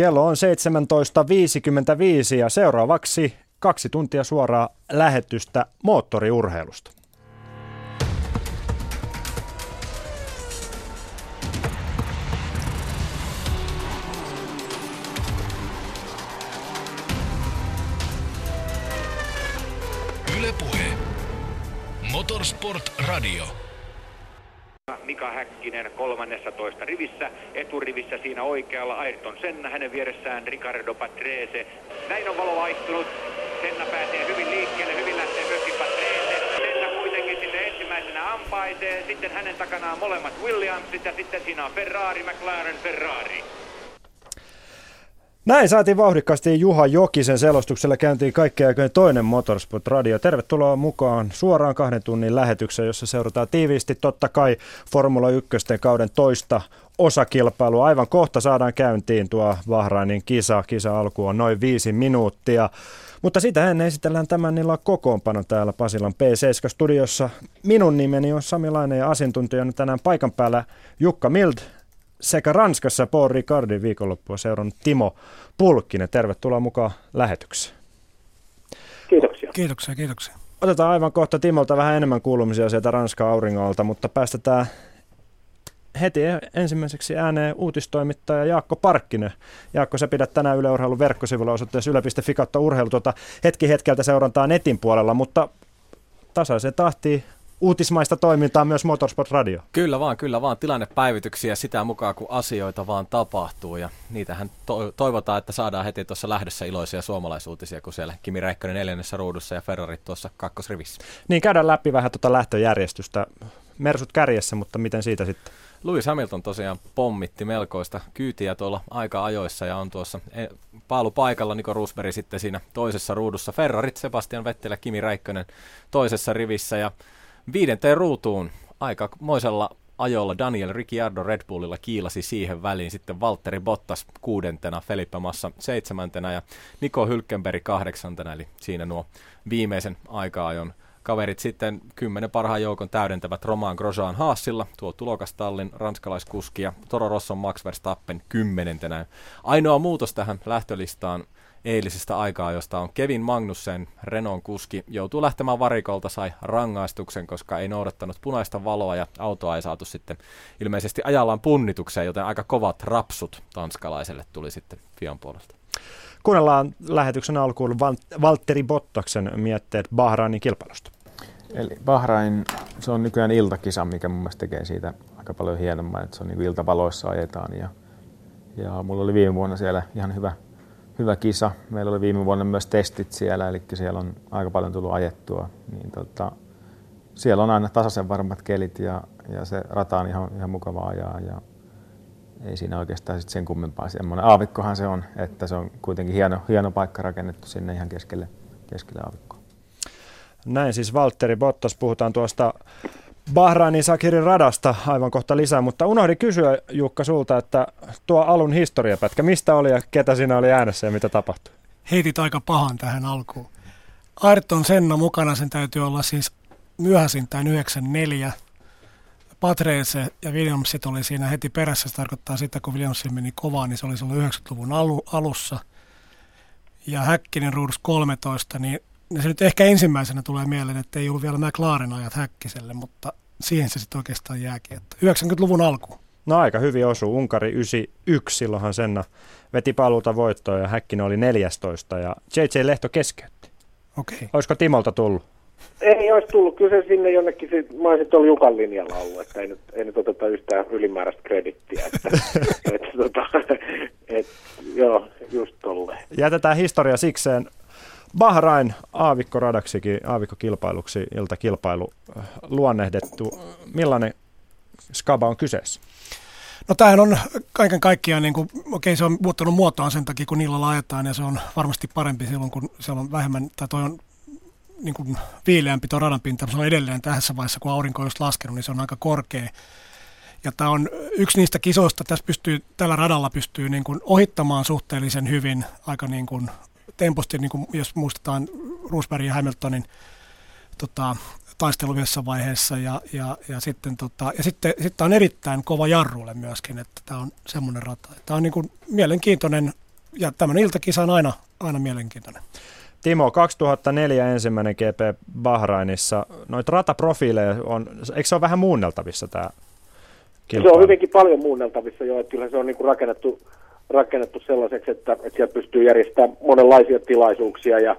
Kello on 17.55 ja seuraavaksi kaksi tuntia suoraa lähetystä moottoriurheilusta. Motorsport Radio. Mika Häkkinen 13 rivissä, eturivissä siinä oikealla Ayrton Senna, hänen vieressään Ricardo Patrese. Näin on valo vaihtunut, Senna pääsee hyvin liikkeelle, hyvin lähtee myöskin Patrese. Senna kuitenkin sinne ensimmäisenä ampaisee, sitten hänen takanaan molemmat Williamsit ja sitten siinä on Ferrari, McLaren, Ferrari. Näin saatiin vauhdikkaasti Juha Jokisen selostuksella käyntiin kaikkea aikojen toinen Motorsport Radio. Tervetuloa mukaan suoraan kahden tunnin lähetykseen, jossa seurataan tiiviisti totta kai Formula 1 kauden toista osakilpailua. Aivan kohta saadaan käyntiin tuo Bahrainin kisa. Kisa alku on noin viisi minuuttia. Mutta sitä ennen esitellään tämän niillä kokoonpano täällä Pasilan P7-studiossa. Minun nimeni on Sami Laine ja asiantuntijana tänään paikan päällä Jukka Mild sekä Ranskassa Paul Ricardin viikonloppua seurannut Timo Pulkkinen. Tervetuloa mukaan lähetykseen. Kiitoksia. Kiitoksia, kiitoksia. Otetaan aivan kohta Timolta vähän enemmän kuulumisia sieltä Ranskan auringolta, mutta päästetään heti ensimmäiseksi ääneen uutistoimittaja Jaakko Parkkinen. Jaakko, sä pidät tänään Yle Urheilun verkkosivulla osoitteessa yle.fi kautta urheilu. Tuota hetki hetkeltä seurantaa netin puolella, mutta tasaiseen tahtiin uutismaista toimintaa myös Motorsport Radio. Kyllä vaan, kyllä vaan. Tilannepäivityksiä sitä mukaan, kun asioita vaan tapahtuu. Ja niitähän to- toivotaan, että saadaan heti tuossa lähdössä iloisia suomalaisuutisia, kun siellä Kimi Räikkönen neljännessä ruudussa ja Ferrari tuossa kakkosrivissä. Niin, käydään läpi vähän tuota lähtöjärjestystä. Mersut kärjessä, mutta miten siitä sitten? Lewis Hamilton tosiaan pommitti melkoista kyytiä tuolla aika ajoissa ja on tuossa e, paalu paikalla Niko Rosberg sitten siinä toisessa ruudussa. Ferrarit Sebastian Vettel ja Kimi Räikkönen toisessa rivissä ja Viidenteen ruutuun aika moisella ajolla Daniel Ricciardo Red Bullilla kiilasi siihen väliin. Sitten Valtteri Bottas kuudentena, Felipe Massa seitsemäntenä ja Niko Hylkenberg kahdeksantena. Eli siinä nuo viimeisen aika-ajon kaverit sitten kymmenen parhaan joukon täydentävät Roman Grosjean Haasilla, tuo tulokastallin ranskalaiskuski ja Toro Rosson Max Verstappen kymmenentenä. Ainoa muutos tähän lähtölistaan eilisestä aikaa, josta on Kevin Magnussen, Renault kuski, joutuu lähtemään varikolta, sai rangaistuksen, koska ei noudattanut punaista valoa ja autoa ei saatu sitten ilmeisesti ajallaan punnitukseen, joten aika kovat rapsut tanskalaiselle tuli sitten Fian puolelta. Kuunnellaan lähetyksen alkuun Valtteri Bottaksen mietteet Bahrainin kilpailusta. Eli Bahrain, se on nykyään iltakisa, mikä mun mielestä tekee siitä aika paljon hienomman, että se on niin iltavaloissa ajetaan ja, ja mulla oli viime vuonna siellä ihan hyvä hyvä kisa. Meillä oli viime vuonna myös testit siellä, eli siellä on aika paljon tullut ajettua. Niin tota, siellä on aina tasaisen varmat kelit ja, ja se rata on ihan, ihan mukava ajaa. Ja ei siinä oikeastaan sit sen kummempaa. Semmoinen aavikkohan se on, että se on kuitenkin hieno, hieno paikka rakennettu sinne ihan keskelle, keskelle aavikkoa. Näin siis Valtteri Bottas, puhutaan tuosta Bahrainin Sakirin radasta aivan kohta lisää, mutta unohdin kysyä Jukka sulta, että tuo alun historiapätkä, mistä oli ja ketä siinä oli äänessä ja mitä tapahtui? Heitit aika pahan tähän alkuun. Ayrton Senna mukana, sen täytyy olla siis myöhäisintään 94. Patrese ja Williamsit oli siinä heti perässä, se tarkoittaa sitä, kun Williams meni kovaa, niin se oli silloin 90-luvun alu, alussa. Ja Häkkinen ruudus 13, niin se nyt ehkä ensimmäisenä tulee mieleen, että ei ollut vielä McLaren ajat Häkkiselle, mutta siihen se sitten oikeastaan jääkin. Että 90-luvun alku. No aika hyvin osuu. Unkari 91, silloinhan Senna veti paluuta voittoa ja Häkkinen oli 14 ja JJ Lehto keskeytti. Okei. Okay. Olisiko Timolta tullut? Ei olisi tullut. Kyllä se sinne jonnekin, mä olisin tuolla Jukan linjalla ollut, että ei nyt, ei nyt oteta yhtään ylimääräistä kredittiä. Että, että, tota, et, joo, just tolleen. Jätetään historia sikseen. Bahrain aavikkoradaksikin, aavikkokilpailuksi, iltakilpailu äh, luonnehdettu. Millainen skaba on kyseessä? No tämähän on kaiken kaikkiaan, niin kuin, okei se on muuttanut muotoaan sen takia, kun niillä laitetaan ja se on varmasti parempi silloin, kun siellä on vähemmän, tai toi on niin kuin viileämpi tuo radanpinta, se on edelleen tässä vaiheessa, kun aurinko on just laskenut, niin se on aika korkea. Ja tämä on yksi niistä kisoista, tässä pystyy, tällä radalla pystyy niin kuin ohittamaan suhteellisen hyvin aika niin kuin temposti, niin kuin jos muistetaan Roosberg ja Hamiltonin tota, taistelu vaiheessa ja, ja, ja, sitten, tota, ja sitten, sitten on erittäin kova jarrulle myöskin, että tämä on semmoinen rata. Tämä on niin kuin mielenkiintoinen ja tämmöinen iltakisa on aina, aina mielenkiintoinen. Timo, 2004 ensimmäinen GP Bahrainissa. Noit rataprofiileja on, eikö se ole vähän muunneltavissa tämä kilpailu? Se on hyvinkin paljon muunneltavissa jo, että kyllä se on niin kuin rakennettu, rakennettu sellaiseksi, että, että siellä pystyy järjestämään monenlaisia tilaisuuksia ja,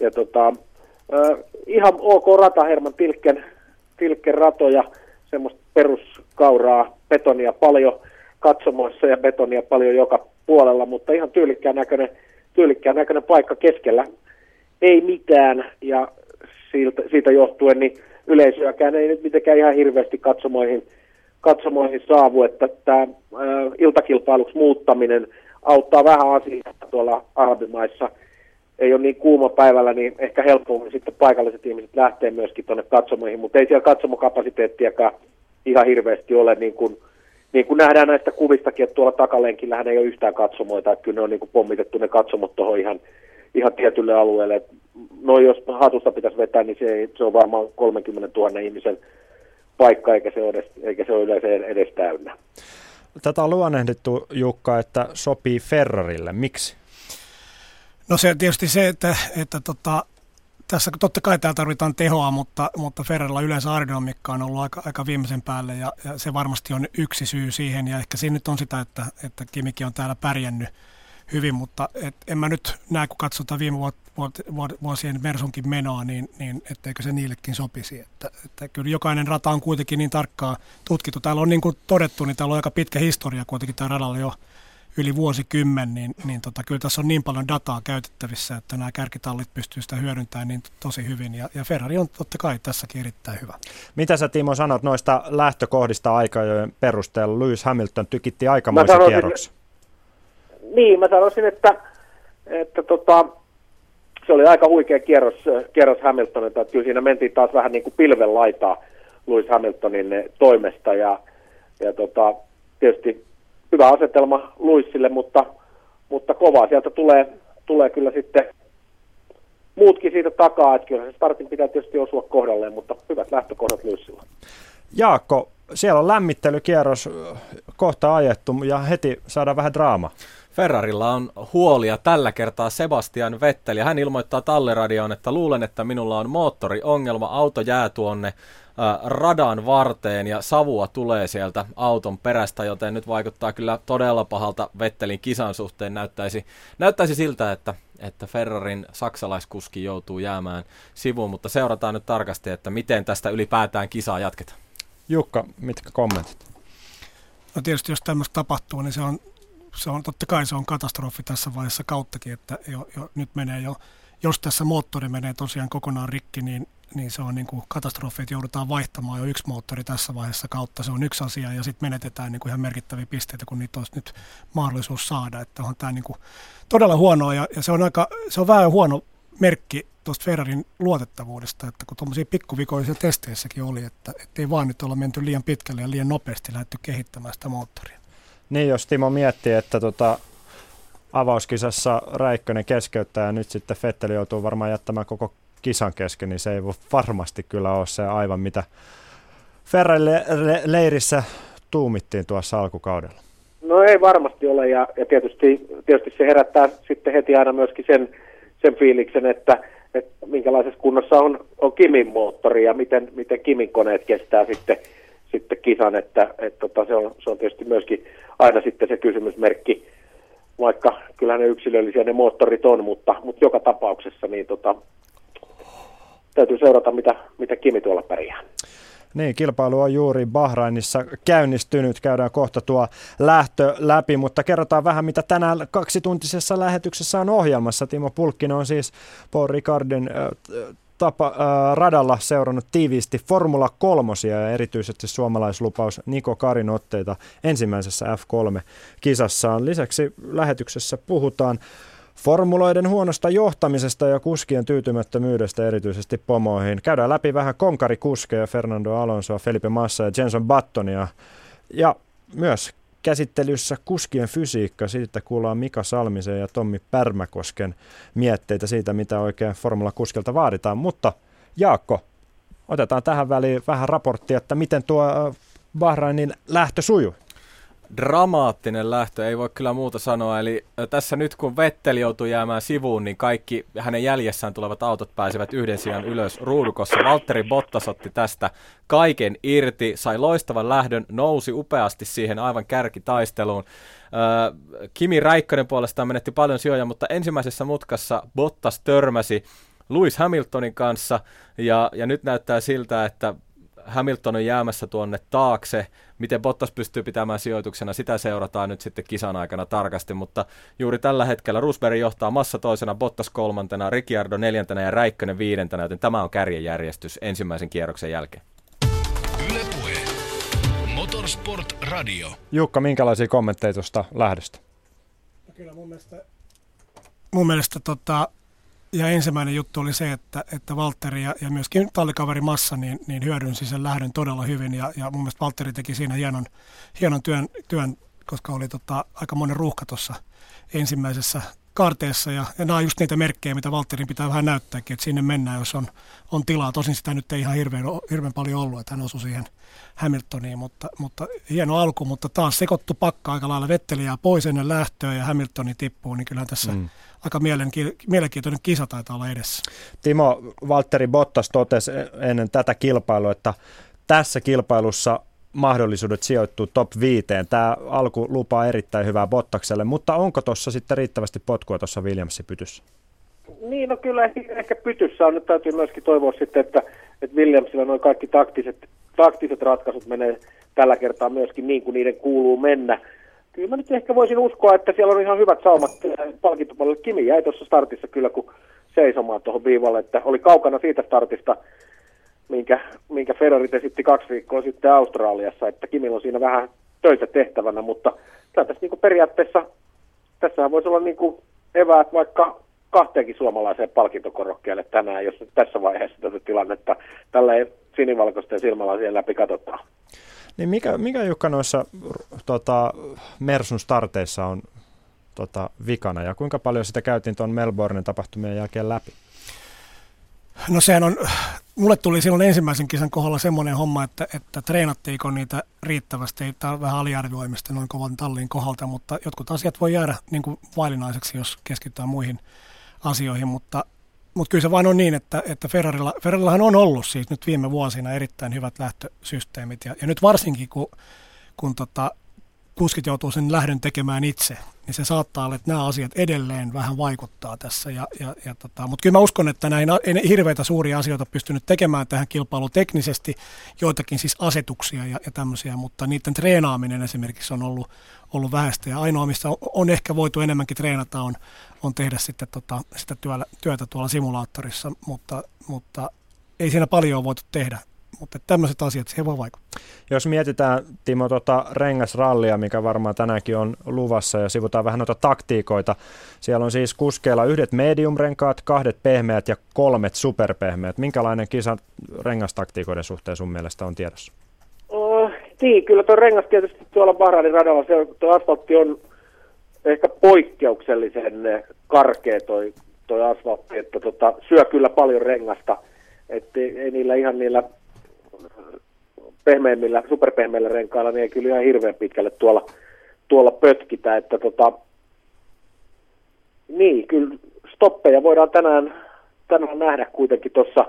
ja tota, äh, ihan ok rata Herman Tilkken, Tilkken ratoja, semmoista peruskauraa, betonia paljon katsomoissa ja betonia paljon joka puolella, mutta ihan tyylikkään näköinen, tyylikkään näköinen paikka keskellä. Ei mitään ja siitä, siitä johtuen niin yleisöäkään ei nyt mitenkään ihan hirveästi katsomoihin, katsomoihin saavu, että tämä iltakilpailuksi muuttaminen auttaa vähän asiaa tuolla arabimaissa. Ei ole niin kuuma päivällä, niin ehkä helpommin sitten paikalliset ihmiset lähtee myöskin tuonne katsomoihin, mutta ei siellä katsomokapasiteettiakaan ihan hirveästi ole, niin kuin, niin kuin nähdään näistä kuvistakin, että tuolla takalenkillähän ei ole yhtään katsomoita, että kyllä ne on niin kuin pommitettu ne katsomot tuohon ihan, ihan tietylle alueelle. No jos hatusta pitäisi vetää, niin se, se on varmaan 30 000 ihmisen paikka, eikä se ole, edes, eikä se ole yleensä edes täynnä. Tätä on luonnehdittu, Jukka, että sopii Ferrarille. Miksi? No se tietysti se, että, että tota, tässä totta kai täällä tarvitaan tehoa, mutta, mutta Ferrarilla yleensä aerodynamiikka on ollut aika, aika viimeisen päälle ja, ja, se varmasti on yksi syy siihen ja ehkä siinä nyt on sitä, että, että Kimikin on täällä pärjännyt hyvin, mutta et, en mä nyt näe, kun katsotaan viime vuot, vuot, vuot, vuosien Mersunkin menoa, niin, niin etteikö se niillekin sopisi. Että, että kyllä jokainen rata on kuitenkin niin tarkkaa tutkittu. Täällä on niin kuin todettu, niin täällä on aika pitkä historia kuitenkin tämä radalla jo yli vuosikymmen, niin, niin tota, kyllä tässä on niin paljon dataa käytettävissä, että nämä kärkitallit pystyy sitä hyödyntämään niin tosi hyvin. Ja, ja Ferrari on totta kai tässäkin erittäin hyvä. Mitä sä Timo sanot noista lähtökohdista aikojen perusteella? Lewis Hamilton tykitti aikamoisen kierroksen. Niin, mä sanoisin, että, että tota, se oli aika huikea kierros, kierros Hamiltonilta, että kyllä siinä mentiin taas vähän niin kuin pilven laitaa Lewis Hamiltonin toimesta ja, ja tota, tietysti hyvä asetelma Luissille, mutta, mutta kovaa sieltä tulee, tulee kyllä sitten muutkin siitä takaa, että kyllä se startin pitää tietysti osua kohdalleen, mutta hyvät lähtökohdat Luissilla. Jaakko, siellä on lämmittelykierros kohta ajettu ja heti saadaan vähän draama. Ferrarilla on huolia tällä kertaa Sebastian Vettel ja hän ilmoittaa talleradioon, että luulen, että minulla on moottoriongelma, auto jää tuonne radan varteen ja savua tulee sieltä auton perästä, joten nyt vaikuttaa kyllä todella pahalta Vettelin kisan suhteen. Näyttäisi, näyttäisi siltä, että, että Ferrarin saksalaiskuski joutuu jäämään sivuun, mutta seurataan nyt tarkasti, että miten tästä ylipäätään kisaa jatketaan. Jukka, mitkä kommentit? No tietysti jos tämmöistä tapahtuu, niin se on, se on totta kai se on katastrofi tässä vaiheessa kauttakin, että jo, jo, nyt menee jo, jos tässä moottori menee tosiaan kokonaan rikki, niin niin se on niin kuin katastrofi, että joudutaan vaihtamaan jo yksi moottori tässä vaiheessa kautta. Se on yksi asia ja sitten menetetään niin kuin ihan merkittäviä pisteitä, kun niitä olisi nyt mahdollisuus saada. Että on tämä niin kuin todella huonoa ja, ja se, on aika, se on vähän huono merkki tuosta Ferrarin luotettavuudesta, että kun tuommoisia pikkuvikoisia testeissäkin oli, että ei vaan nyt olla menty liian pitkälle ja liian nopeasti lähdetty kehittämään sitä moottoria. Niin, jos Timo miettii, että tota, avauskisassa Räikkönen keskeyttää ja nyt sitten Fetteli joutuu varmaan jättämään koko kisan kesken, niin se ei varmasti kyllä ole se aivan mitä Ferrari-leirissä tuumittiin tuossa alkukaudella. No ei varmasti ole ja, ja tietysti, tietysti se herättää sitten heti aina myöskin sen, sen fiiliksen, että, että minkälaisessa kunnossa on, on Kimin moottori ja miten, miten Kimin koneet kestää sitten, sitten kisan, että, että tota, se, on, se on tietysti myöskin aina sitten se kysymysmerkki, vaikka kyllä ne yksilöllisiä ne moottorit on, mutta, mutta joka tapauksessa niin tota, täytyy seurata, mitä, mitä Kimi tuolla pärjää. Niin, kilpailu on juuri Bahrainissa käynnistynyt. Käydään kohta tuo lähtö läpi, mutta kerrotaan vähän, mitä tänään kaksituntisessa lähetyksessä on ohjelmassa. Timo Pulkkinen on siis Paul Ricardin tapa, äh, radalla seurannut tiiviisti Formula 3 ja erityisesti suomalaislupaus Niko Karin otteita ensimmäisessä F3-kisassaan. Lisäksi lähetyksessä puhutaan Formuloiden huonosta johtamisesta ja kuskien tyytymättömyydestä erityisesti pomoihin. Käydään läpi vähän konkarikuskeja, Fernando Alonsoa, Felipe Massa ja Jenson Buttonia. Ja myös käsittelyssä kuskien fysiikka, siitä kuullaan Mika Salmisen ja Tommi Pärmäkosken mietteitä siitä, mitä oikein Formula kuskelta vaaditaan. Mutta Jaakko, otetaan tähän väliin vähän raporttia, että miten tuo Bahrainin lähtö sujuu. Dramaattinen lähtö, ei voi kyllä muuta sanoa. Eli tässä nyt kun Vetteli joutui jäämään sivuun, niin kaikki hänen jäljessään tulevat autot pääsevät yhden sijaan ylös ruudukossa. Valtteri Bottas otti tästä kaiken irti, sai loistavan lähdön, nousi upeasti siihen aivan kärkitaisteluun. Kimi Räikkönen puolestaan menetti paljon sijoja, mutta ensimmäisessä mutkassa Bottas törmäsi Lewis Hamiltonin kanssa, ja, ja nyt näyttää siltä, että Hamilton on jäämässä tuonne taakse. Miten Bottas pystyy pitämään sijoituksena, sitä seurataan nyt sitten kisan aikana tarkasti, mutta juuri tällä hetkellä Rosberg johtaa Massa toisena, Bottas kolmantena, Ricciardo neljäntenä ja Räikkönen viidentenä, joten tämä on kärjenjärjestys ensimmäisen kierroksen jälkeen. Ylepuhe. Motorsport Radio. Jukka, minkälaisia kommentteja tuosta lähdöstä? Kyllä mun mielestä, mun mielestä tota, ja ensimmäinen juttu oli se, että, että Valtteri ja, ja myöskin tallikaveri Massa niin, niin hyödynsi sen lähdön todella hyvin ja, ja mun mielestä Valtteri teki siinä hienon, hienon työn, työn, koska oli tota, aika monen ruuhka tuossa ensimmäisessä kaarteessa ja, ja nämä on just niitä merkkejä, mitä Valtterin pitää vähän näyttääkin, että sinne mennään, jos on, on tilaa. Tosin sitä nyt ei ihan hirveän, hirveän paljon ollut, että hän osui siihen Hamiltoniin, mutta, mutta hieno alku, mutta taas sekoittu pakka aika lailla vettelijää pois ennen lähtöä ja Hamiltoni tippuu, niin kyllähän tässä mm. Aika mielenkiintoinen kisa taitaa olla edessä. Timo Valtteri Bottas totesi ennen tätä kilpailua, että tässä kilpailussa mahdollisuudet sijoittua top viiteen. Tämä alku lupaa erittäin hyvää Bottakselle, mutta onko tuossa sitten riittävästi potkua tuossa Williamsin pytyssä? Niin, no kyllä ehkä, ehkä pytyssä on. Nyt täytyy myöskin toivoa sitten, että, että Williamsilla noin kaikki taktiset, taktiset ratkaisut menee tällä kertaa myöskin niin kuin niiden kuuluu mennä. Kyllä mä nyt ehkä voisin uskoa, että siellä on ihan hyvät saumat palkintopuolelle. Kimi jäi tuossa startissa kyllä kun seisomaan tuohon viivalle, että oli kaukana siitä startista, minkä, minkä Ferrari esitti kaksi viikkoa sitten Australiassa, että Kimillä on siinä vähän töitä tehtävänä, mutta kyllä tässä niin periaatteessa, tässä voisi olla niin kuin eväät vaikka kahteenkin suomalaiseen palkintokorokkeelle tänään, jos tässä vaiheessa tätä tilannetta tällä sinivalkoisten silmälasien läpi katsotaan. Niin mikä, mikä Jukka noissa tota, Mersun starteissa on tota, vikana ja kuinka paljon sitä käytiin tuon Melbournen tapahtumien jälkeen läpi? No sehän on, mulle tuli silloin ensimmäisen kisan kohdalla semmoinen homma, että, että treenattiinko niitä riittävästi, tämä on vähän aliarvioimista noin kovan tallin kohdalta, mutta jotkut asiat voi jäädä niin kuin vaillinaiseksi, jos keskitytään muihin asioihin, mutta, mutta kyllä se vain on niin, että, että Ferrarilla, Ferrarillahan on ollut siis nyt viime vuosina erittäin hyvät lähtösysteemit. Ja, ja nyt varsinkin kun, kun tota, kuskit joutuu sen lähdön tekemään itse, niin se saattaa olla, että nämä asiat edelleen vähän vaikuttaa tässä. Ja, ja, ja tota, mutta kyllä mä uskon, että näin ei hirveitä suuria asioita pystynyt tekemään tähän kilpailuun teknisesti, joitakin siis asetuksia ja, ja tämmöisiä, mutta niiden treenaaminen esimerkiksi on ollut, ollut vähäistä. Ja ainoa, missä on, ehkä voitu enemmänkin treenata, on, on tehdä sitten tota, sitä työtä tuolla simulaattorissa, mutta, mutta ei siinä paljon voitu tehdä mutta tämmöiset asiat siihen voi vaikuttaa. Jos mietitään, Timo, tuota rengasrallia, mikä varmaan tänäänkin on luvassa, ja sivutaan vähän noita taktiikoita. Siellä on siis kuskeilla yhdet medium-renkaat, kahdet pehmeät ja kolmet superpehmeät. Minkälainen kisa rengastaktiikoiden suhteen sun mielestä on tiedossa? Oh, niin, kyllä tuo rengas tietysti tuolla Bahrainin radalla, se, tuo asfaltti on ehkä poikkeuksellisen karkea toi, toi asfaltti, että tota, syö kyllä paljon rengasta. Että ei niillä ihan niillä pehmeimmillä, superpehmeillä renkailla, niin ei kyllä ihan hirveän pitkälle tuolla, tuolla pötkitä, että tota, niin, kyllä stoppeja voidaan tänään, tänään nähdä kuitenkin tuossa.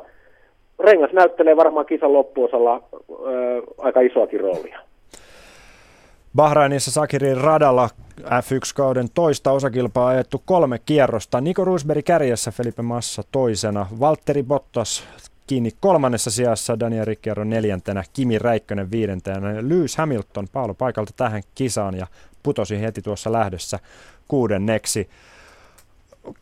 Rengas näyttelee varmaan kisan loppuosalla ö, aika isoakin roolia. Bahrainissa Sakirin radalla F1-kauden toista osakilpaa ajettu kolme kierrosta. Niko Rosberg kärjessä, Felipe Massa toisena, Valtteri Bottas kiinni kolmannessa sijassa, Daniel Ricciardo neljäntenä, Kimi Räikkönen viidentenä, Lewis Hamilton paalu paikalta tähän kisaan ja putosi heti tuossa lähdössä kuudenneksi.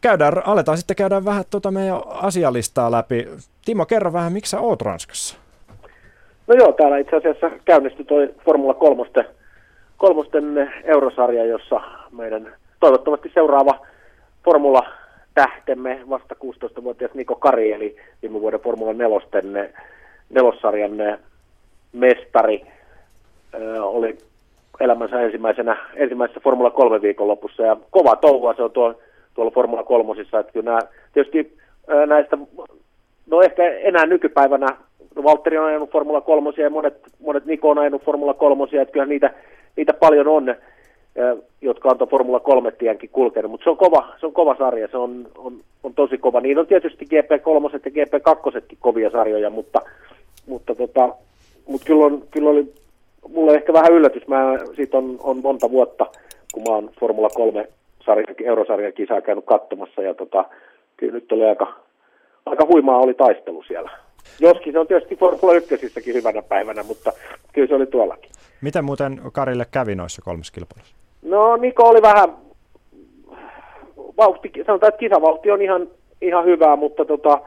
Käydään, aletaan sitten käydä vähän tuota meidän asialistaa läpi. Timo, kerro vähän, miksi sä oot Ranskassa? No joo, täällä itse asiassa käynnistyi toi Formula 3 kolmosten eurosarja, jossa meidän toivottavasti seuraava Formula tähtemme vasta 16-vuotias Niko Kari, eli viime vuoden Formula 4 nelossarjan mestari, oli elämänsä ensimmäisenä, ensimmäisessä Formula 3 viikonlopussa, ja kova touhua se on tuo, tuolla Formula 3, että kyllä nämä, tietysti näistä, no ehkä enää nykypäivänä, no Valtteri on ajanut Formula 3 ja monet, monet Niko on ajanut Formula 3, että kyllä niitä, niitä paljon on, jotka on tuon Formula 3 tienkin kulkenut, mutta se on kova, se on kova sarja, se on, on, on tosi kova. Niin on tietysti GP3 ja GP2 kovia sarjoja, mutta, mutta, tota, mutta kyllä, on, kyllä oli mulle ehkä vähän yllätys. Mä, siitä on, on monta vuotta, kun mä oon Formula 3 sarja, eurosarjan kisaa käynyt katsomassa ja tota, kyllä nyt oli aika, aika huimaa oli taistelu siellä. Joskin se on tietysti Formula 1 hyvänä päivänä, mutta kyllä se oli tuollakin. Miten muuten Karille kävi noissa kolmessa kilpailussa? No Niko oli vähän, vauhti, sanotaan, että kisavauhti on ihan, ihan hyvää, mutta tota,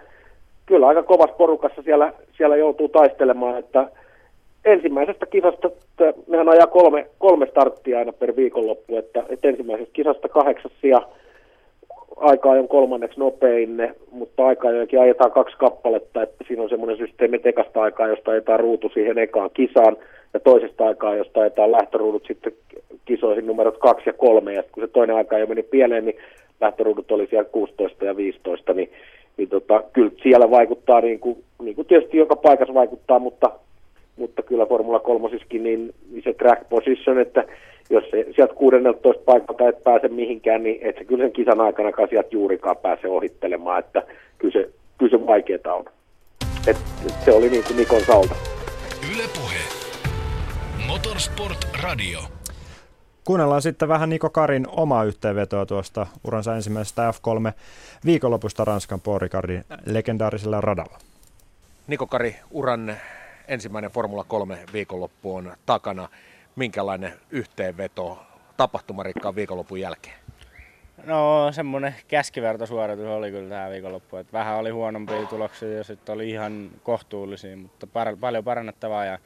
kyllä aika kovassa porukassa siellä, siellä joutuu taistelemaan, että ensimmäisestä kisasta, että mehän ajaa kolme, kolme starttia aina per viikonloppu, että, että ensimmäisestä kisasta kahdeksas ja aika on kolmanneksi nopein, mutta aika jokin ajetaan kaksi kappaletta, että siinä on semmoinen systeemi tekasta aikaa, josta ajetaan ruutu siihen ekaan kisaan, ja toisesta aikaa, josta ajetaan lähtöruudut sitten kisoihin numerot kaksi ja kolme, ja kun se toinen aika jo meni pieleen, niin lähtöruudut oli siellä 16 ja 15, niin, niin tota, kyllä siellä vaikuttaa, niin kuin, niin kuin tietysti joka paikassa vaikuttaa, mutta, mutta kyllä Formula 3 niin, niin se track position, että jos se sieltä 16 paikalta et pääse mihinkään, niin et se kyllä sen kisan aikana sieltä juurikaan pääse ohittelemaan, että kyllä se, kyllä se vaikeaa on. Et, et se oli niin kuin Nikon salta. Yle Puhe. Motorsport Radio. Kuunnellaan sitten vähän Niko Karin omaa yhteenvetoa tuosta uransa ensimmäisestä F3 viikonlopusta Ranskan Porikardin legendaarisella radalla. Niko Kari, uran ensimmäinen Formula 3 viikonloppu on takana minkälainen yhteenveto tapahtumarikkaan viikonlopun jälkeen? No semmoinen käskivertosuoritus oli kyllä tämä viikonloppu. Että vähän oli huonompia tuloksia ja sitten oli ihan kohtuullisia, mutta par- paljon parannettavaa. Ja,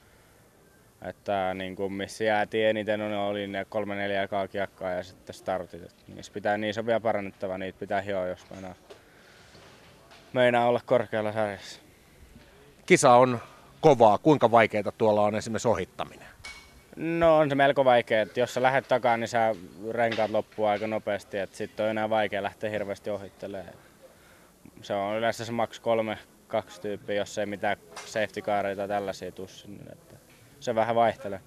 että niin kuin missä jäätiin eniten on, oli ne kolme neljä ekaa kiekkaa ja sitten startit. Et niissä pitää, niissä on vielä parannettavaa, niitä pitää hioa, jos meinaa, meinaa olla korkealla sarjassa. Kisa on kovaa. Kuinka vaikeaa tuolla on esimerkiksi ohittaminen? No on se melko vaikea, että jos sä lähdet takaa, niin sä renkaat loppuu aika nopeasti, että sitten on enää vaikea lähteä hirveästi ohittelemaan. Se on yleensä se maks kolme, kaksi tyyppiä, jos ei mitään safety careita tai tällaisia tussi, niin että se vähän vaihtelee.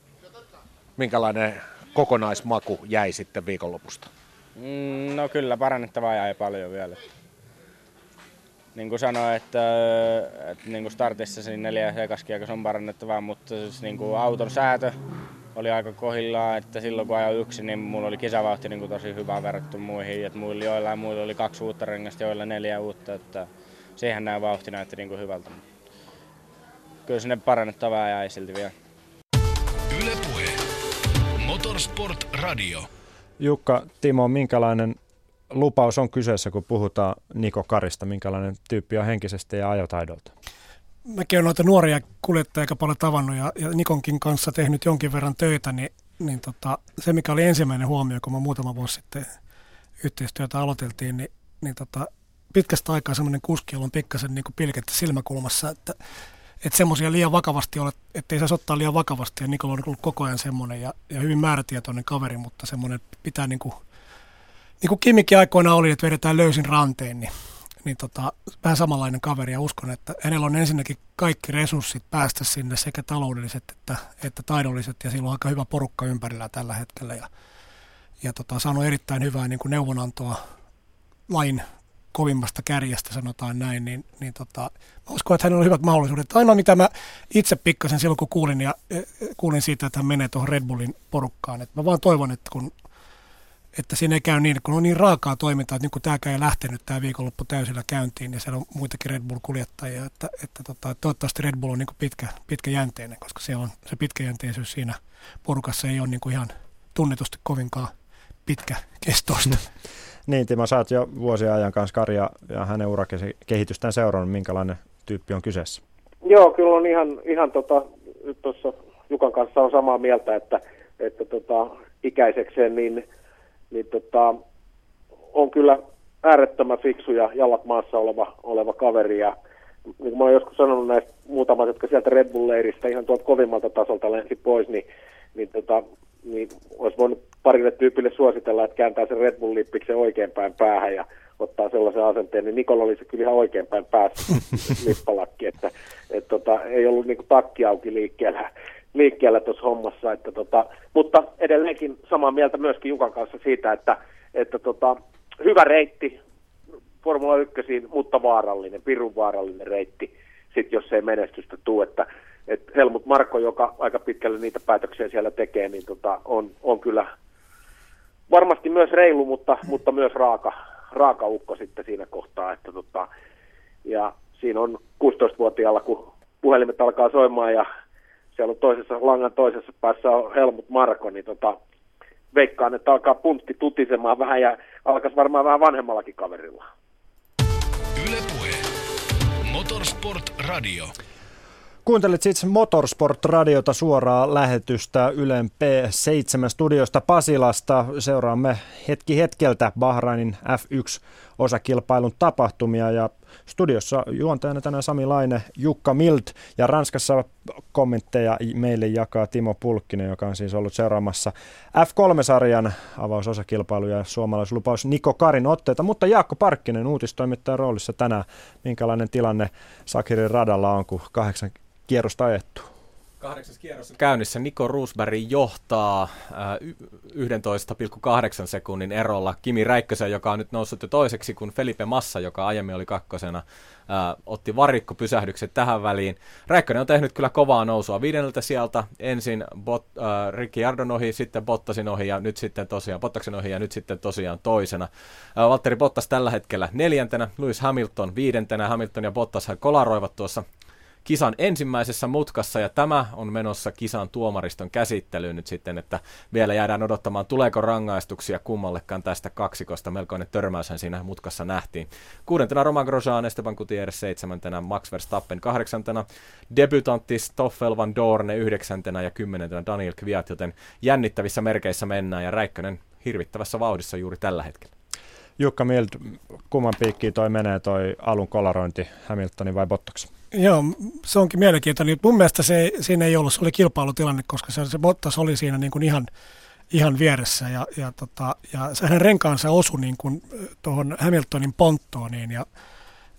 Minkälainen kokonaismaku jäi sitten viikonlopusta? Mm, no kyllä, parannettavaa jäi paljon vielä. Niin kuin sanoin, että, että niin kuin startissa siinä neljä ekaskiekossa on parannettavaa, mutta siis niin kuin auton säätö oli aika kohillaan, että silloin kun ajoin yksin, niin mulla oli kisavauhti niin kuin tosi hyvä verrattu muihin. Että muilla joillain muilla oli kaksi uutta rengasta, joilla neljä uutta, että siihen nämä vauhti näytti niin kuin hyvältä. Kyllä sinne parannettavaa jäi silti vielä. Ylepuhe. Motorsport Radio. Jukka, Timo, minkälainen lupaus on kyseessä, kun puhutaan Niko Karista? Minkälainen tyyppi on henkisesti ja ajotaidolta? Mäkin olen noita nuoria kuljettajia aika paljon tavannut ja, ja Nikonkin kanssa tehnyt jonkin verran töitä, niin, niin tota, se mikä oli ensimmäinen huomio, kun mä muutama vuosi sitten yhteistyötä aloiteltiin, niin, niin tota, pitkästä aikaa semmoinen kuski, on pikkasen niin pilkettä silmäkulmassa, että että semmoisia liian vakavasti ole, ettei saisi ottaa liian vakavasti. Ja Nikola on ollut koko ajan semmoinen ja, ja hyvin määrätietoinen kaveri, mutta semmoinen pitää niin kuin, niin kuin Kimikin aikoina oli, että vedetään löysin ranteen, niin niin tota, vähän samanlainen kaveri ja uskon, että hänellä on ensinnäkin kaikki resurssit päästä sinne sekä taloudelliset että, että taidolliset ja sillä on aika hyvä porukka ympärillä tällä hetkellä ja, ja tota, saanut erittäin hyvää niin kuin neuvonantoa lain kovimmasta kärjestä, sanotaan näin, niin, niin tota, mä uskon, että hänellä on hyvät mahdollisuudet. Ainoa, mitä mä itse pikkasen silloin, kun kuulin, ja, e, kuulin siitä, että hän menee tuohon Red Bullin porukkaan, että mä vaan toivon, että kun että siinä ei käy niin, kun on niin raakaa toimintaa, että niin kuin tämäkään ei lähtenyt tämä viikonloppu täysillä käyntiin, ja siellä on muitakin Red Bull-kuljettajia, että, että tota, toivottavasti Red Bull on niin kuin pitkä, pitkäjänteinen, koska se, on, se pitkäjänteisyys siinä porukassa ei ole niin kuin ihan tunnetusti kovinkaan pitkä kestoista. niin, Timo, sä oot jo vuosien ajan kanssa Karja ja hänen urakehitystään seurannut, minkälainen tyyppi on kyseessä? Joo, kyllä on ihan, ihan tota, tuossa Jukan kanssa on samaa mieltä, että, että tota, ikäisekseen niin niin tota, on kyllä äärettömän fiksu ja jalat maassa oleva, oleva kaveri. Ja niin kuin mä olen joskus sanonut näistä muutamat, jotka sieltä Red Bull-leiristä ihan tuolta kovimmalta tasolta lensi pois, niin, niin, tota, niin olisi voinut parille tyypille suositella, että kääntää sen Red Bull-lippiksen oikeinpäin päähän ja ottaa sellaisen asenteen, niin Nikola oli se kyllä ihan oikeinpäin päässä lippalakki, että et tota, ei ollut niinku takki auki liikkeellä, liikkeellä tuossa hommassa. Että tota, mutta edelleenkin samaa mieltä myöskin Jukan kanssa siitä, että, että tota, hyvä reitti Formula 1, mutta vaarallinen, pirun vaarallinen reitti, sit jos ei menestystä tule. Että, että Helmut Marko, joka aika pitkälle niitä päätöksiä siellä tekee, niin tota, on, on kyllä varmasti myös reilu, mutta, mutta myös raaka, raaka ukko sitten siinä kohtaa. Että tota, ja siinä on 16-vuotiaalla, kun puhelimet alkaa soimaan ja siellä on toisessa, langan toisessa päässä on Helmut Marko, niin tota, veikkaan, että alkaa puntti tutisemaan vähän ja alkaisi varmaan vähän vanhemmallakin kaverilla. Yle Puhe. Motorsport Radio. Kuuntelit siis Motorsport-radiota suoraa lähetystä Ylen P7 studiosta Pasilasta. Seuraamme hetki hetkeltä Bahrainin F1-osakilpailun tapahtumia ja studiossa juontajana tänään Sami Laine, Jukka Mild ja Ranskassa kommentteja meille jakaa Timo Pulkkinen, joka on siis ollut seuraamassa F3-sarjan avausosakilpailuja ja suomalaislupaus Niko Karin otteita, mutta Jaakko Parkkinen uutistoimittajan roolissa tänään. Minkälainen tilanne Sakirin radalla on, kun kahdeksan kierrosta ajettu? Kahdeksas kierros käynnissä. Niko Roosberg johtaa äh, 11,8 sekunnin erolla Kimi Räikkösen, joka on nyt noussut jo toiseksi, kun Felipe Massa, joka aiemmin oli kakkosena, äh, otti varikkopysähdykset tähän väliin. Räikkönen on tehnyt kyllä kovaa nousua viidenneltä sieltä. Ensin Bot, äh, Ricciardon ohi, sitten Bottasin ohi ja nyt sitten tosiaan Bottaksen ohi ja nyt sitten tosiaan toisena. Äh, Valtteri Bottas tällä hetkellä neljäntenä, Lewis Hamilton viidentenä. Hamilton ja Bottas kolaroivat tuossa kisan ensimmäisessä mutkassa ja tämä on menossa kisan tuomariston käsittelyyn nyt sitten, että vielä jäädään odottamaan, tuleeko rangaistuksia kummallekaan tästä kaksikosta. Melkoinen törmäyshän siinä mutkassa nähtiin. Kuudentena Roman Grosjean, Esteban Gutierrez seitsemäntenä, Max Verstappen kahdeksantena, debutantti Stoffel Van Dorne yhdeksäntenä ja kymmenentenä Daniel Kviat, joten jännittävissä merkeissä mennään ja Räikkönen hirvittävässä vauhdissa juuri tällä hetkellä. Jukka Mild, kumman piikkiin toi menee toi alun kolarointi, Hamiltonin vai Bottaksen? Joo, se onkin mielenkiintoinen. Mun mielestä se, siinä ei ollut, se oli kilpailutilanne, koska se, se Bottas oli siinä niin kuin ihan, ihan vieressä ja, ja, tota, ja hänen renkaansa osui niin kuin tuohon Hamiltonin ponttooniin ja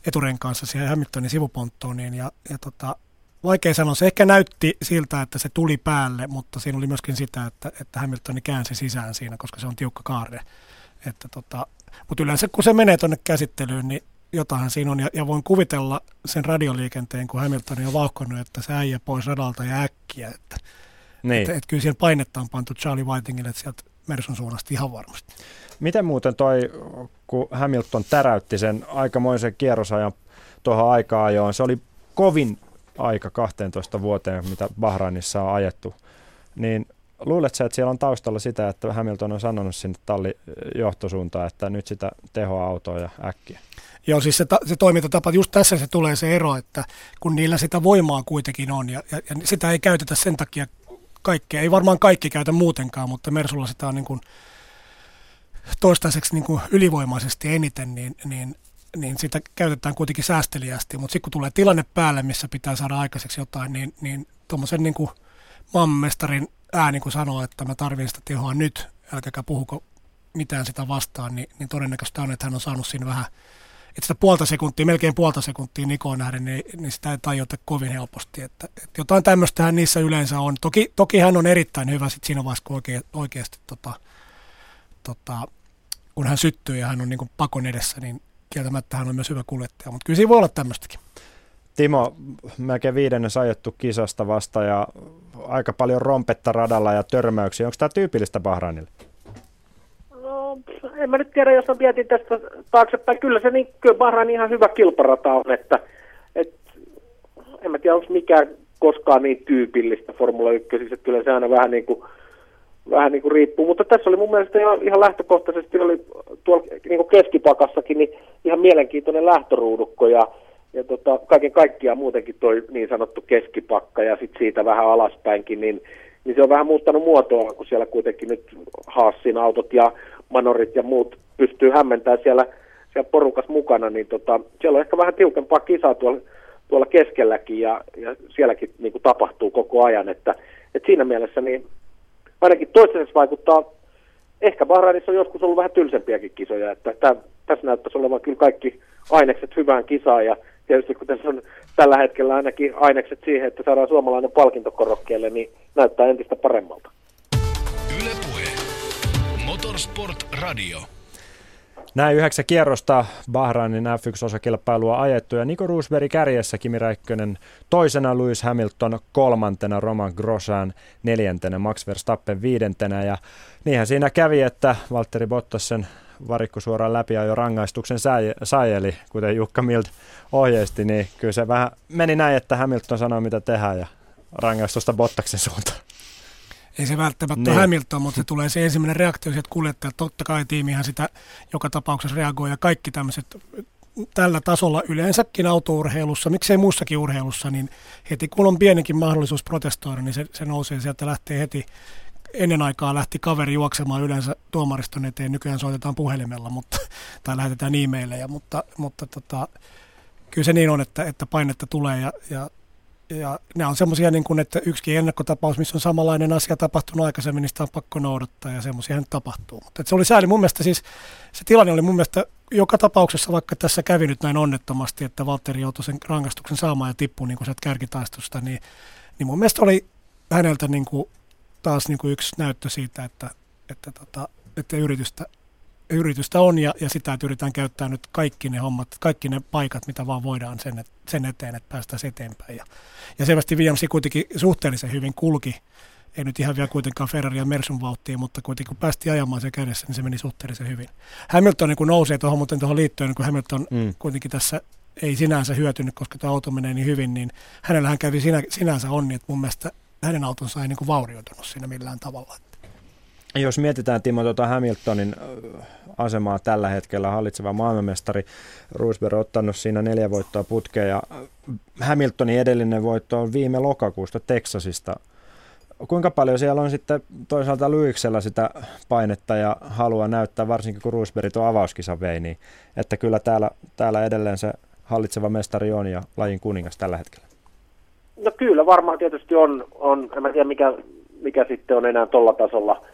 eturenkaansa siihen Hamiltonin sivuponttooniin ja, ja tota, vaikea sanoa. Se ehkä näytti siltä, että se tuli päälle, mutta siinä oli myöskin sitä, että, että Hamiltoni käänsi sisään siinä, koska se on tiukka kaarre. Että tota, mutta yleensä kun se menee tuonne käsittelyyn, niin jotain siinä on. Ja, ja voin kuvitella sen radioliikenteen, kun Hamilton on vauhkonut, että se äijä pois radalta ja äkkiä. Että, niin. että, että kyllä siihen painetta on pantu Charlie Whitingille sieltä Mersun suunnasta ihan varmasti. Miten muuten toi, kun Hamilton täräytti sen aikamoisen kierrosajan tuohon aikaa ajoon, se oli kovin aika 12 vuoteen, mitä Bahrainissa on ajettu, niin Luuletko että siellä on taustalla sitä, että Hamilton on sanonut sinne talli johtosuuntaan, että nyt sitä tehoa autoa ja äkkiä? Joo, siis se, ta- se toimintatapa, just tässä se tulee se ero, että kun niillä sitä voimaa kuitenkin on ja, ja, ja sitä ei käytetä sen takia kaikkea, ei varmaan kaikki käytä muutenkaan, mutta Mersulla sitä on niin kuin toistaiseksi niin kuin ylivoimaisesti eniten, niin, niin, niin sitä käytetään kuitenkin säästeliästi, mutta sitten kun tulee tilanne päälle, missä pitää saada aikaiseksi jotain, niin, niin tuommoisen niin kuin maailmanmestarin ääni, kun sanoo, että mä tarvitsen sitä tehoa nyt, älkääkä puhuko mitään sitä vastaan, niin, niin todennäköistä on, että hän on saanut siinä vähän, että sitä puolta sekuntia, melkein puolta sekuntia Nikoon nähden, niin, niin sitä ei tajuta kovin helposti. Että, että jotain tämmöistä niissä yleensä on. Toki, toki hän on erittäin hyvä sit siinä vaiheessa, kun oikein, oikeasti tota, tota, kun hän syttyy ja hän on niin pakon edessä, niin kieltämättä hän on myös hyvä kuljettaja, mutta kyllä siinä voi olla tämmöistäkin. Timo, melkein viidennes ajettu kisasta vasta ja aika paljon rompetta radalla ja törmäyksiä. Onko tämä tyypillistä Bahrainille? En mä nyt tiedä, jos mä mietin tästä taaksepäin. Kyllä se niin, kyllä Bahrain ihan hyvä kilparata on, että, että en mä tiedä, onko mikään koskaan niin tyypillistä Formula 1, siis että kyllä se aina vähän niin kuin, vähän niin kuin riippuu, mutta tässä oli mun mielestä ihan, ihan lähtökohtaisesti oli tuolla niin keskipakassakin niin ihan mielenkiintoinen lähtöruudukko ja ja tota, kaiken kaikkiaan muutenkin toi niin sanottu keskipakka ja sitten siitä vähän alaspäinkin, niin, niin se on vähän muuttanut muotoa, kun siellä kuitenkin nyt Haassin autot ja Manorit ja muut pystyy hämmentämään siellä, siellä porukas mukana, niin tota, siellä on ehkä vähän tiukempaa kisaa tuolla, tuolla keskelläkin ja, ja sielläkin niin kuin tapahtuu koko ajan, että, että siinä mielessä niin ainakin toistaiseksi vaikuttaa, ehkä Bahrainissa on joskus ollut vähän tylsempiäkin kisoja, että tässä näyttäisi olevan kyllä kaikki ainekset hyvään kisaan ja tietysti kun tässä on tällä hetkellä ainakin ainekset siihen, että saadaan suomalainen palkintokorokkeelle, niin näyttää entistä paremmalta. Ylepuhe. Motorsport Radio. Näin yhdeksän kierrosta Bahrainin F1-osakilpailua ajettu ja Niko Roosberg kärjessä, Kimi Räikkönen toisena, Lewis Hamilton kolmantena, Roman Grosjean neljäntenä, Max Verstappen viidentenä ja niinhän siinä kävi, että Valtteri Bottas sen varikko suoraan läpi jo rangaistuksen sai, eli kuten Jukka Mild ohjeisti, niin kyllä se vähän meni näin, että Hamilton sanoi mitä tehdään ja rangaistusta Bottaksen suuntaan. Ei se välttämättä niin. Hamilton, mutta se tulee se ensimmäinen reaktio että kuljettajat. Totta kai tiimihän sitä joka tapauksessa reagoi ja kaikki tämmöiset tällä tasolla yleensäkin autourheilussa, miksei muussakin urheilussa, niin heti kun on pienikin mahdollisuus protestoida, niin se, se nousee sieltä, lähtee heti ennen aikaa lähti kaveri juoksemaan yleensä tuomariston eteen, nykyään soitetaan puhelimella mutta, tai lähetetään e-maileja, mutta, mutta tota, kyllä se niin on, että, että painetta tulee ja, ja ja nämä on semmoisia, niin kuin, että yksikin ennakkotapaus, missä on samanlainen asia tapahtunut aikaisemmin, niin sitä on pakko noudattaa ja semmoisia nyt tapahtuu. Mutta se oli sääli mun mielestä siis, se tilanne oli mun mielestä joka tapauksessa, vaikka tässä kävi nyt näin onnettomasti, että Valtteri joutui sen rangaistuksen saamaan ja tippui niin kuin sieltä kärkitaistosta, niin, niin mun mielestä oli häneltä niin kuin, taas niin kuin yksi näyttö siitä, että, että, tota, että yritystä yritystä on ja, ja sitä, että yritetään käyttää nyt kaikki ne hommat, kaikki ne paikat, mitä vaan voidaan sen, sen eteen, että päästään eteenpäin. Ja, ja selvästi Williams kuitenkin suhteellisen hyvin kulki, ei nyt ihan vielä kuitenkaan Ferrari ja Mersun vauhtiin, mutta kuitenkin kun päästi ajamaan se kädessä, niin se meni suhteellisen hyvin. Hamilton niin kun nousee tuohon, mutta tuohon liittyen, niin kun Hamilton mm. kuitenkin tässä ei sinänsä hyötynyt, koska tuo auto menee niin hyvin, niin hänellähän kävi sinä, sinänsä onni, että mun mielestä hänen autonsa ei niin kuin vaurioitunut siinä millään tavalla. Jos mietitään Timo tuota Hamiltonin asemaa tällä hetkellä, hallitseva maailmanmestari Roosberg on ottanut siinä neljä voittoa putkeen ja Hamiltonin edellinen voitto on viime lokakuusta Texasista. Kuinka paljon siellä on sitten toisaalta Lyyiksellä sitä painetta ja halua näyttää, varsinkin kun Roosberg tuo avauskisa vei, niin että kyllä täällä, täällä edelleen se hallitseva mestari on ja lajin kuningas tällä hetkellä? No kyllä, varmaan tietysti on, on en mä tiedä mikä, mikä sitten on enää tuolla tasolla –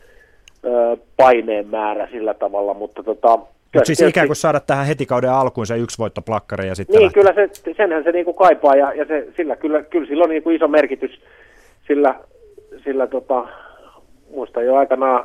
paineen määrä sillä tavalla, mutta tota, Mutta siis ikään kuin saada tähän heti kauden alkuun se yksi voittoplakkari ja sitten Niin, lähtee. kyllä se, senhän se niinku kaipaa ja, ja se, sillä kyllä, kyllä sillä on niinku iso merkitys, sillä, sillä tota, muista jo aikanaan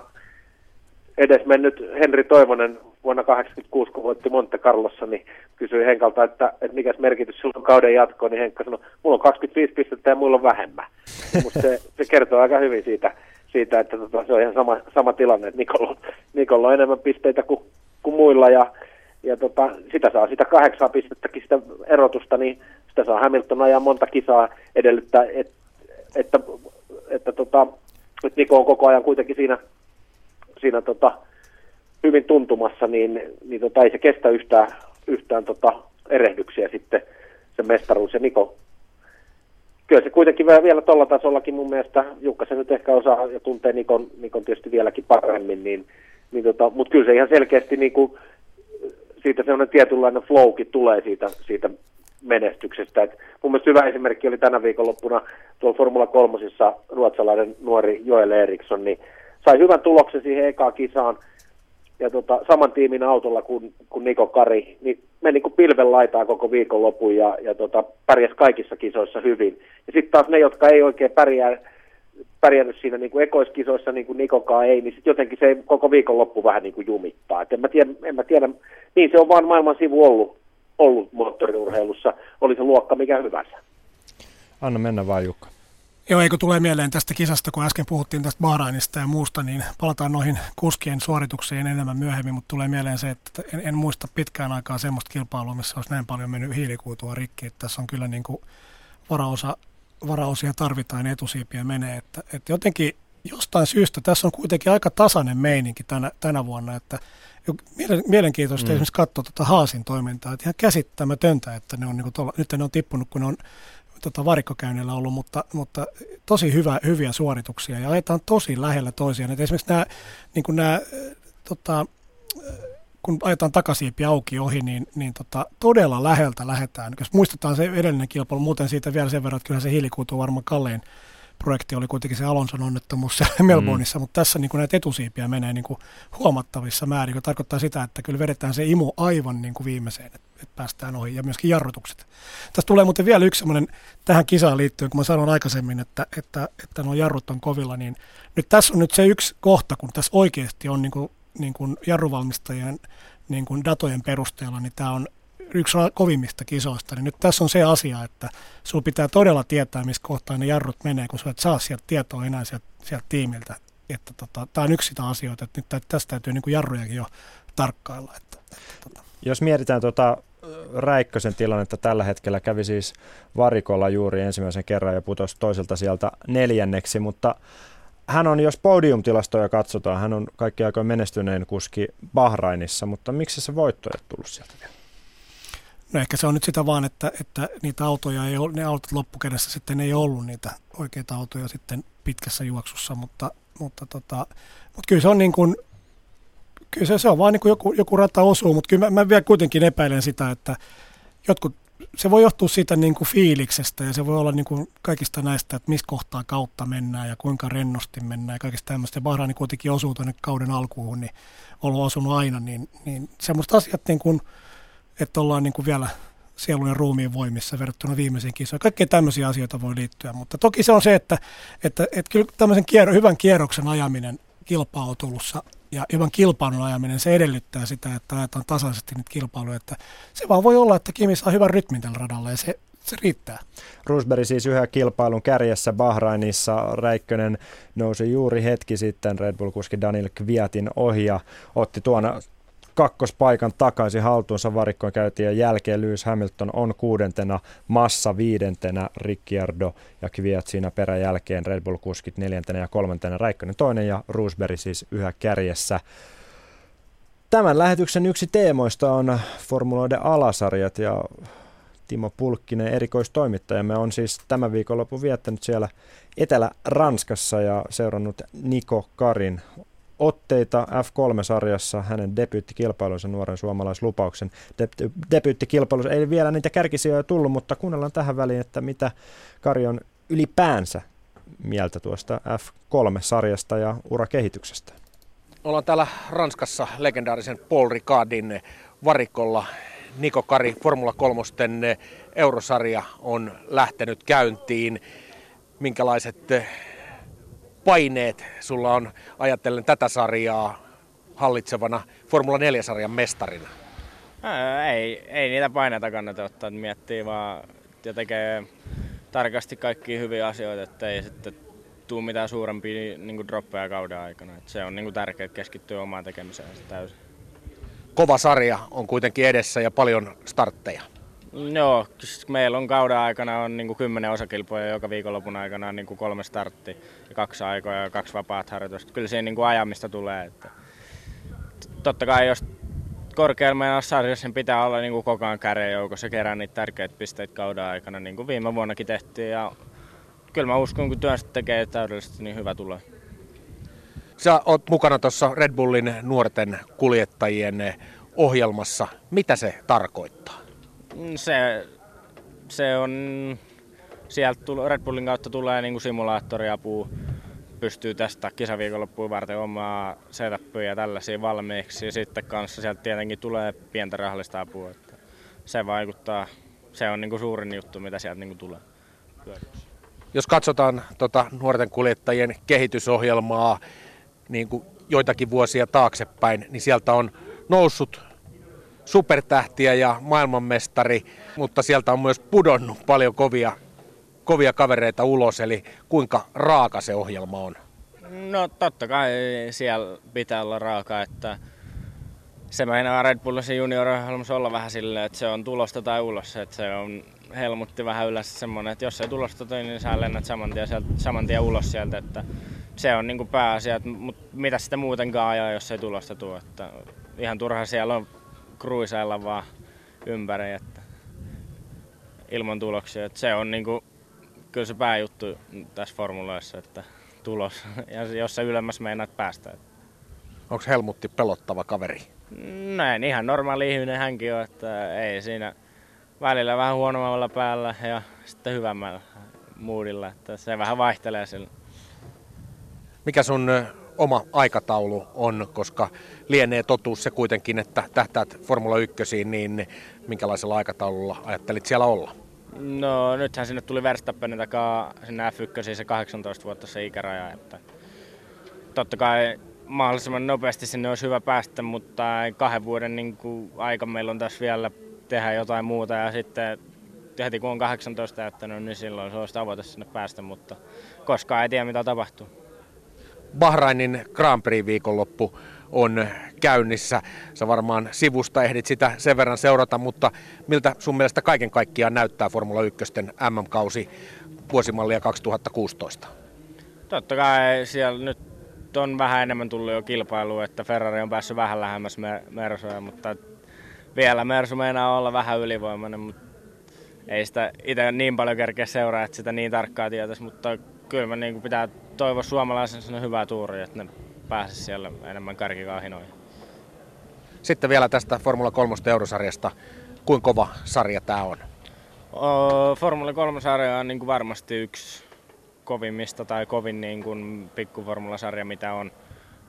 edes mennyt Henri Toivonen vuonna 1986, kun voitti Monte Carlossa, niin kysyi Henkalta, että, että mikä merkitys sillä on kauden jatkoon, niin Henkka sanoi, mulla on 25 pistettä ja mulla on vähemmän. Mutta se, se kertoo aika hyvin siitä, siitä, että tota, se on ihan sama, sama tilanne, että Nikolla, Nikolla on enemmän pisteitä kuin, kuin muilla ja, ja tota, sitä saa sitä kahdeksaa pistettäkin sitä erotusta, niin sitä saa Hamilton ajaa monta kisaa edellyttää, et, että, että, tota, että Niko on koko ajan kuitenkin siinä, siinä tota, hyvin tuntumassa, niin, niin tota, ei se kestä yhtään, yhtään tota, erehdyksiä sitten se mestaruus ja Niko kyllä se kuitenkin vielä tuolla tasollakin mun mielestä, Jukka se nyt ehkä osaa ja tuntee Nikon, Nikon tietysti vieläkin paremmin, niin, niin tota, mutta kyllä se ihan selkeästi niin kuin, siitä sellainen tietynlainen flowkin tulee siitä, siitä menestyksestä. Et mun mielestä hyvä esimerkki oli tänä viikonloppuna tuolla Formula 3 ruotsalainen nuori Joel Eriksson, niin sai hyvän tuloksen siihen ekaan kisaan – ja tota, saman tiimin autolla kuin, kuin Niko Kari, niin meni kuin pilven laitaa koko viikonlopun ja, ja tota, pärjäsi kaikissa kisoissa hyvin. Ja sitten taas ne, jotka ei oikein pärjää, pärjännyt siinä niin kuin ekoiskisoissa, niin kuin Nikokaan ei, niin sitten jotenkin se koko viikonloppu vähän niin kuin jumittaa. Et en, mä tiedä, en mä tiedä, niin se on vaan maailman sivu ollut, ollut moottoriurheilussa, oli se luokka mikä hyvänsä. Anna mennä vaan Jukka. Joo, eikö tulee mieleen tästä kisasta, kun äsken puhuttiin tästä Bahrainista ja muusta, niin palataan noihin kuskien suorituksiin enemmän myöhemmin, mutta tulee mieleen se, että en, en muista pitkään aikaa semmoista kilpailua, missä olisi näin paljon mennyt hiilikuitua rikki, että tässä on kyllä niin kuin varaosa, varaosia tarvitaan etusiipiä menee, että, että jotenkin jostain syystä tässä on kuitenkin aika tasainen meininki tänä, tänä vuonna, että mielenkiintoista mm. esimerkiksi katsoa tuota Haasin toimintaa, että ihan käsittämätöntä, että ne on niin kuin tuolla, nyt ne on tippunut, kun ne on tota, varikkokäynnillä ollut, mutta, mutta tosi hyvä, hyviä suorituksia ja ajetaan tosi lähellä toisiaan. Et esimerkiksi nämä, niin kuin nämä tota, kun ajetaan takasiipi auki ohi, niin, niin tota, todella läheltä lähetään. Jos muistetaan se edellinen kilpailu, muuten siitä vielä sen verran, että kyllä se hiilikuutu varmaan kallein projekti oli kuitenkin se Alonson onnettomuus mm. Melbourneissa, mm. mutta tässä niin kuin näitä etusiipiä menee niin kuin huomattavissa määrin, joka tarkoittaa sitä, että kyllä vedetään se imu aivan niin kuin viimeiseen. Et, että päästään ohi ja myöskin jarrutukset. Tässä tulee muuten vielä yksi semmoinen tähän kisaan liittyen, kun mä sanoin aikaisemmin, että, että, että nuo jarrut on kovilla, niin nyt tässä on nyt se yksi kohta, kun tässä oikeasti on niin kuin, niin kuin jarruvalmistajien niin kuin datojen perusteella, niin tämä on yksi kovimmista kisoista, niin nyt tässä on se asia, että sinulla pitää todella tietää, missä kohtaa ne jarrut menee, kun sinä et saa sieltä tietoa enää sieltä, sieltä tiimiltä. Että tota, tämä on yksi sitä asioita, että nyt tästä täytyy niin kuin jarrujakin jo tarkkailla. Että, että, tota. Jos mietitään tuota Räikkösen tilannetta tällä hetkellä, kävi siis varikolla juuri ensimmäisen kerran ja putosi toiselta sieltä neljänneksi, mutta hän on, jos podiumtilastoja katsotaan, hän on kaikki aikoin menestyneen kuski Bahrainissa, mutta miksi se voitto ei tullut sieltä vielä? No ehkä se on nyt sitä vaan, että, että niitä autoja ei ole, ne autot loppukädessä sitten ei ollut niitä oikeita autoja sitten pitkässä juoksussa, mutta, mutta, tota, mutta kyllä se on niin kuin, kyllä se, se on vaan niin kuin joku, joku rata osuu, mutta kyllä mä, mä vielä kuitenkin epäilen sitä, että jotkut, se voi johtua siitä niin kuin fiiliksestä ja se voi olla niin kuin kaikista näistä, että missä kohtaa kautta mennään ja kuinka rennosti mennään ja kaikista tämmöistä. Ja Bahraini kuitenkin osuu tuonne kauden alkuun, niin ollut osunut aina, niin, niin semmoista asiat niin kuin, että ollaan niin kuin vielä sielun ja ruumiin voimissa verrattuna viimeisiin kisoihin. Kaikkea tämmöisiä asioita voi liittyä, mutta toki se on se, että, että, että kyllä tämmöisen kiero, hyvän kierroksen ajaminen kilpautulussa ja hyvän kilpailun ajaminen, se edellyttää sitä, että ajetaan tasaisesti niitä kilpailuja. Että se vaan voi olla, että Kimi saa hyvän rytmin tällä radalla ja se, se riittää. Roosberg siis yhä kilpailun kärjessä Bahrainissa. Räikkönen nousi juuri hetki sitten Red Bull-kuski Daniel Kviatin ohi ja otti tuona kakkospaikan takaisin haltuunsa varikkoon käytiin jälkeen Lewis Hamilton on kuudentena, Massa viidentenä, Ricciardo ja Kviat siinä peräjälkeen, Red Bull-kuskit neljäntenä ja kolmantena, Räikkönen toinen ja Roosberg siis yhä kärjessä. Tämän lähetyksen yksi teemoista on formuloiden alasarjat ja Timo Pulkkinen, erikoistoimittajamme, on siis tämän viikonlopun viettänyt siellä Etelä-Ranskassa ja seurannut Niko Karin otteita F3-sarjassa hänen debyyttikilpailunsa nuoren suomalaislupauksen de- debyyttikilpailussa. Ei vielä niitä kärkisijoja tullut, mutta kuunnellaan tähän väliin, että mitä Kari on ylipäänsä mieltä tuosta F3-sarjasta ja urakehityksestä. Ollaan täällä Ranskassa legendaarisen Paul Ricardin varikolla. Niko Kari, Formula 3 eurosarja on lähtenyt käyntiin. Minkälaiset paineet sulla on ajatellen tätä sarjaa hallitsevana Formula 4-sarjan mestarina? Ää, ei, ei niitä paineita kannata ottaa, että miettii vaan ja tekee tarkasti kaikki hyviä asioita, että ei sitten tule mitään suurempia niin droppeja kauden aikana. Et se on niin tärkeää keskittyä omaan tekemiseen täysin. Kova sarja on kuitenkin edessä ja paljon startteja. Joo, meillä on kauden aikana on niin kymmenen osakilpoja joka viikonlopun aikana on niin kuin kolme startti ja kaksi aikoja ja kaksi vapaat harjoitusta. Kyllä siinä niin kuin ajamista tulee. Että totta kai jos korkealla sarjassa niin pitää olla niin kuin koko ajan kärjen joukossa kerää niitä tärkeitä pisteitä kauden aikana, niin kuin viime vuonnakin tehtiin. Ja kyllä mä uskon, kun työstä tekee täydellisesti, niin hyvä tulee. Sä oot mukana tuossa Red Bullin nuorten kuljettajien ohjelmassa. Mitä se tarkoittaa? Se, se on, sieltä Red Bullin kautta tulee niin kuin simulaattoriapua, pystyy tästä kisaviikonloppuun varten omaa setupia ja tällaisia valmiiksi. Ja sitten kanssa sieltä tietenkin tulee pientä rahallista apua. Että se vaikuttaa, se on niin kuin suurin juttu, mitä sieltä niin kuin tulee. Jos katsotaan tota nuorten kuljettajien kehitysohjelmaa niin kuin joitakin vuosia taaksepäin, niin sieltä on noussut supertähtiä ja maailmanmestari, mutta sieltä on myös pudonnut paljon kovia, kovia kavereita ulos, eli kuinka raaka se ohjelma on? No totta kai siellä pitää olla raaka, että se meinaa Red Bullissa junior olla vähän silleen, että se on tulosta tai ulos, että se on helmutti vähän yleensä semmoinen, että jos ei tulosta niin sä lennät saman tien, sieltä, saman tien ulos sieltä, että se on niin pääasia, mutta mitä sitten muutenkaan ajaa, jos ei tulosta tule, että ihan turha siellä on kruisailla vaan ympäri, että ilman tuloksia. Että se on niinku, kyllä se pääjuttu tässä formuloissa, että tulos. Ja jos se ylemmäs meinaat päästä. Onko Helmutti pelottava kaveri? Näin, ihan normaali ihminen hänkin on, että ei siinä välillä vähän huonommalla päällä ja sitten hyvämmällä moodilla, että se vähän vaihtelee sillä. Mikä sun oma aikataulu on, koska lienee totuus se kuitenkin, että tähtäät Formula 1, niin minkälaisella aikataululla ajattelit siellä olla? No nythän sinne tuli Verstappenin takaa sinne F1 se 18 vuotta se ikäraja, että totta kai mahdollisimman nopeasti sinne olisi hyvä päästä, mutta kahden vuoden niin kuin, aika meillä on tässä vielä tehdä jotain muuta ja sitten heti kun on 18 täyttänyt, niin silloin se olisi tavoite sinne päästä, mutta koskaan ei tiedä mitä tapahtuu. Bahrainin Grand Prix viikonloppu on käynnissä. Sä varmaan sivusta ehdit sitä sen verran seurata, mutta miltä sun mielestä kaiken kaikkiaan näyttää Formula 1 MM-kausi vuosimallia 2016? Totta kai siellä nyt on vähän enemmän tullut jo kilpailua, että Ferrari on päässyt vähän lähemmäs Mersuja, mutta vielä Mersu meinaa olla vähän ylivoimainen, mutta ei sitä itse niin paljon kerkeä seuraa, että sitä niin tarkkaa tietäisi, mutta kyllä me niin pitää toivoa suomalaisen hyvää tuuria, että ne pääsisi siellä enemmän kärkikaahinoihin. Sitten vielä tästä Formula 3 eurosarjasta. Kuinka kova sarja tämä on? Formula 3-sarja on niin kuin varmasti yksi kovimmista tai kovin niin kuin pikkuformulasarja, mitä on.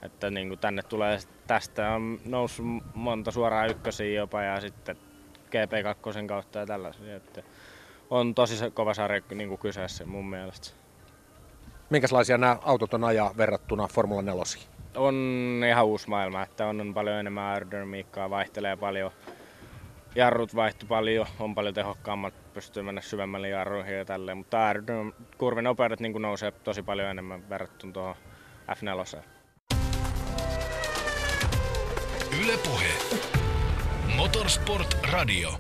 Että niin kuin tänne tulee tästä on noussut monta suoraa ykkösiä jopa ja sitten GP2 kautta ja tällaisia. Että on tosi kova sarja niin kuin kyseessä mun mielestä. Minkälaisia nämä autot on ajaa verrattuna Formula 4? On ihan uusi maailma, että on paljon enemmän aerodynamiikkaa, vaihtelee paljon. Jarrut vaihtuu paljon, on paljon tehokkaammat, pystyy mennä syvemmälle jarruihin ja tälleen, mutta kurvin nopeudet niin nousee tosi paljon enemmän verrattuna tuohon F4. Yle Puhe. Motorsport Radio.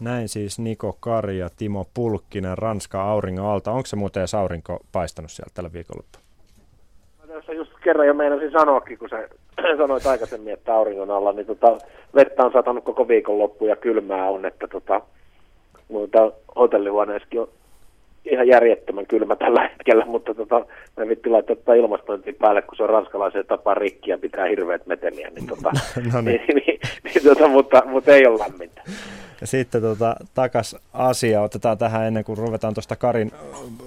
Näin siis Niko Kari ja Timo Pulkkinen Ranska auringon alta. Onko se muuten edes aurinko paistanut sieltä tällä viikonloppuna? Tässä just kerran jo meinasin sanoakin, kun sä sanoit aikaisemmin, että auringon alla, niin tota, vettä on satanut koko viikonloppu ja kylmää on, että tota, mutta hotellihuoneessakin on ihan järjettömän kylmä tällä hetkellä, mutta tota, mä vitti laittaa tota ilmastointia päälle, kun se on ranskalaisen tapa rikki ja pitää hirveät meteliä, niin, tota, no niin. niin, niin, niin tota, mutta, mutta ei ole lämmintä. Ja sitten tota, takas Asia, otetaan tähän ennen kuin ruvetaan tuosta Karin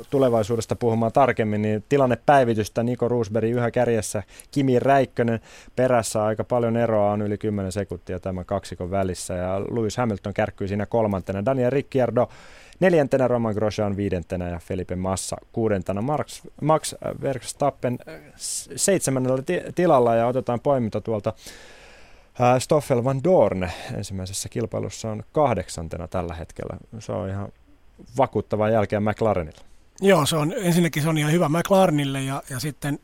tulevaisuudesta puhumaan tarkemmin, niin tilannepäivitystä. Niko Roosberg yhä kärjessä, Kimi Räikkönen perässä. Aika paljon eroa on yli 10 sekuntia tämän kaksikon välissä. Ja Lewis Hamilton kärkkyy siinä kolmantena. Daniel Ricciardo neljäntenä, Roman Grosjean viidentenä. Ja Felipe Massa kuudentena. Max, Max Verstappen seitsemännellä tilalla. Ja otetaan poiminta tuolta Stoffel van Dorn ensimmäisessä kilpailussa on kahdeksantena tällä hetkellä. Se on ihan vakuuttava jälkeä McLarenilla. Joo, se on, ensinnäkin se on ihan hyvä McLarenille ja, ja, sitten,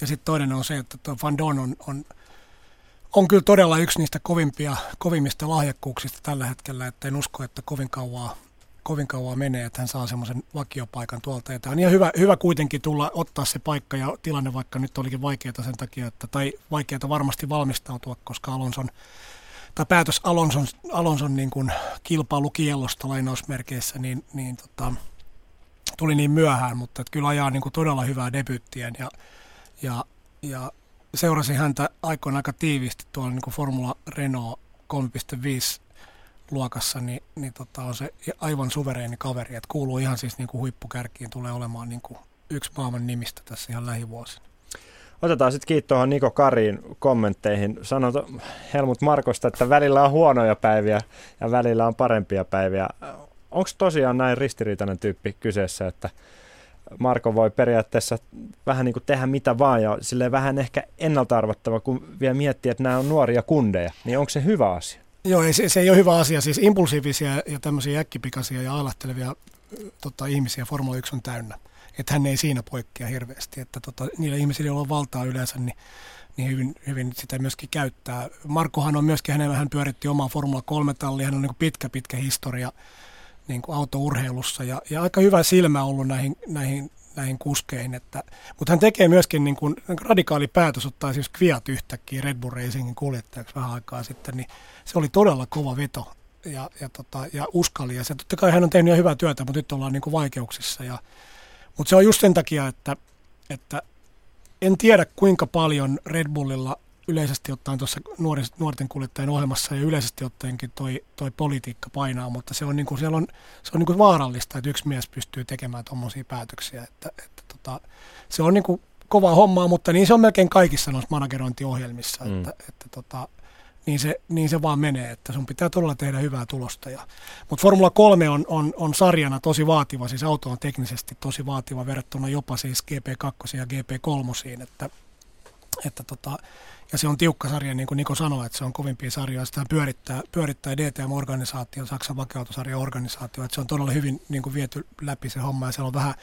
ja sitten toinen on se, että tuo Van Dorn on, on, on kyllä todella yksi niistä kovimpia, kovimmista lahjakkuuksista tällä hetkellä, että en usko, että kovin kauan kovin kauan menee, että hän saa semmoisen vakiopaikan tuolta. Ja tämä on ihan hyvä, hyvä kuitenkin tulla ottaa se paikka ja tilanne, vaikka nyt olikin vaikeaa sen takia, että, tai vaikeaa varmasti valmistautua, koska Alonson, tai päätös Alonson, Alonson niin kuin kilpailukiellosta lainausmerkeissä, niin, niin tota, tuli niin myöhään, mutta että kyllä ajaa niin kuin todella hyvää debyttiä ja, ja, ja seurasin häntä aikoina aika tiiviisti tuolla niin kuin Formula Renault 3.5 luokassa, niin, niin tota, on se aivan suvereeni kaveri, että kuuluu ihan siis niin kuin huippukärkiin, tulee olemaan niin kuin yksi maailman nimistä tässä ihan lähivuosina. Otetaan sitten kiinni tuohon Niko Karin kommentteihin. Sanot Helmut Markosta, että välillä on huonoja päiviä ja välillä on parempia päiviä. Onko tosiaan näin ristiriitainen tyyppi kyseessä, että Marko voi periaatteessa vähän niin kuin tehdä mitä vaan ja sille vähän ehkä ennalta arvattava, kun vielä miettii, että nämä on nuoria kundeja, niin onko se hyvä asia? Joo, se, se ei ole hyvä asia. Siis impulsiivisia ja tämmöisiä äkkipikaisia ja ailahtelevia tota, ihmisiä Formula 1 on täynnä. Että hän ei siinä poikkea hirveästi. Että tota, niillä ihmisillä, joilla on valtaa yleensä, niin, niin hyvin, hyvin sitä myöskin käyttää. Markohan on myöskin, hänellä hän pyöritti omaa Formula 3-tallia, hän on niin pitkä, pitkä historia niin kuin autourheilussa ja, ja aika hyvä silmä ollut näihin, näihin näihin kuskeihin. Että, mutta hän tekee myöskin niin kuin radikaali päätös ottaa siis Kviat yhtäkkiä Red Bull Racingin kuljettajaksi vähän aikaa sitten, niin se oli todella kova veto ja, ja, tota, ja uskallias. Ja totta kai hän on tehnyt hyvää työtä, mutta nyt ollaan niin kuin vaikeuksissa. Ja, mutta se on just sen takia, että, että en tiedä kuinka paljon Red Bullilla yleisesti ottaen tuossa nuorten kuljettajien ohjelmassa ja yleisesti ottaenkin toi, toi politiikka painaa, mutta se on, niin kuin, siellä on, se on niin kuin vaarallista, että yksi mies pystyy tekemään tuommoisia päätöksiä. Että, että tota, se on niin kuin kovaa hommaa, mutta niin se on melkein kaikissa noissa managerointiohjelmissa, mm. että, että tota, niin, se, niin se vaan menee, että sun pitää todella tehdä hyvää tulosta. Ja, mutta Formula 3 on, on, on sarjana tosi vaativa, siis auto on teknisesti tosi vaativa verrattuna jopa siis GP2 ja GP3, että, että tota, ja se on tiukka sarja, niin kuin Niko sanoi, että se on kovimpia sarjoja. Sitä pyörittää, pyörittää DTM-organisaatio, Saksan vakautusarja-organisaatio. Että se on todella hyvin niin kuin viety läpi se homma ja siellä on vähän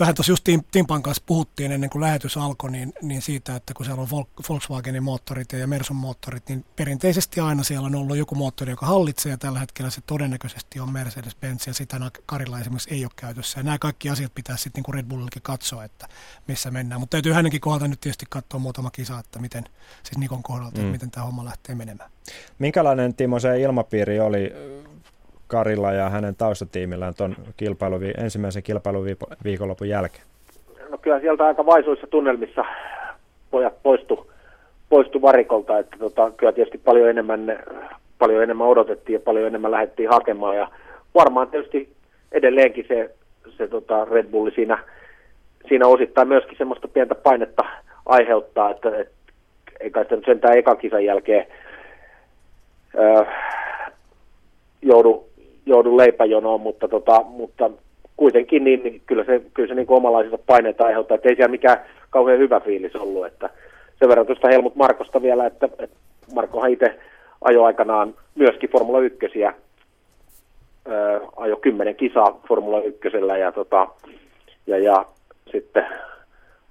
vähän tuossa just Timpan kanssa puhuttiin ennen kuin lähetys alkoi, niin, niin siitä, että kun siellä on Volkswagenin moottorit ja Mersun moottorit, niin perinteisesti aina siellä on ollut joku moottori, joka hallitsee, ja tällä hetkellä se todennäköisesti on Mercedes-Benz, ja sitä Karilla esimerkiksi ei ole käytössä. Ja nämä kaikki asiat pitää sitten niin Red Bullillekin katsoa, että missä mennään. Mutta täytyy hänenkin kohdalta nyt tietysti katsoa muutama kisa, että miten, siis Nikon kohdalta, mm. että miten tämä homma lähtee menemään. Minkälainen Timo se ilmapiiri oli Karilla ja hänen taustatiimillään tuon kilpailu, ensimmäisen kilpailuviikonlopun jälkeen? No kyllä sieltä aika vaisuissa tunnelmissa pojat poistu, poistu varikolta, että tota, kyllä tietysti paljon enemmän, paljon enemmän odotettiin ja paljon enemmän lähdettiin hakemaan ja varmaan tietysti edelleenkin se, se tota Red Bulli siinä, siinä osittain myöskin semmoista pientä painetta aiheuttaa, että et, ei kai sitä nyt sentään ekan kisan jälkeen öö, joudu joudu leipäjonoon, mutta, tota, mutta kuitenkin niin, niin kyllä se, kyllä se niin omalaisensa paineita aiheuttaa, että ei siellä mikään kauhean hyvä fiilis ollut, että sen verran tuosta Helmut Markosta vielä, että, että Markohan itse ajoi aikanaan myöskin Formula 1 ää, ajo kymmenen kisaa Formula 1 ja, tota, ja, ja sitten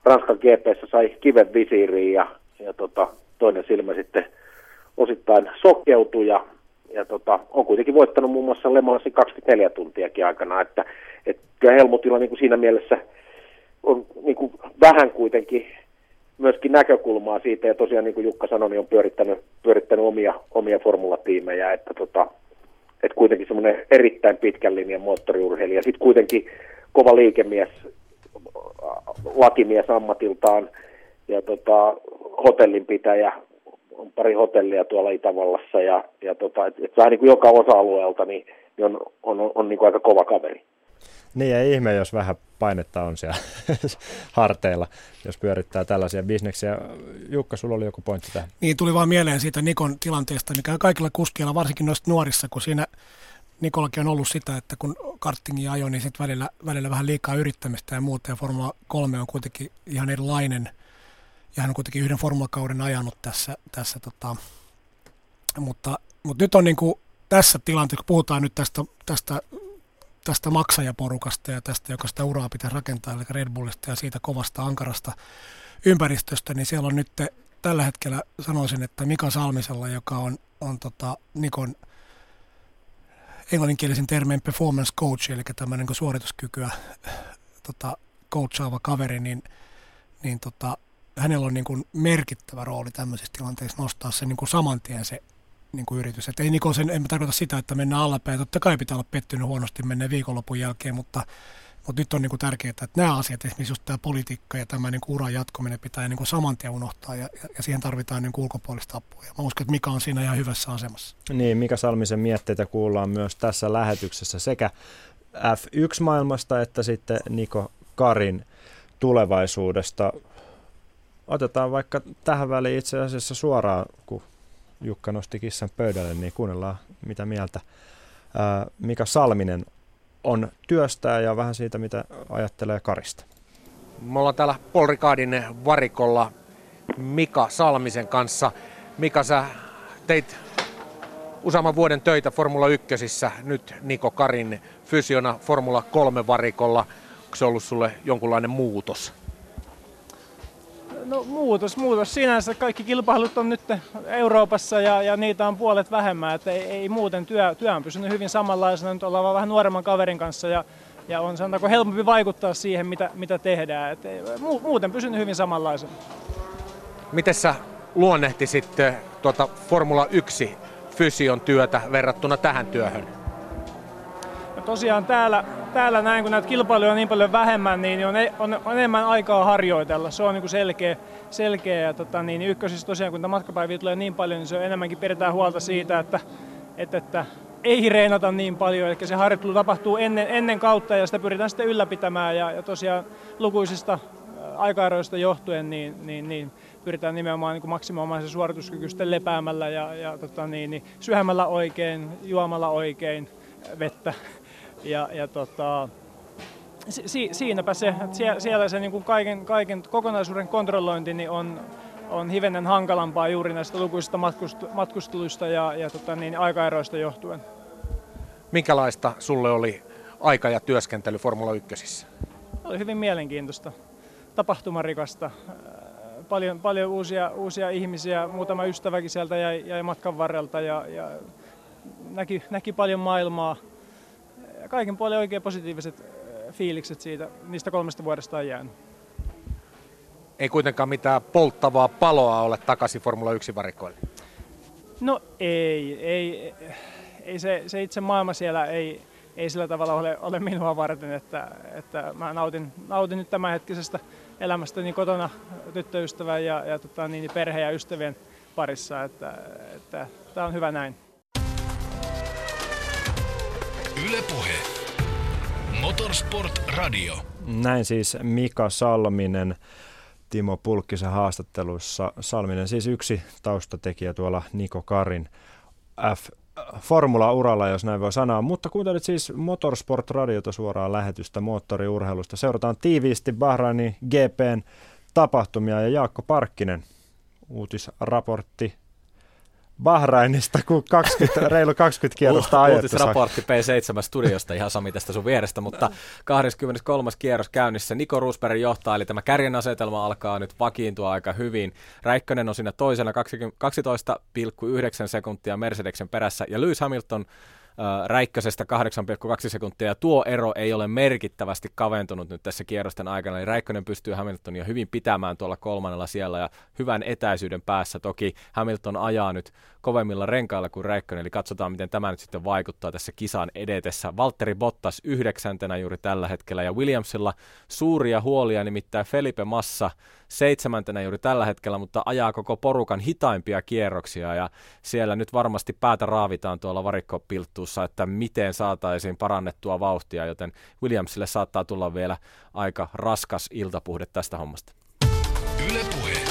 Ranskan GPssä sai kiven visiiriin ja, ja tota, toinen silmä sitten osittain sokkeutui ja ja tota, on kuitenkin voittanut muun muassa Le Mansin 24 tuntiakin aikana, että et kyllä Helmutilla niin kuin siinä mielessä on niin kuin vähän kuitenkin myöskin näkökulmaa siitä, ja tosiaan niin kuin Jukka sanoi, niin on pyörittänyt, pyörittänyt omia, omia formulatiimejä, että tota, et kuitenkin semmoinen erittäin pitkän linjan moottoriurheilija, sitten kuitenkin kova liikemies, lakimies ammatiltaan, ja tota, hotellinpitäjä, on pari hotellia tuolla Itävallassa ja, ja tota, et, et vähän niin kuin joka osa-alueelta niin, niin on, on, on, on niin kuin aika kova kaveri. Niin ei ihme, jos vähän painetta on siellä harteilla, jos pyörittää tällaisia bisneksiä. Jukka, sulla oli joku pointti tähän. Niin, tuli vaan mieleen siitä Nikon tilanteesta, mikä on kaikilla kuskeilla, varsinkin noista nuorissa, kun siinä Nikollakin on ollut sitä, että kun kartingi ajoi, niin sitten välillä, välillä vähän liikaa yrittämistä ja muuta, ja Formula 3 on kuitenkin ihan erilainen – ja hän on kuitenkin yhden formulakauden ajanut tässä, tässä tota, mutta, mutta nyt on niin kuin tässä tilanteessa, kun puhutaan nyt tästä, tästä, tästä maksajaporukasta ja tästä, joka sitä uraa pitää rakentaa, eli Red Bullista ja siitä kovasta ankarasta ympäristöstä, niin siellä on nyt tällä hetkellä sanoisin, että Mika Salmisella, joka on, on tota Nikon englanninkielisen termeen performance coach, eli tämmöinen niin suorituskykyä tota, coachaava kaveri, niin, niin tota, hänellä on niin kuin merkittävä rooli tämmöisessä tilanteessa nostaa se niin kuin saman tien se niin kuin yritys. Et ei Niko sen, en tarkoita sitä, että mennään allapäin. Totta kai pitää olla pettynyt huonosti menneen viikonlopun jälkeen, mutta, mutta nyt on niin kuin tärkeää, että nämä asiat, esimerkiksi just tämä politiikka ja tämä niin kuin uran jatkuminen pitää niin kuin saman tien unohtaa ja, ja, ja siihen tarvitaan niin kuin ulkopuolista apua. Ja mä uskon, että Mika on siinä ihan hyvässä asemassa. Niin, Mika Salmisen mietteitä kuullaan myös tässä lähetyksessä sekä F1-maailmasta että sitten Niko Karin tulevaisuudesta. Otetaan vaikka tähän väliin itse asiassa suoraan, kun Jukka nosti kissan pöydälle, niin kuunnellaan mitä mieltä Mika Salminen on työstää ja vähän siitä, mitä ajattelee Karista. Me ollaan täällä Polrikaadin varikolla Mika Salmisen kanssa. Mika, sä teit useamman vuoden töitä Formula 1. Nyt Niko Karin fysiona Formula 3 varikolla. Onko se ollut sulle jonkunlainen muutos? No muutos, muutos sinänsä. Kaikki kilpailut on nyt Euroopassa ja, ja niitä on puolet vähemmän. Että ei, ei muuten työ, työ on pysynyt hyvin samanlaisena. Nyt ollaan vähän nuoremman kaverin kanssa ja, ja on sanotaanko helpompi vaikuttaa siihen, mitä, mitä tehdään. Et muuten pysynyt hyvin samanlaisena. Miten sä luonnehtisit tuota Formula 1 fysion työtä verrattuna tähän työhön? Tosiaan täällä, täällä näin, kun näitä kilpailuja on niin paljon vähemmän, niin on, e- on, on enemmän aikaa harjoitella. Se on niin kuin selkeä, selkeä. Ja tota, niin ykkösissä tosiaan, kun matkapäiviä tulee niin paljon, niin se on enemmänkin pidetään huolta siitä, että, että, että ei reenata niin paljon, eli se harjoittelu tapahtuu ennen, ennen kautta ja sitä pyritään sitten ylläpitämään ja, ja tosiaan lukuisista aikaeroista johtuen niin, niin, niin pyritään nimenomaan niin maksimoimaan se suorituskyky sitten lepäämällä ja, ja tota, niin, niin, syömällä oikein, juomalla oikein vettä. Ja, ja tota, si, siinäpä se, että siellä, siellä se niin kuin kaiken, kaiken kokonaisuuden kontrollointi niin on, on hivenen hankalampaa juuri näistä lukuisista matkusteluista ja, ja tota, niin, aikaeroista johtuen. Minkälaista sulle oli aika ja työskentely Formula 1? Oli hyvin mielenkiintoista, tapahtumarikasta, paljon, paljon uusia, uusia ihmisiä, muutama ystäväkin sieltä jäi, jäi matkan varrelta ja, ja näki, näki paljon maailmaa. Kaiken puolin oikein positiiviset fiilikset siitä, niistä kolmesta vuodesta on jäänyt. Ei kuitenkaan mitään polttavaa paloa ole takaisin Formula 1-varikoille. No ei, ei, ei se, se itse maailma siellä ei, ei sillä tavalla ole, ole minua varten, että, että mä nautin, nautin nyt tämänhetkisestä elämästäni kotona tyttöystävän ja, ja tota, niin, perhe ja ystävien parissa, että, että tämä on hyvä näin. Ylepuhe. Motorsport Radio. Näin siis Mika Salminen Timo Pulkkisen haastattelussa. Salminen siis yksi taustatekijä tuolla Niko Karin F formula-uralla, jos näin voi sanoa. Mutta kuuntelit siis Motorsport-radiota suoraan lähetystä moottoriurheilusta. Seurataan tiiviisti Bahrainin GPn tapahtumia ja Jaakko Parkkinen uutisraportti Bahrainista, kun 20, reilu 20 kierrosta uh, ajettu. Uutisraportti P7 studiosta ihan Sami tästä sun vierestä, mutta 23. kierros käynnissä. Niko Rosberg johtaa, eli tämä kärjen asetelma alkaa nyt vakiintua aika hyvin. Räikkönen on siinä toisena 12,9 sekuntia Mercedeksen perässä ja Lewis Hamilton Räikkösestä 8,2 sekuntia, tuo ero ei ole merkittävästi kaventunut nyt tässä kierrosten aikana, eli Räikkönen pystyy Hamiltonia hyvin pitämään tuolla kolmannella siellä ja hyvän etäisyyden päässä. Toki Hamilton ajaa nyt kovemmilla renkailla kuin Räikkönen, eli katsotaan, miten tämä nyt sitten vaikuttaa tässä kisan edetessä. Valtteri Bottas yhdeksäntenä juuri tällä hetkellä, ja Williamsilla suuria huolia, nimittäin Felipe Massa seitsemäntenä juuri tällä hetkellä, mutta ajaa koko porukan hitaimpia kierroksia, ja siellä nyt varmasti päätä raavitaan tuolla varikkopilttuussa, että miten saataisiin parannettua vauhtia, joten Williamsille saattaa tulla vielä aika raskas iltapuhde tästä hommasta. Ylepuhe.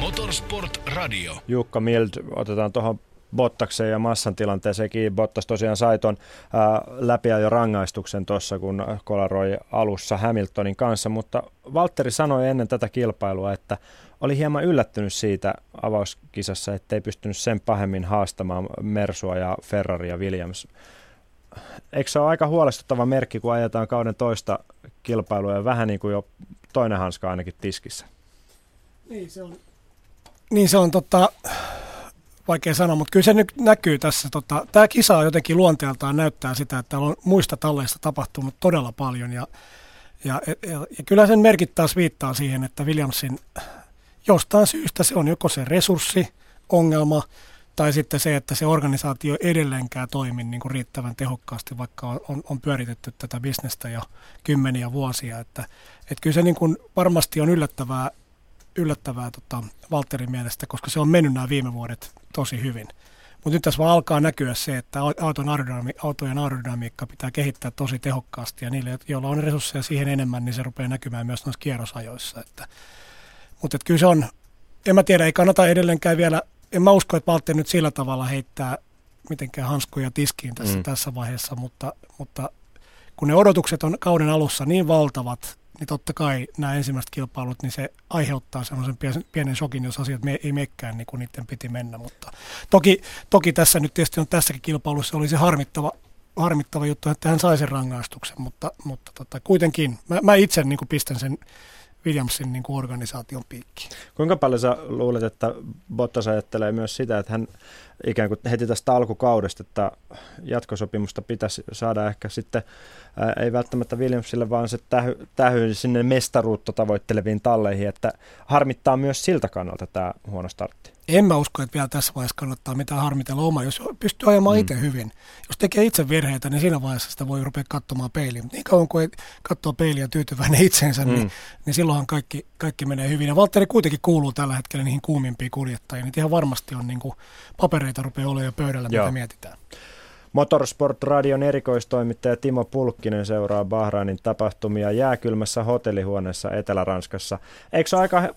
Motorsport Radio. Jukka Mild, otetaan tuohon Bottakseen ja massan tilanteeseenkin. Bottas tosiaan sai ton ää, jo rangaistuksen tuossa, kun kolaroi alussa Hamiltonin kanssa, mutta Valtteri sanoi ennen tätä kilpailua, että oli hieman yllättynyt siitä avauskisassa, ettei pystynyt sen pahemmin haastamaan Mersua ja Ferrari ja Williams. Eikö se ole aika huolestuttava merkki, kun ajetaan kauden toista kilpailua ja vähän niin kuin jo toinen hanska ainakin tiskissä? Niin se on, niin se on tota, vaikea sanoa, mutta kyllä se nyt näkyy tässä. Tota, tämä kisa on jotenkin luonteeltaan näyttää sitä, että on muista talleista tapahtunut todella paljon ja, ja, ja, ja kyllä sen merkit taas viittaa siihen, että Williamsin jostain syystä se on joko se resurssi, ongelma tai sitten se, että se organisaatio edelleenkään toimi niin kuin riittävän tehokkaasti, vaikka on, on, on pyöritetty tätä bisnestä jo kymmeniä vuosia. Että, että kyllä se niin kuin varmasti on yllättävää, yllättävää tota, Walterin mielestä, koska se on mennyt nämä viime vuodet tosi hyvin. Mutta nyt tässä vaan alkaa näkyä se, että auton aerodynami- autojen aerodynamiikka pitää kehittää tosi tehokkaasti ja niille, joilla on resursseja siihen enemmän, niin se rupeaa näkymään myös noissa kierrosajoissa. Että, mutta että kyllä se on, en mä tiedä, ei kannata edelleenkään vielä, en mä usko, että Valtteri nyt sillä tavalla heittää mitenkään hanskoja tiskiin tässä, mm. tässä vaiheessa, mutta, mutta kun ne odotukset on kauden alussa niin valtavat, niin totta kai nämä ensimmäiset kilpailut, niin se aiheuttaa sellaisen pienen shokin, jos asiat ei mekkään niin kuin niiden piti mennä. Mutta toki, toki tässä nyt tietysti on tässäkin kilpailussa oli se harmittava, harmittava juttu, että hän sai sen rangaistuksen, mutta, mutta tota, kuitenkin mä, mä itse niin kuin pistän sen Williamsin niin kuin organisaation piikkiin. Kuinka paljon sä luulet, että Bottas ajattelee myös sitä, että hän ikään kuin heti tästä alkukaudesta, että jatkosopimusta pitäisi saada ehkä sitten, ää, ei välttämättä Williamsille, vaan se tähy, tähy sinne mestaruutta tavoitteleviin talleihin, että harmittaa myös siltä kannalta tämä huono startti. En mä usko, että vielä tässä vaiheessa kannattaa mitään harmitella oma, jos pystyy ajamaan mm. itse hyvin. Jos tekee itse virheitä, niin siinä vaiheessa sitä voi rupea katsomaan peiliin. Mutta niin kauan kuin ei katsoo peiliä tyytyväinen itsensä, niin, mm. niin, niin silloinhan kaikki, kaikki menee hyvin. Ja Valtteri kuitenkin kuuluu tällä hetkellä niihin kuumimpiin kuljettajiin. Niin ihan varmasti on niin kuin papereita rupeaa olemaan jo pöydällä, Joo. mitä mietitään. Motorsport-radion erikoistoimittaja Timo Pulkkinen seuraa Bahrainin tapahtumia jääkylmässä hotellihuoneessa Etelä-Ranskassa. Eikö se ole aika äh,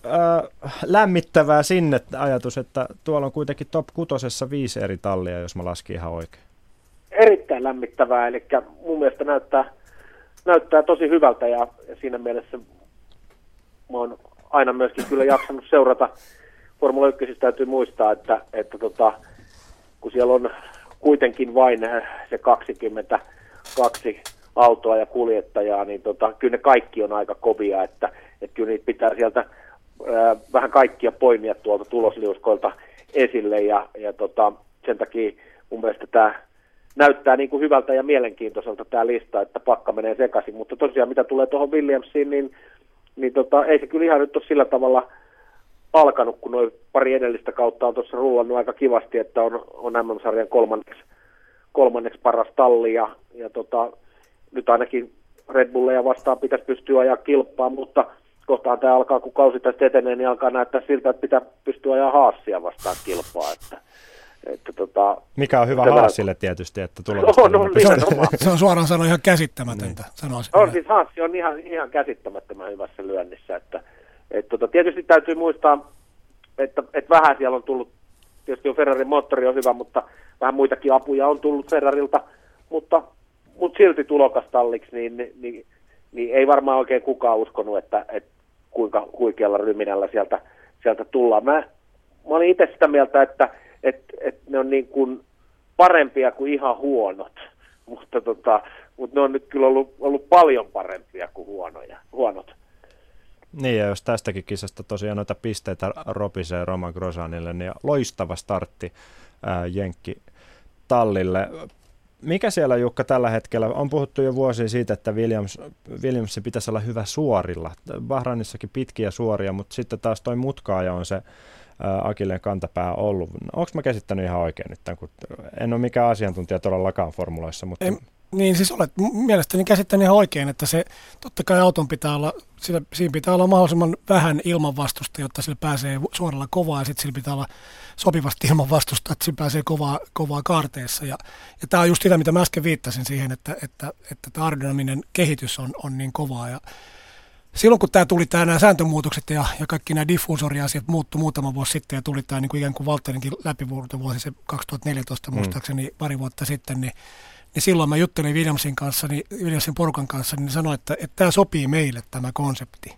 lämmittävää sinne ajatus, että tuolla on kuitenkin top kutosessa viisi eri tallia, jos mä laskin ihan oikein? Erittäin lämmittävää, eli mun mielestä näyttää, näyttää tosi hyvältä ja, siinä mielessä mä oon aina myöskin kyllä jaksanut seurata Formula 1 täytyy muistaa, että, että tota, kun siellä on kuitenkin vain se 22 autoa ja kuljettajaa, niin tota, kyllä ne kaikki on aika kovia, että, että kyllä niitä pitää sieltä ää, vähän kaikkia poimia tuolta tulosliuskoilta esille ja, ja tota, sen takia mun mielestä tämä näyttää niin kuin hyvältä ja mielenkiintoiselta tämä lista, että pakka menee sekaisin, mutta tosiaan mitä tulee tuohon Williamsiin, niin, niin tota, ei se kyllä ihan nyt ole sillä tavalla – alkanut, kun noin pari edellistä kautta on tuossa rullannut aika kivasti, että on, on MM-sarjan kolmanneksi, kolmanneksi paras talli ja, ja tota, nyt ainakin Red Bulleja vastaan pitäisi pystyä ajaa kilpaa, mutta kohtaan tämä alkaa, kun kausi tästä etenee, niin alkaa näyttää siltä, että pitää pystyä ajaa haassia vastaan kilpaa. Että, että tota, Mikä on hyvä haasille tietysti, että tulosta on, on, Se on suoraan sanoen ihan käsittämätöntä. Niin. Sanoisin on, siis haassi on ihan, ihan käsittämättömän hyvässä lyönnissä, että et tota, tietysti täytyy muistaa, että, että vähän siellä on tullut, tietysti on Ferrarin moottori on hyvä, mutta vähän muitakin apuja on tullut Ferrarilta, mutta, mutta silti tulokastalliksi, niin, niin, niin, niin ei varmaan oikein kukaan uskonut, että, että kuinka huikealla ryminällä sieltä, sieltä tullaan. Mä, mä olin itse sitä mieltä, että, että, että ne on niin kuin parempia kuin ihan huonot, mutta, tota, mutta ne on nyt kyllä ollut, ollut paljon parempia kuin huonoja, huonot. Niin, ja jos tästäkin kisasta tosiaan noita pisteitä ropisee Roman Grosanille, niin loistava startti ää, Jenkki tallille. Mikä siellä Jukka tällä hetkellä, on puhuttu jo vuosia siitä, että Williams, Williamsin pitäisi olla hyvä suorilla. Bahrainissakin pitkiä suoria, mutta sitten taas toi mutkaaja on se Akilleen kantapää ollut. Onko mä käsittänyt ihan oikein nyt, kun en ole mikään asiantuntija todellakaan formuloissa, mutta... En, niin siis olet mielestäni käsittänyt ihan oikein, että se totta kai auton pitää olla, sillä, siinä pitää olla mahdollisimman vähän ilmanvastusta, jotta sillä pääsee suoralla kovaa ja sitten sillä pitää olla sopivasti ilmanvastusta, että sillä pääsee kovaa, kovaa kaarteessa. Ja, ja tämä on just sitä, mitä mä äsken viittasin siihen, että, että, että tämä aerodynaminen kehitys on, on niin kovaa ja silloin kun tämä tuli tämä nämä sääntömuutokset ja, ja kaikki nämä diffuusoriasiat muuttu muutama vuosi sitten ja tuli tämä niin kuin ikään kuin Valtterinkin läpivuosi se 2014 mm. muistaakseni pari vuotta sitten, niin niin silloin mä juttelin Williamsin kanssa, niin Williamsin porukan kanssa, niin sanoin, että, että tämä sopii meille tämä konsepti.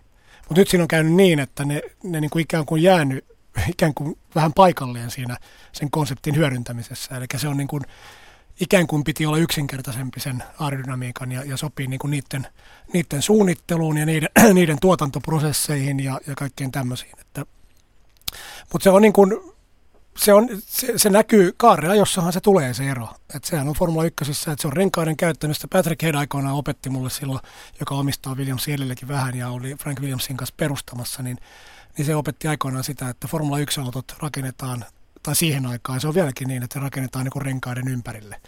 Mutta nyt siinä on käynyt niin, että ne, ne niin kuin ikään kuin jäänyt ikään kuin vähän paikalleen siinä sen konseptin hyödyntämisessä. Eli se on niin kuin, ikään kuin piti olla yksinkertaisempi sen aerodynamiikan ja, ja sopii niin kuin niiden, niiden suunnitteluun ja niiden, niiden tuotantoprosesseihin ja, ja kaikkeen tämmöisiin. Mutta se on niin kuin, se, on, se, se näkyy kaarella, jossahan se tulee se ero. Et sehän on Formula 1, että se on renkaiden käyttämistä. Patrick Head aikoinaan opetti mulle silloin, joka omistaa Williamsin edelläkin vähän ja oli Frank Williamsin kanssa perustamassa, niin, niin se opetti aikoinaan sitä, että Formula 1-autot rakennetaan, tai siihen aikaan se on vieläkin niin, että se rakennetaan niin kuin renkaiden ympärille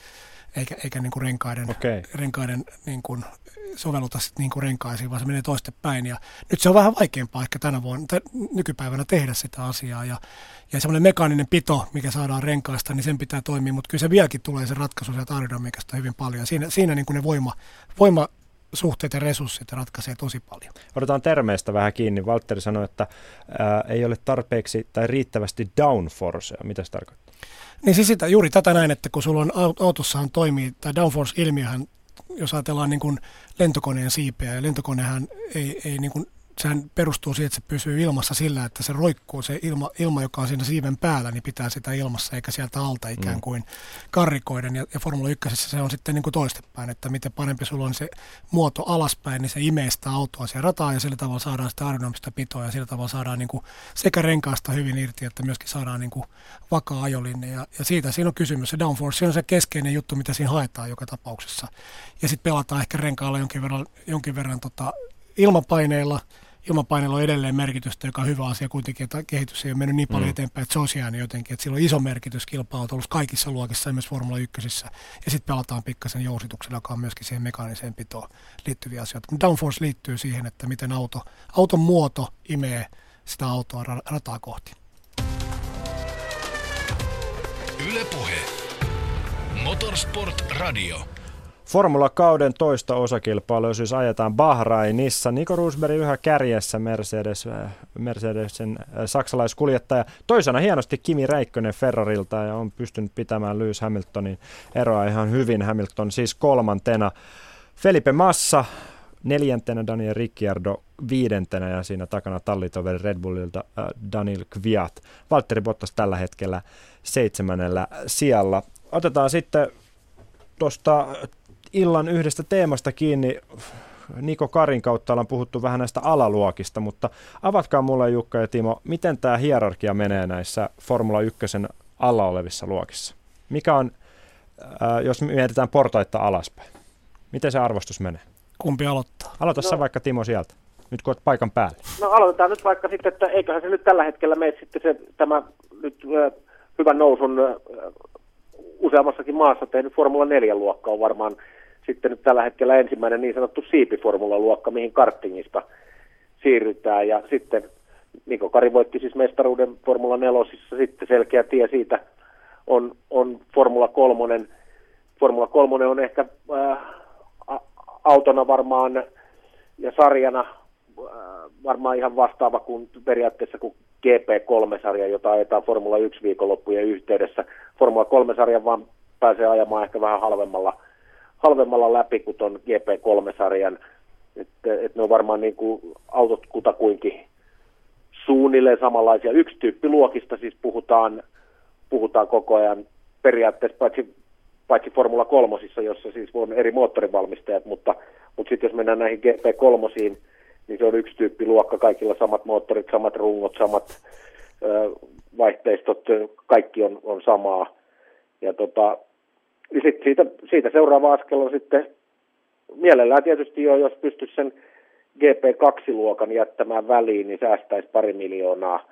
eikä, eikä niin kuin renkaiden, okay. renkaiden niin kuin sovelluta sit niin kuin renkaisiin, vaan se menee toistepäin. Ja nyt se on vähän vaikeampaa ehkä tänä vuonna, tai nykypäivänä tehdä sitä asiaa. Ja, ja semmoinen mekaaninen pito, mikä saadaan renkaista, niin sen pitää toimia, mutta kyllä se vieläkin tulee se ratkaisu sieltä aerodynamiikasta hyvin paljon. Siinä, siinä niin kuin ne voima, voima suhteet ja resurssit ratkaisee tosi paljon. Otetaan termeistä vähän kiinni. Valtteri sanoi, että ää, ei ole tarpeeksi tai riittävästi downforcea. Mitä se tarkoittaa? Niin siis sitä, juuri tätä näin, että kun sulla on autossahan toimii, tämä downforce-ilmiöhän, jos ajatellaan niin kuin lentokoneen siipeä, ja lentokonehan ei, ei niin kuin sehän perustuu siihen, että se pysyy ilmassa sillä, että se roikkuu, se ilma, ilma joka on siinä siiven päällä, niin pitää sitä ilmassa eikä sieltä alta ikään mm. kuin karrikoiden. Ja, ja Formula 1 se on sitten niin kuin toistepäin, että miten parempi sulla on se muoto alaspäin, niin se imee sitä autoa siihen rataan ja sillä tavalla saadaan sitä aerodynamista pitoa ja sillä tavalla saadaan niin kuin sekä renkaasta hyvin irti, että myöskin saadaan niin kuin vakaa ajolinne. Ja, ja siitä siinä on kysymys. Se downforce on se keskeinen juttu, mitä siinä haetaan joka tapauksessa. Ja sitten pelataan ehkä renkaalla jonkin verran, jonkin verran tota, ilmapaineilla – ilmapaineella on edelleen merkitystä, joka on hyvä asia kuitenkin, että kehitys ei ole mennyt niin paljon mm. eteenpäin, että se on jäänyt jotenkin, että sillä on iso merkitys kilpailut kaikissa luokissa, myös Formula 1. Ja sitten pelataan pikkasen jousituksella, joka on myöskin siihen mekaaniseen pitoon liittyviä asioita. Downforce liittyy siihen, että miten auto, auton muoto imee sitä autoa rataa kohti. Yle Puhe. Motorsport Radio. Formula-kauden toista osakilpailua siis ajetaan Bahrainissa. Niko Rosberg yhä kärjessä Mercedes, äh, Mercedesen äh, saksalaiskuljettaja. Toisena hienosti Kimi Räikkönen Ferrarilta ja on pystynyt pitämään Lewis Hamiltonin eroa ihan hyvin. Hamilton siis kolmantena. Felipe Massa neljäntenä, Daniel Ricciardo viidentenä ja siinä takana tallitoveri Red Bullilta äh, Daniel Kviat. Valtteri Bottas tällä hetkellä seitsemännellä sijalla. Otetaan sitten tuosta illan yhdestä teemasta kiinni. Niko Karin kautta ollaan puhuttu vähän näistä alaluokista, mutta avatkaa mulle Jukka ja Timo, miten tämä hierarkia menee näissä Formula 1 alla olevissa luokissa? Mikä on, äh, jos mietitään portaita alaspäin, miten se arvostus menee? Kumpi aloittaa? Aloita no. sä vaikka Timo sieltä, nyt kun olet paikan päällä. No aloitetaan nyt vaikka sitten, että eiköhän se nyt tällä hetkellä mene sitten se, tämä nyt äh, hyvän nousun äh, useammassakin maassa tehnyt Formula 4-luokka on varmaan sitten nyt tällä hetkellä ensimmäinen niin sanottu siipiformula-luokka, mihin kartingista siirrytään. Ja sitten Niko Kari voitti siis mestaruuden Formula 4, sitten selkeä tie siitä on, on Formula 3. Formula 3 on ehkä äh, autona varmaan ja sarjana äh, varmaan ihan vastaava kuin periaatteessa kuin GP3-sarja, jota ajetaan Formula 1 viikonloppujen yhteydessä. Formula 3-sarjan vaan pääsee ajamaan ehkä vähän halvemmalla – halvemmalla läpi kuin tuon GP3-sarjan. Että et ne on varmaan niin kuin autot kutakuinkin suunnilleen samanlaisia. Yksi tyyppi luokista siis puhutaan, puhutaan koko ajan periaatteessa paitsi, paitsi Formula 3, jossa siis on eri moottorivalmistajat, mutta, mutta sitten jos mennään näihin GP3, niin se on yksi tyyppi luokka, kaikilla samat moottorit, samat rungot, samat ö, vaihteistot, kaikki on, on samaa. Ja tota, niin sit siitä, siitä seuraava askel on sitten mielellään tietysti jo, jos pystyisi sen GP2-luokan jättämään väliin, niin säästäisi pari miljoonaa.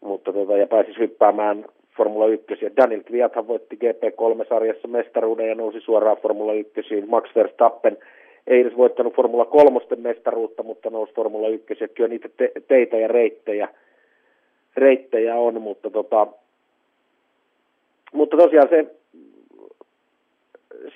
Mutta tota, ja pääsisi hyppäämään Formula 1. Ja Daniel Kviathan voitti GP3-sarjassa mestaruuden ja nousi suoraan Formula 1. Max Verstappen ei edes voittanut Formula 3 mestaruutta, mutta nousi Formula 1. Ja kyllä niitä te- teitä ja reittejä, reittejä on, mutta, tota, mutta tosiaan se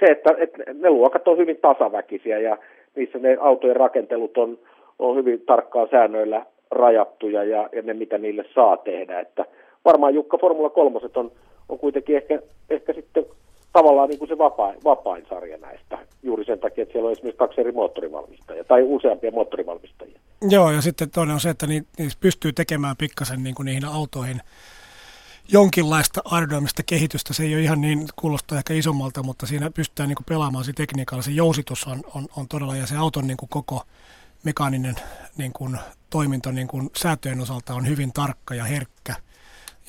se, että, että ne luokat on hyvin tasaväkisiä ja niissä ne autojen rakentelut on, on hyvin tarkkaan säännöillä rajattuja ja, ja ne, mitä niille saa tehdä. Että varmaan Jukka Formula 3 on, on kuitenkin ehkä, ehkä sitten tavallaan niin kuin se vapain, vapain sarja näistä, juuri sen takia, että siellä on esimerkiksi kaksi eri moottorivalmistajia tai useampia moottorivalmistajia. Joo, ja sitten toinen on se, että niissä pystyy tekemään pikkasen niin kuin niihin autoihin jonkinlaista aerodynamista kehitystä. Se ei ole ihan niin, kuulostaa ehkä isommalta, mutta siinä pystytään niin pelaamaan se tekniikalla. Se jousitus on, on, on todella, ja se auton niin koko mekaaninen niin kuin, toiminto niin kuin säätöjen osalta on hyvin tarkka ja herkkä.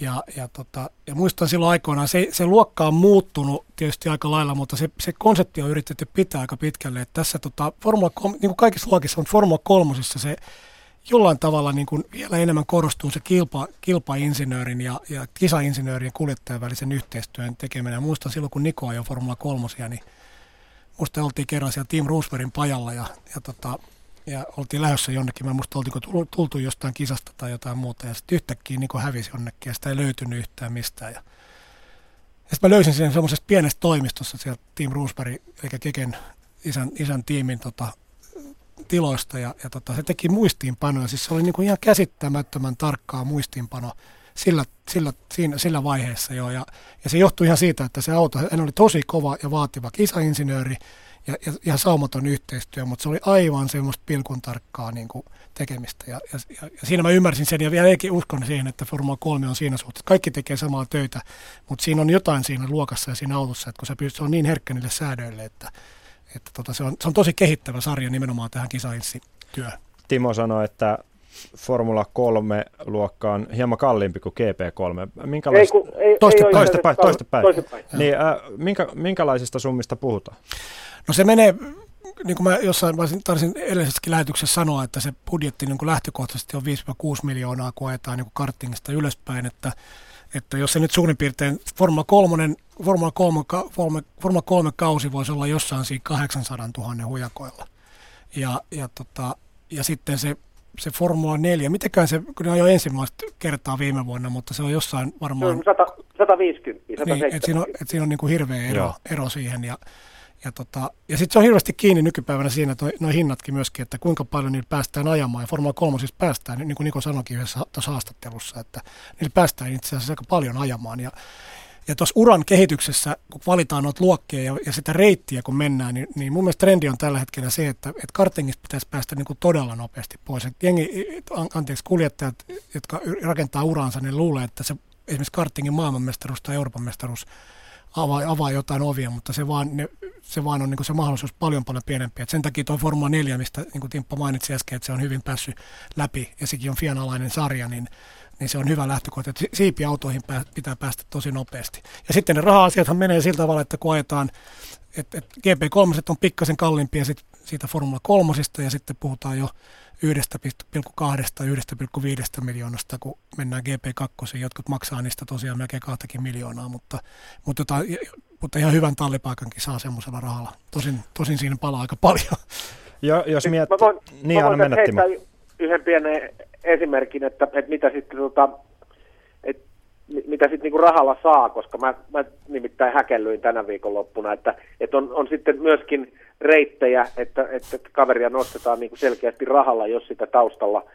Ja, ja, tota, ja muistan silloin aikoinaan, se, se luokka on muuttunut tietysti aika lailla, mutta se, se konsepti on yritetty pitää aika pitkälle. Että tässä tota, Formula, niin kuin kaikissa luokissa on Formula 3 se jollain tavalla niin kuin vielä enemmän korostuu se kilpa, kilpainsinöörin ja, ja kisainsinöörin ja kuljettajan välisen yhteistyön tekeminen. Muistan silloin, kun Niko ajoi Formula 3, niin musta oltiin kerran siellä Team Roosbergin pajalla ja, ja, tota, ja oltiin lähdössä jonnekin. Mä muista oltiinko tultu jostain kisasta tai jotain muuta ja sitten yhtäkkiä Niko hävisi jonnekin ja sitä ei löytynyt yhtään mistään. Ja, ja sitten mä löysin sen semmoisesta pienestä toimistossa sieltä Team Roosbergin, eli Keken isän, isän tiimin tota, tiloista ja, ja tota, se teki muistiinpanoja. Siis se oli niin kuin ihan käsittämättömän tarkkaa muistiinpano sillä, sillä, siinä, sillä vaiheessa jo. Ja, ja se johtui ihan siitä, että se auto, hän oli tosi kova ja vaativa kisainsinööri ja, ja, ja saumaton yhteistyö, mutta se oli aivan semmoista pilkun tarkkaa niin kuin tekemistä. Ja, ja, ja, siinä mä ymmärsin sen ja vielä eikin uskon siihen, että Formula 3 on siinä suhteessa. Kaikki tekee samaa töitä, mutta siinä on jotain siinä luokassa ja siinä autossa, että kun se, pystyy, se on niin herkkä niille säädöille, että, että tota, se, on, se on tosi kehittävä sarja nimenomaan tähän kisainssityöhön. Timo sanoi, että Formula 3 luokka on hieman kalliimpi kuin GP3. Minkälaista... Ei, ei, toistepäin. toistepäin. Niin, äh, minkä, minkälaisista summista puhutaan? No se menee, niin kuin mä jossain taisin edellisessäkin lähetyksessä sanoa, että se budjetti niin kuin lähtökohtaisesti on 5-6 miljoonaa, kun ajetaan niin kuin kartingista ylöspäin, että että jos se nyt suurin piirtein Formula 3, Formula 3, Formula 3 kausi voisi olla jossain siinä 800 000 hujakoilla. Ja, ja, tota, ja sitten se se Formula 4, mitenkään se, kun ne on jo ensimmäistä kertaa viime vuonna, mutta se on jossain varmaan... 100, 150, 170. Niin, että siinä on, et siinä on niin kuin hirveä ero, ero siihen ja, ja, tota, ja sitten se on hirveästi kiinni nykypäivänä siinä, nuo hinnatkin myöskin, että kuinka paljon niillä päästään ajamaan. Ja Formula 3 siis päästään, niin kuin Niko sanoikin yhdessä tuossa haastattelussa, että niillä päästään itse asiassa aika paljon ajamaan. Ja, ja tuossa uran kehityksessä, kun valitaan noita luokkia ja, ja sitä reittiä kun mennään, niin, niin mun mielestä trendi on tällä hetkellä se, että, että kartingista pitäisi päästä niin kuin todella nopeasti pois. Et jengi, anteeksi, kuljettajat, jotka rakentaa uraansa, ne luulee, että se esimerkiksi kartingin maailmanmestaruus tai Euroopan mestaruus avaa, avaa jotain ovia, mutta se vaan, ne, se vaan on niin se mahdollisuus paljon paljon pienempi. Et sen takia tuo Formula 4, mistä niin Timppa mainitsi äsken, että se on hyvin päässyt läpi ja sekin on fianalainen sarja, niin niin se on hyvä lähtökohta, että siipiautoihin pitää päästä tosi nopeasti. Ja sitten ne raha-asiathan menee sillä tavalla, että kun ajetaan, että, että GP3 on pikkasen kalliimpia sit, siitä Formula 3 ja sitten puhutaan jo 1,2-1,5 miljoonasta, kun mennään GP2. Jotkut maksaa niistä tosiaan melkein 2 miljoonaa, mutta, mutta, jota, mutta ihan hyvän tallipaikankin saa semmoisella rahalla. Tosin, tosin siinä palaa aika paljon. Jo, jos miettii, mä voin, niin mä voin heittää yhden pienen esimerkin, että, että mitä sitten tota, että mitä sitten niinku rahalla saa, koska mä, mä nimittäin häkellyin tänä viikonloppuna, että, että on, on sitten myöskin reittejä, että, että kaveria nostetaan niinku selkeästi rahalla, jos sitä taustalla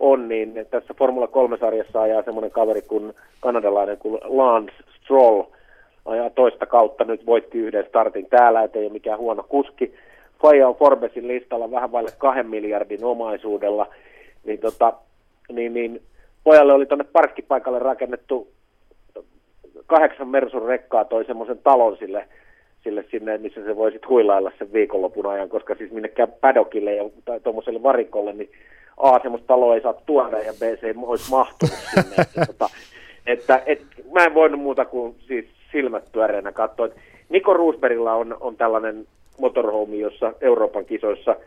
on, niin tässä Formula 3-sarjassa ajaa semmoinen kaveri kuin kanadalainen kuin Lance Stroll, ajaa toista kautta, nyt voitti yhden startin täällä, ettei ole mikään huono kuski. Faija on Forbesin listalla vähän vaille kahden miljardin omaisuudella, niin tota, niin, niin pojalle oli tuonne parkkipaikalle rakennettu kahdeksan Mersun rekkaa toi semmoisen talon sille, sille sinne, missä se voi sitten huilailla sen viikonlopun ajan, koska siis minnekään padokille ja tuommoiselle varikolle, niin A, semmoista taloa ei saa tuoda ja B, se ei olisi mahtunut sinne. että, tota, että et, mä en voinut muuta kuin siis silmät pyöreänä katsoa. Niko Roosbergilla on, on tällainen motorhome, jossa Euroopan kisoissa –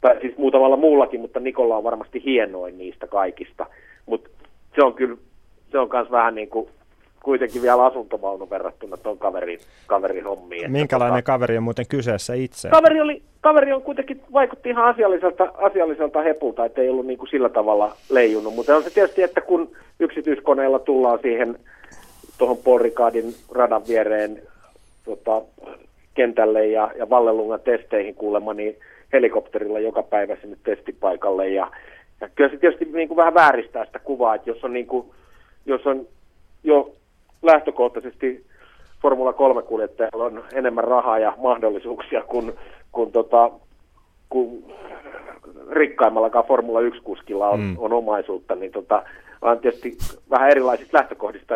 tai siis muutamalla muullakin, mutta Nikolla on varmasti hienoin niistä kaikista. Mutta se on kyllä, se on myös vähän niin kuin kuitenkin vielä asuntovaunu verrattuna tuon kaverin, kaverin hommiin. Minkälainen tota, kaveri on muuten kyseessä itse? Kaveri, oli, kaveri on kuitenkin, vaikutti ihan asialliselta, asialliselta hepulta, että ei ollut niin kuin sillä tavalla leijunut. Mutta on se tietysti, että kun yksityiskoneella tullaan siihen tuohon Paul Ricardin radan viereen tota, kentälle ja, ja Vallelungan testeihin kuulemma, niin helikopterilla joka päivä sinne testipaikalle ja, ja kyllä se tietysti niin kuin vähän vääristää sitä kuvaa, että jos on, niin kuin, jos on jo lähtökohtaisesti Formula 3-kuljettajalla on enemmän rahaa ja mahdollisuuksia kuin, kuin, tota, kuin rikkaimmallakaan Formula 1-kuskilla on, mm. on omaisuutta, niin tota, on tietysti vähän erilaisista lähtökohdista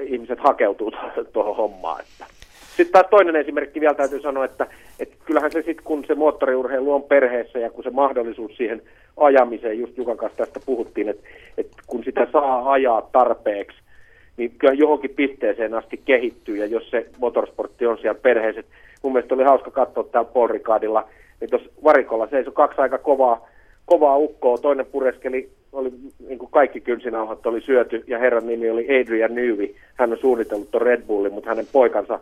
ihmiset hakeutuu tuohon hommaan. Että. Sitten taas toinen esimerkki vielä täytyy sanoa, että, että kyllähän se sitten, kun se moottoriurheilu on perheessä ja kun se mahdollisuus siihen ajamiseen, just Jukan kanssa tästä puhuttiin, että, että kun sitä saa ajaa tarpeeksi, niin kyllä johonkin pisteeseen asti kehittyy, ja jos se motorsportti on siellä perheessä, mun mielestä oli hauska katsoa täällä Paul Ricardilla, niin tuossa varikolla seisoi kaksi aika kovaa, kovaa ukkoa, toinen pureskeli, oli niin kuin kaikki kynsinauhat oli syöty, ja herran nimi oli Adrian Newey, hän on suunnitellut tuon Red Bullin, mutta hänen poikansa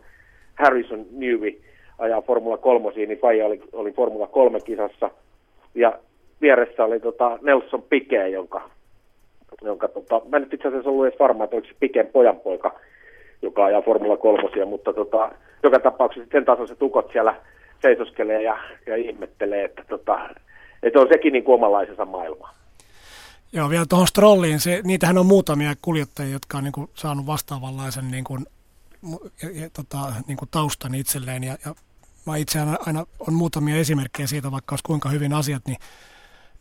Harrison Newey ajaa Formula 3, niin Faija oli, oli Formula 3 kisassa. Ja vieressä oli tota Nelson Piquet, jonka, jonka tota, mä en itse asiassa ollut edes varma, että oliko se Piquet pojanpoika, joka ajaa Formula 3, mutta tota, joka tapauksessa sen tasoiset tukot siellä seisoskelee ja, ja ihmettelee, että, tota, että on sekin niin kuin maailma. Joo, vielä tuohon Strolliin, se, niitähän on muutamia kuljettajia, jotka on niin kuin, saanut vastaavanlaisen niin kuin, ja, ja, tota, niin kuin taustan itselleen. Ja, ja mä itse aina, aina on muutamia esimerkkejä siitä, vaikka olisi kuinka hyvin asiat, niin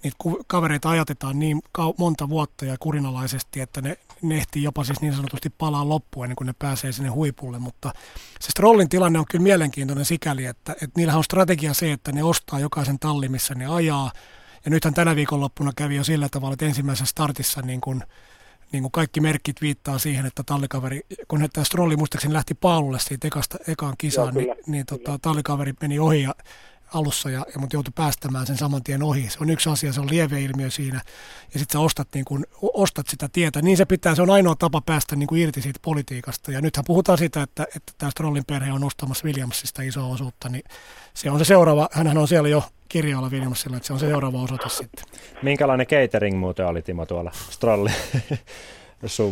niitä kavereita ajatetaan niin monta vuotta ja kurinalaisesti, että ne, ne ehtii jopa siis niin sanotusti palaa loppuun ennen kuin ne pääsee sinne huipulle. Mutta se Strollin tilanne on kyllä mielenkiintoinen sikäli, että, että niillähän on strategia se, että ne ostaa jokaisen talli, missä ne ajaa. Ja nythän tänä viikonloppuna kävi jo sillä tavalla, että ensimmäisessä startissa niin kuin niin kuin kaikki merkit viittaa siihen, että tallikaveri, kun tämä Strolli muistaakseni lähti paalulle siitä ekasta, ekaan kisaan, Joo, niin, niin tota, tallikaveri meni ohi ja, alussa, ja, ja mutta joutui päästämään sen saman tien ohi. Se on yksi asia, se on lieveilmiö siinä, ja sitten sä ostat, niin kun, ostat sitä tietä. Niin se pitää, se on ainoa tapa päästä niin irti siitä politiikasta. Ja nythän puhutaan siitä, että, että tämä Strollin perhe on ostamassa Williamsista isoa osuutta, niin se on se seuraava, hän on siellä jo kirjoilla Williamsilla, että se on se seuraava osoite sitten. Minkälainen catering muuten oli Timo tuolla Strolli?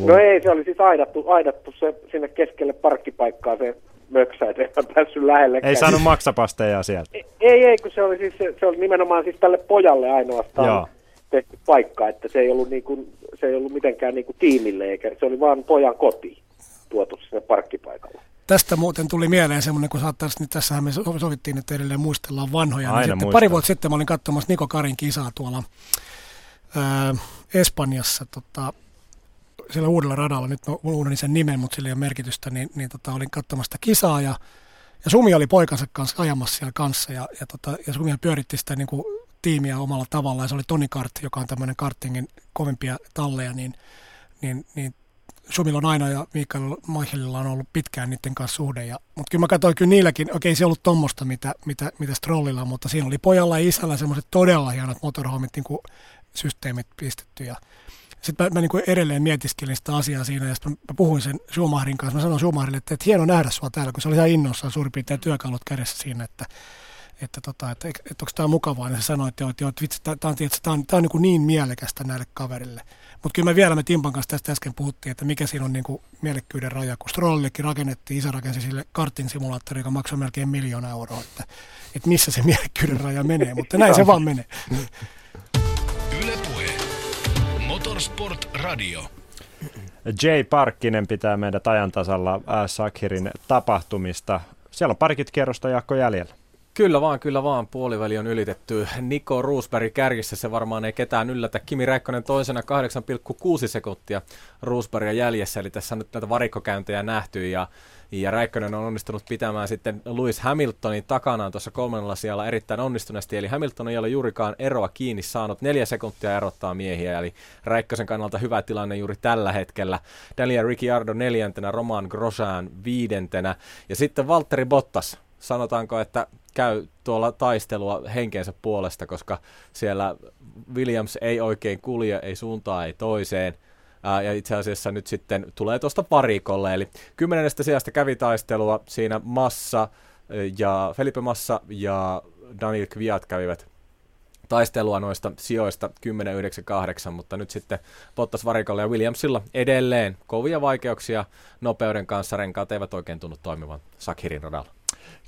No ei, se oli siis aidattu, aidattu se sinne keskelle parkkipaikkaa se möksä, että en päässyt lähelle. Ei saanut maksapasteja sieltä? Ei, ei, kun se oli, siis, se oli nimenomaan siis tälle pojalle ainoastaan Joo. tehty paikka, että se ei ollut, niin kuin, se ei ollut mitenkään niin kuin tiimille, eikä se oli vaan pojan koti tuotu sinne parkkipaikalle. Tästä muuten tuli mieleen semmoinen, kun saattaisi, niin tässähän me sovittiin, että edelleen muistellaan vanhoja. Aina niin pari vuotta sitten mä olin katsomassa Niko Karin kisaa tuolla ää, Espanjassa. Tota, siellä uudella radalla, nyt mä unohdin sen nimen, mutta sillä ei ole merkitystä, niin, niin tota, olin katsomassa kisaa ja, ja Sumi oli poikansa kanssa ajamassa siellä kanssa ja, ja, tota, ja Sumi pyöritti sitä niin kuin, tiimiä omalla tavallaan. Se oli Toni Kart, joka on tämmöinen kartingin kovimpia talleja, niin, niin, niin Sumilla on aina ja Mikael Maichelilla on ollut pitkään niiden kanssa suhde. Ja, mutta kyllä mä katsoin kyllä niilläkin, okei se ei ollut tuommoista, mitä, mitä, mitä Strollilla, mutta siinä oli pojalla ja isällä semmoiset todella hienot motorhomit niin kuin systeemit pistetty. Ja sitten mä, mä niin kuin edelleen mietiskelin sitä asiaa siinä, ja sitten mä puhuin sen Schumacherin kanssa. Mä sanoin Schumacherille, että, että hieno nähdä sua täällä, kun se oli ihan innossaan suurin piirtein työkalut kädessä siinä, että, että, tota, että, että, että onko tämä mukavaa. Ja se sanoi, että, että, että vitsi, tämä on, tämä on, tämä on niin, niin mielekästä näille kaverille. Mutta kyllä me vielä me Timpan kanssa tästä äsken puhuttiin, että mikä siinä on niin kuin mielekkyyden raja, kun Strollillekin rakennettiin, isä rakensi sille kartin simulaattori, joka maksoi melkein miljoona euroa, että, että missä se mielekkyyden raja menee, mutta näin se vaan menee. Motorsport Radio. Jay Parkkinen pitää meidät ajan tasalla Sakhirin tapahtumista. Siellä on parikit kierrosta Jaakko jäljellä. Kyllä vaan, kyllä vaan. Puoliväli on ylitetty. Niko Roosberg kärjissä, se varmaan ei ketään yllätä. Kimi Räikkönen toisena 8,6 sekuntia Roosbergia jäljessä, eli tässä on nyt näitä varikkokäyntejä nähty ja ja Räikkönen on onnistunut pitämään sitten Lewis Hamiltonin takanaan tuossa kolmannella sijalla erittäin onnistuneesti. Eli Hamilton ei ole juurikaan eroa kiinni saanut. Neljä sekuntia erottaa miehiä, eli Räikkösen kannalta hyvä tilanne juuri tällä hetkellä. Daniel Ricciardo neljäntenä, Roman Grosjean viidentenä. Ja sitten Valtteri Bottas, sanotaanko, että käy tuolla taistelua henkeensä puolesta, koska siellä Williams ei oikein kulje, ei suuntaan, ei toiseen – Ää, ja itse asiassa nyt sitten tulee tuosta parikolle, eli kymmenestä sijasta kävi taistelua siinä Massa ja Felipe Massa ja Daniel Kviat kävivät taistelua noista sijoista 10-9-8, mutta nyt sitten Bottas varikolle ja Williamsilla edelleen kovia vaikeuksia nopeuden kanssa. Renkaat eivät oikein tunnu toimivan Sakhirin radalla.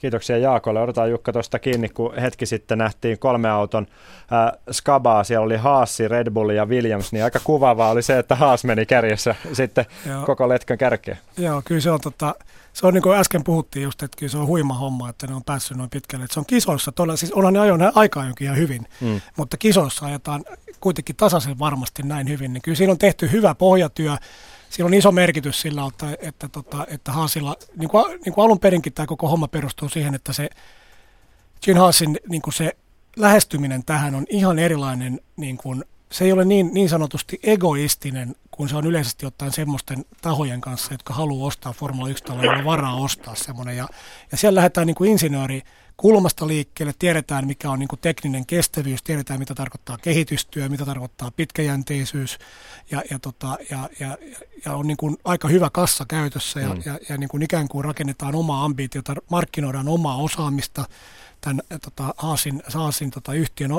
Kiitoksia Jaakolle. Odotetaan Jukka tuosta kiinni, kun hetki sitten nähtiin kolme auton äh, skabaa. Siellä oli Haassi, Red Bull ja Williams, niin aika kuvaavaa oli se, että Haas meni kärjessä sitten Joo. koko letkän kärkeen. Joo, kyllä se on, tota, se on niin kuin äsken puhuttiin just, että kyllä se on huima homma, että ne on päässyt noin pitkälle. Että se on kisoissa todella, siis onhan ne ajoin aikaa jonkin ihan hyvin, mm. mutta kisoissa ajetaan kuitenkin tasaisen varmasti näin hyvin, niin kyllä siinä on tehty hyvä pohjatyö sillä on iso merkitys sillä, että, että, tota, että Haasilla, niin kuin, niin kuin alun perinkin tämä koko homma perustuu siihen, että se Gene Haasin niin kuin se lähestyminen tähän on ihan erilainen, niin kuin, se ei ole niin, niin sanotusti egoistinen kuin se on yleisesti ottaen semmoisten tahojen kanssa, jotka haluaa ostaa Formula 1-taloja, joilla on varaa ostaa semmoinen. Ja, ja siellä lähdetään niin kuin insinööri kulmasta liikkeelle, tiedetään mikä on niin kuin tekninen kestävyys, tiedetään mitä tarkoittaa kehitystyö, mitä tarkoittaa pitkäjänteisyys ja, ja, tota, ja, ja, ja on niin kuin aika hyvä kassa käytössä ja, mm. ja, ja niin kuin ikään kuin rakennetaan omaa ambitiota, markkinoidaan omaa osaamista, tämän tota, Haasin, Haasin tota, yhtiön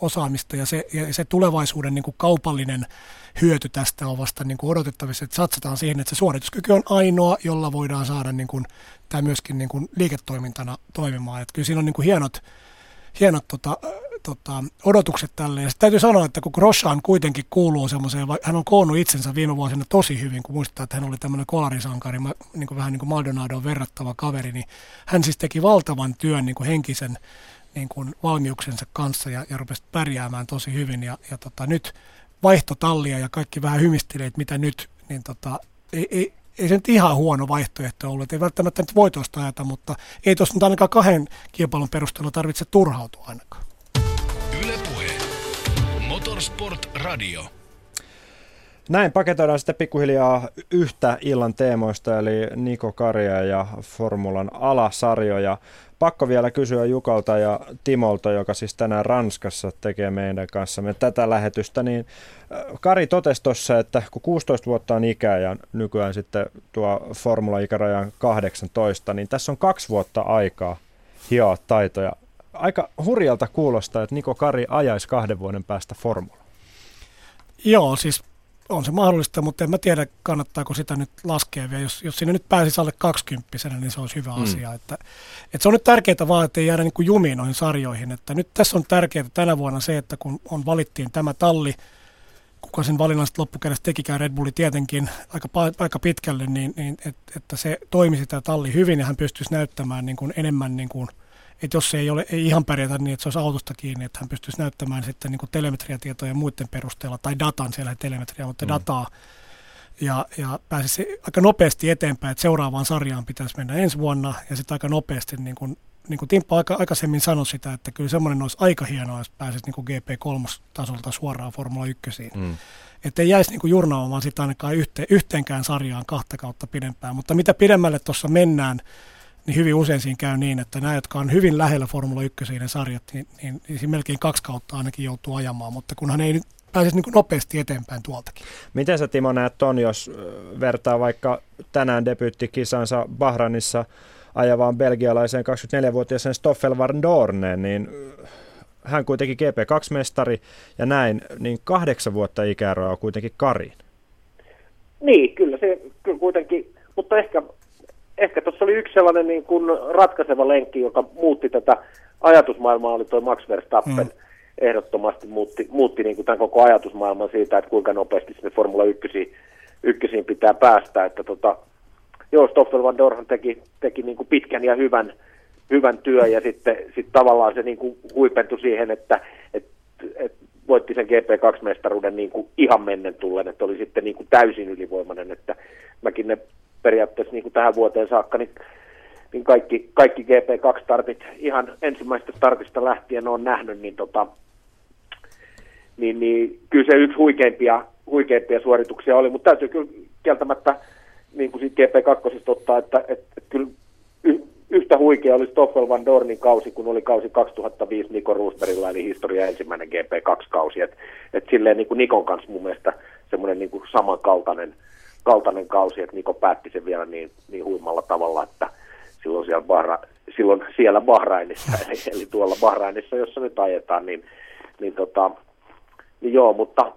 osaamista ja se, ja se tulevaisuuden niin kuin kaupallinen hyöty tästä on vasta niin kuin odotettavissa, että satsataan siihen, että se suorituskyky on ainoa, jolla voidaan saada niin kuin, tämä myöskin niin kuin liiketoimintana toimimaan. Että kyllä siinä on niin kuin hienot, hienot tota, tota, odotukset tälle. Ja täytyy sanoa, että kun Grosjean kuitenkin kuuluu semmoiseen, hän on koonnut itsensä viime vuosina tosi hyvin, kun muistaa, että hän oli tämmöinen kolarisankari, niin kuin vähän niin kuin Maldonadoon verrattava kaveri, niin hän siis teki valtavan työn niin kuin henkisen niin kuin valmiuksensa kanssa ja, ja rupesi pärjäämään tosi hyvin. Ja, ja tota, nyt vaihtotallia ja kaikki vähän hymistelee, että mitä nyt, niin tota, ei, ei, ei se nyt ihan huono vaihtoehto ollut. Ei välttämättä nyt voitosta ajata, mutta ei tuossa nyt ainakaan kahden kilpailun perusteella tarvitse turhautua ainakaan. Motorsport Radio. Näin paketoidaan sitten pikkuhiljaa yhtä illan teemoista, eli Niko Karja ja Formulan alasarjoja. Pakko vielä kysyä Jukalta ja Timolta, joka siis tänään Ranskassa tekee meidän kanssamme tätä lähetystä, niin äh, Kari totesi tuossa, että kun 16 vuotta on ikää ja nykyään sitten tuo formula-ikäraja on 18, niin tässä on kaksi vuotta aikaa hioa taitoja aika hurjalta kuulostaa, että Niko Kari ajaisi kahden vuoden päästä formula. Joo, siis on se mahdollista, mutta en mä tiedä, kannattaako sitä nyt laskea vielä. Jos, jos sinne nyt pääsisi alle 20 niin se olisi hyvä mm. asia. Että, että se on nyt tärkeää vaan, että ei jäädä niin kuin jumiin noihin sarjoihin. Että nyt tässä on tärkeää tänä vuonna se, että kun on valittiin tämä talli, kuka sen valinnan sitten loppukädessä tekikään, Red Bulli tietenkin aika, aika pitkälle, niin, niin et, että se toimisi tämä talli hyvin ja hän pystyisi näyttämään niin kuin enemmän niin kuin – että jos se ei, ole, ei ihan pärjätä niin, että se olisi autosta kiinni, että hän pystyisi näyttämään sitten niin telemetriatietoja ja muiden perusteella, tai datan siellä telemetria, mutta mm. dataa, ja, ja pääsisi aika nopeasti eteenpäin, että seuraavaan sarjaan pitäisi mennä ensi vuonna, ja sitten aika nopeasti, niin kuin, niin kuin Timppa aika, aikaisemmin sanoi sitä, että kyllä semmoinen olisi aika hienoa, jos pääsisi niin kuin GP3-tasolta suoraan Formula 1. Mm. Että ei jäisi niin jurnaamaan sitä ainakaan yhteen, yhteenkään sarjaan kahta kautta pidempään, mutta mitä pidemmälle tuossa mennään, niin hyvin usein siinä käy niin, että nämä, jotka on hyvin lähellä Formula 1 ne sarjat, niin, niin, niin melkein kaksi kautta ainakin joutuu ajamaan, mutta kunhan ei nyt pääsisi niin nopeasti eteenpäin tuoltakin. Miten sä Timo näet ton, jos vertaa vaikka tänään debyyttikisansa Bahranissa ajavaan belgialaiseen 24-vuotiaaseen Stoffel Van Dorneen, niin hän kuitenkin GP2-mestari ja näin, niin kahdeksan vuotta ikäeroa on kuitenkin Karin. Niin, kyllä se kyllä kuitenkin, mutta ehkä ehkä tuossa oli yksi sellainen niin kuin ratkaiseva lenkki, joka muutti tätä ajatusmaailmaa, oli tuo Max Verstappen. Mm. Ehdottomasti muutti, muutti niin kuin tämän koko ajatusmaailman siitä, että kuinka nopeasti sinne Formula 1 ykkösiin pitää päästä. Että tota, joo, Stoffel Van Dorhan teki, teki niin kuin pitkän ja hyvän, hyvän työn ja sitten sit tavallaan se niin kuin huipentui siihen, että et, et voitti sen GP2-mestaruuden niin kuin ihan mennen tullen, että oli sitten niin kuin täysin ylivoimainen, että mäkin ne periaatteessa niin kuin tähän vuoteen saakka, niin, niin kaikki, kaikki GP2-startit ihan ensimmäisestä startista lähtien on nähnyt, niin, tota, niin, niin kyllä se yksi huikeimpia, huikeimpia suorituksia oli, mutta täytyy kyllä kieltämättä niin kuin siitä GP2 ottaa, että, että, että kyllä yhtä huikea oli Stoffel Van Dornin kausi, kun oli kausi 2005 Niko Roosbergilla, eli historia ensimmäinen GP2-kausi. että et silleen niin kuin Nikon kanssa mun mielestä semmoinen niin kuin samankaltainen kaltainen kausi, että Niko päätti sen vielä niin, niin huimalla tavalla, että silloin siellä, Bahra, silloin siellä Bahrainissa, eli, eli tuolla Bahrainissa, jossa nyt ajetaan, niin, niin, tota, niin joo, mutta,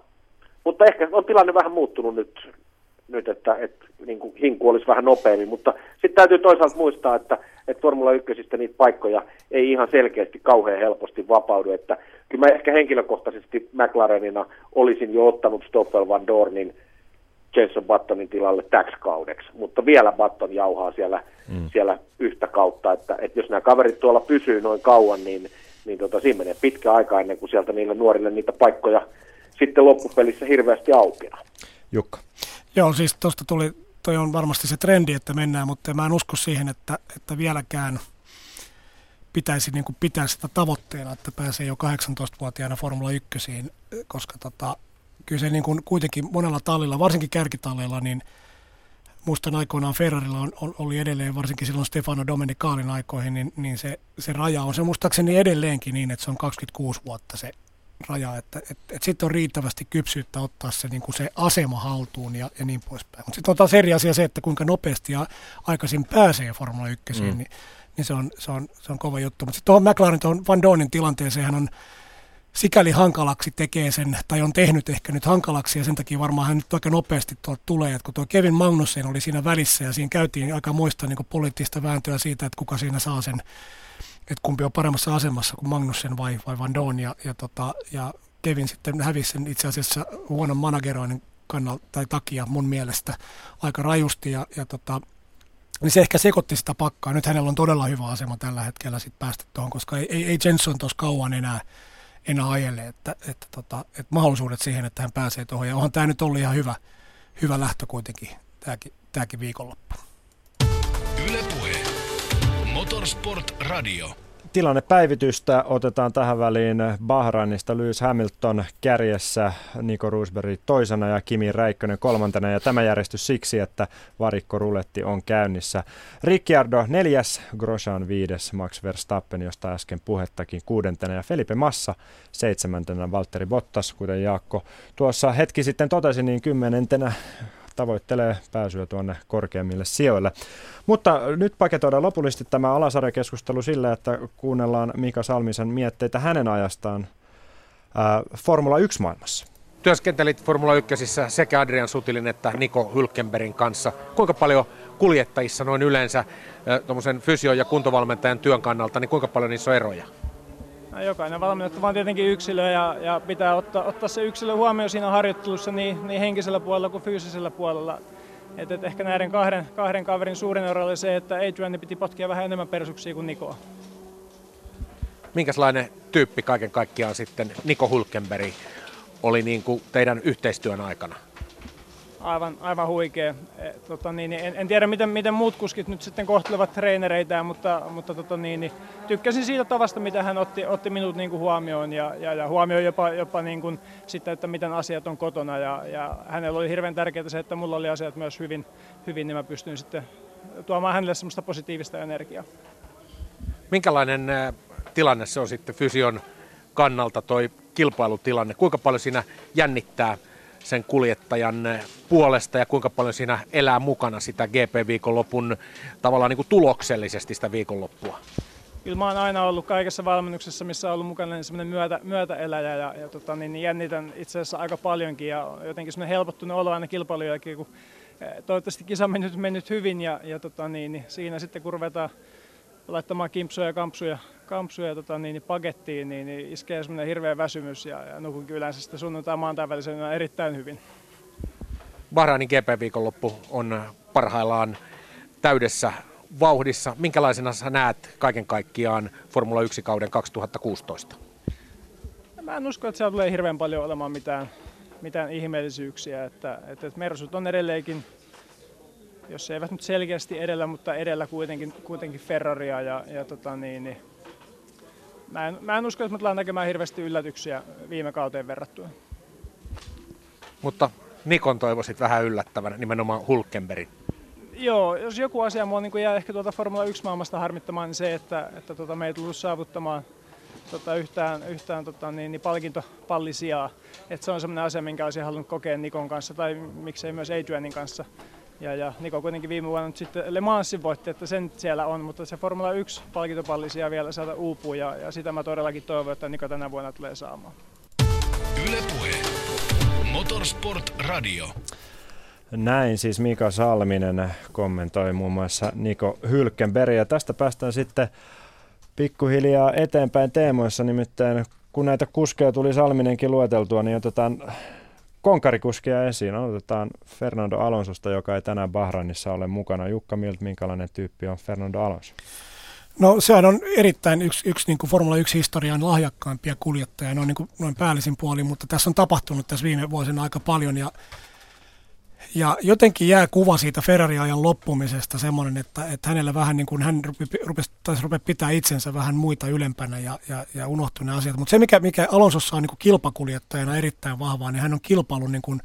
mutta ehkä on tilanne vähän muuttunut nyt, nyt että, että niin kuin hinku olisi vähän nopeammin, mutta sitten täytyy toisaalta muistaa, että, että Formula 1 niitä paikkoja ei ihan selkeästi kauhean helposti vapaudu, että kyllä mä ehkä henkilökohtaisesti McLarenina olisin jo ottanut Stoffel Van Dornin Jason Buttonin tilalle täksi kaudeksi, mutta vielä Button jauhaa siellä, mm. siellä yhtä kautta, että, että jos nämä kaverit tuolla pysyy noin kauan, niin, niin tota, siinä menee pitkä aika ennen kuin sieltä niille nuorille niitä paikkoja sitten loppupelissä hirveästi aukeaa. Jukka. Joo, siis tuosta tuli, toi on varmasti se trendi, että mennään, mutta mä en usko siihen, että, että vieläkään pitäisi niin kuin pitää sitä tavoitteena, että pääsee jo 18-vuotiaana Formula 1, koska tota, kyllä se niin kuin kuitenkin monella tallilla, varsinkin kärkitalleilla, niin muistan aikoinaan Ferrarilla on, on, oli edelleen, varsinkin silloin Stefano Domenicaalin aikoihin, niin, niin se, se raja on se muistaakseni edelleenkin niin, että se on 26 vuotta se raja, että et, et sitten on riittävästi kypsyyttä ottaa se, niin kuin se asema haltuun ja, ja niin poispäin. Mutta sitten on taas eri asia se, että kuinka nopeasti ja aikaisin pääsee Formula 1, mm. niin, niin se, on, se, on, se on kova juttu. Mutta sitten tuohon McLaren, tuohon Van Dornin tilanteeseen on sikäli hankalaksi tekee sen, tai on tehnyt ehkä nyt hankalaksi, ja sen takia varmaan hän nyt aika nopeasti tuolta tulee, että kun tuo Kevin Magnussen oli siinä välissä, ja siinä käytiin aika muista niin poliittista vääntöä siitä, että kuka siinä saa sen, että kumpi on paremmassa asemassa kuin Magnussen vai, vai Van Doon, ja, ja, tota, ja Kevin sitten hävisi sen itse asiassa huonon manageroinnin kannalta tai takia mun mielestä aika rajusti, ja, ja tota, niin se ehkä sekoitti sitä pakkaa. Nyt hänellä on todella hyvä asema tällä hetkellä sitten päästä tuohon, koska ei, ei, ei Jenson tuossa kauan enää enää ajele, että, että, tota, että mahdollisuudet siihen, että hän pääsee tuohon. Ja onhan tämä nyt ollut ihan hyvä, hyvä lähtö kuitenkin, tämäkin, tämäkin viikonloppu. Yle Puhe. Motorsport Radio tilannepäivitystä otetaan tähän väliin Bahrainista Lewis Hamilton kärjessä, Nico Roosberg toisena ja Kimi Räikkönen kolmantena. Ja tämä järjestys siksi, että varikkoruletti on käynnissä. Ricciardo neljäs, Grosjean viides, Max Verstappen, josta äsken puhettakin kuudentena ja Felipe Massa seitsemäntenä, Valtteri Bottas, kuten Jaakko tuossa hetki sitten totesi, niin kymmenentenä tavoittelee pääsyä tuonne korkeammille sijoille. Mutta nyt paketoidaan lopullisesti tämä alasarjakeskustelu sillä, että kuunnellaan Mika Salmisen mietteitä hänen ajastaan ää, Formula 1-maailmassa. Työskentelit Formula 1 sekä Adrian Sutilin että Niko Hylkenbergin kanssa. Kuinka paljon kuljettajissa noin yleensä fysio- ja kuntovalmentajan työn kannalta, niin kuinka paljon niissä on eroja? No, jokainen valmennettava on tietenkin yksilö ja, ja pitää ottaa, ottaa se yksilö huomioon siinä harjoittelussa niin, niin henkisellä puolella kuin fyysisellä puolella. Et, et ehkä näiden kahden, kahden kaverin suurin ero oli se, että Adrian piti potkia vähän enemmän persuksia kuin Nikoa. Minkälainen tyyppi kaiken kaikkiaan sitten Niko Hulkenberg oli niin kuin teidän yhteistyön aikana? Aivan, aivan huikea. E, tota, niin, en, en, tiedä, miten, miten muut kuskit nyt sitten kohtelevat treenereitään, mutta, mutta tota, niin, niin, tykkäsin siitä tavasta, mitä hän otti, otti minut niin kuin huomioon ja, ja, ja huomioon jopa, jopa niin kuin, sitten, että miten asiat on kotona. Ja, ja hänellä oli hirveän tärkeää se, että mulla oli asiat myös hyvin, hyvin niin mä pystyin sitten tuomaan hänelle semmoista positiivista energiaa. Minkälainen tilanne se on sitten fysion kannalta toi kilpailutilanne? Kuinka paljon siinä jännittää sen kuljettajan puolesta ja kuinka paljon siinä elää mukana sitä GP-viikonlopun tavallaan niin kuin tuloksellisesti sitä viikonloppua? Kyllä mä oon aina ollut kaikessa valmennuksessa, missä on ollut mukana niin semmoinen myötä, myötäeläjä ja, ja tota, niin, niin jännitän itse asiassa aika paljonkin ja jotenkin semmoinen helpottunut olo aina kilpailujakin, kun eh, toivottavasti kisa on mennyt, mennyt hyvin ja, ja tota, niin, niin siinä sitten kun ruvetaan laittamaan kimpsuja ja kampsuja, kampsuja tota, niin, niin pakettiin, niin, niin iskee semmoinen hirveä väsymys ja, ja nukunkin yleensä sitten sunnuntai maantavälisenä erittäin hyvin. Bahrainin GP-viikonloppu on parhaillaan täydessä vauhdissa. Minkälaisena sä näet kaiken kaikkiaan Formula 1-kauden 2016? Mä en usko, että siellä tulee hirveän paljon olemaan mitään, mitään ihmeellisyyksiä. Että, että, että Mersut on edelleenkin jos eivät nyt selkeästi edellä, mutta edellä kuitenkin, kuitenkin Ferraria. Ja, ja tota niin, niin mä, en, mä en usko, että me tullaan näkemään hirveästi yllätyksiä viime kauteen verrattuna. Mutta Nikon toivoisit vähän yllättävänä, nimenomaan Hulkenberg. Joo, jos joku asia mua niin jää ehkä tuota Formula 1-maailmasta harmittamaan, niin se, että, että tota, me ei tullut saavuttamaan tota, yhtään, yhtään tota, niin, niin palkintopallisijaa. Et se on sellainen asia, minkä olisin halunnut kokea Nikon kanssa tai miksei myös Adrianin kanssa. Ja, ja Niko kuitenkin viime vuonna nyt sitten Le Mansin voitti, että sen siellä on, mutta se Formula 1 palkintopallisia vielä saada uupuu ja, ja sitä mä todellakin toivon, että Niko tänä vuonna tulee saamaan. Ylepuhe. Motorsport Radio. Näin siis Mika Salminen kommentoi muun muassa Niko Hylkenberg. Ja tästä päästään sitten pikkuhiljaa eteenpäin teemoissa, nimittäin kun näitä kuskeja tuli Salminenkin lueteltua, niin otetaan konkarikuskia esiin. Aloitetaan Fernando Alonsosta, joka ei tänään Bahrainissa ole mukana. Jukka Milt, minkälainen tyyppi on Fernando Alonso? No sehän on erittäin yksi, yksi niin kuin Formula 1-historian lahjakkaimpia kuljettajia noin, niin kuin, noin päällisin puolin, mutta tässä on tapahtunut tässä viime vuosina aika paljon ja ja jotenkin jää kuva siitä Ferrari-ajan loppumisesta semmoinen, että, että hänellä vähän niin kuin hän rupesi, taisi rupea pitää itsensä vähän muita ylempänä ja, ja, ja unohtui ne asiat. Mutta se, mikä, mikä Alonsossa on niin kuin kilpakuljettajana erittäin vahvaa, niin hän on kilpailun, niin kuin,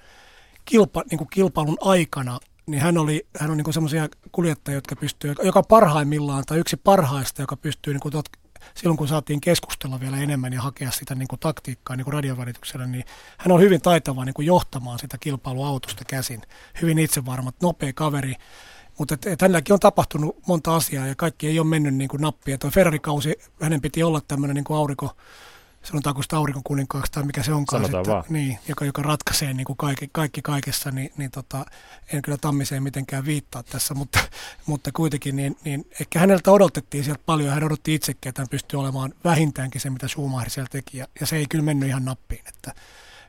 kilpa, niin kuin kilpailun aikana niin hän, oli, hän on niin semmoisia kuljettajia, jotka pystyy, joka parhaimmillaan tai yksi parhaista, joka pystyy niin kuin silloin kun saatiin keskustella vielä enemmän ja hakea sitä niin kuin taktiikkaa niin kuin radiovälityksellä, niin hän on hyvin taitava niin kuin johtamaan sitä kilpailuautosta käsin. Hyvin itsevarma, nopea kaveri, mutta et hänelläkin on tapahtunut monta asiaa ja kaikki ei ole mennyt niin kuin nappia. Tuo Ferrari-kausi, hänen piti olla tämmöinen niin kuin aurinko, sanotaanko sitä aurinkokuninkaaksi tai mikä se onkaan, sitten, niin, joka, joka ratkaisee niin kuin kaikki, kaikki kaikessa, niin, niin tota, en kyllä Tammiseen mitenkään viittaa tässä, mutta, mutta kuitenkin niin, niin ehkä häneltä odotettiin sieltä paljon, hän odotti itsekin, että hän pystyy olemaan vähintäänkin se, mitä Schumacher siellä teki, ja, ja se ei kyllä mennyt ihan nappiin, että,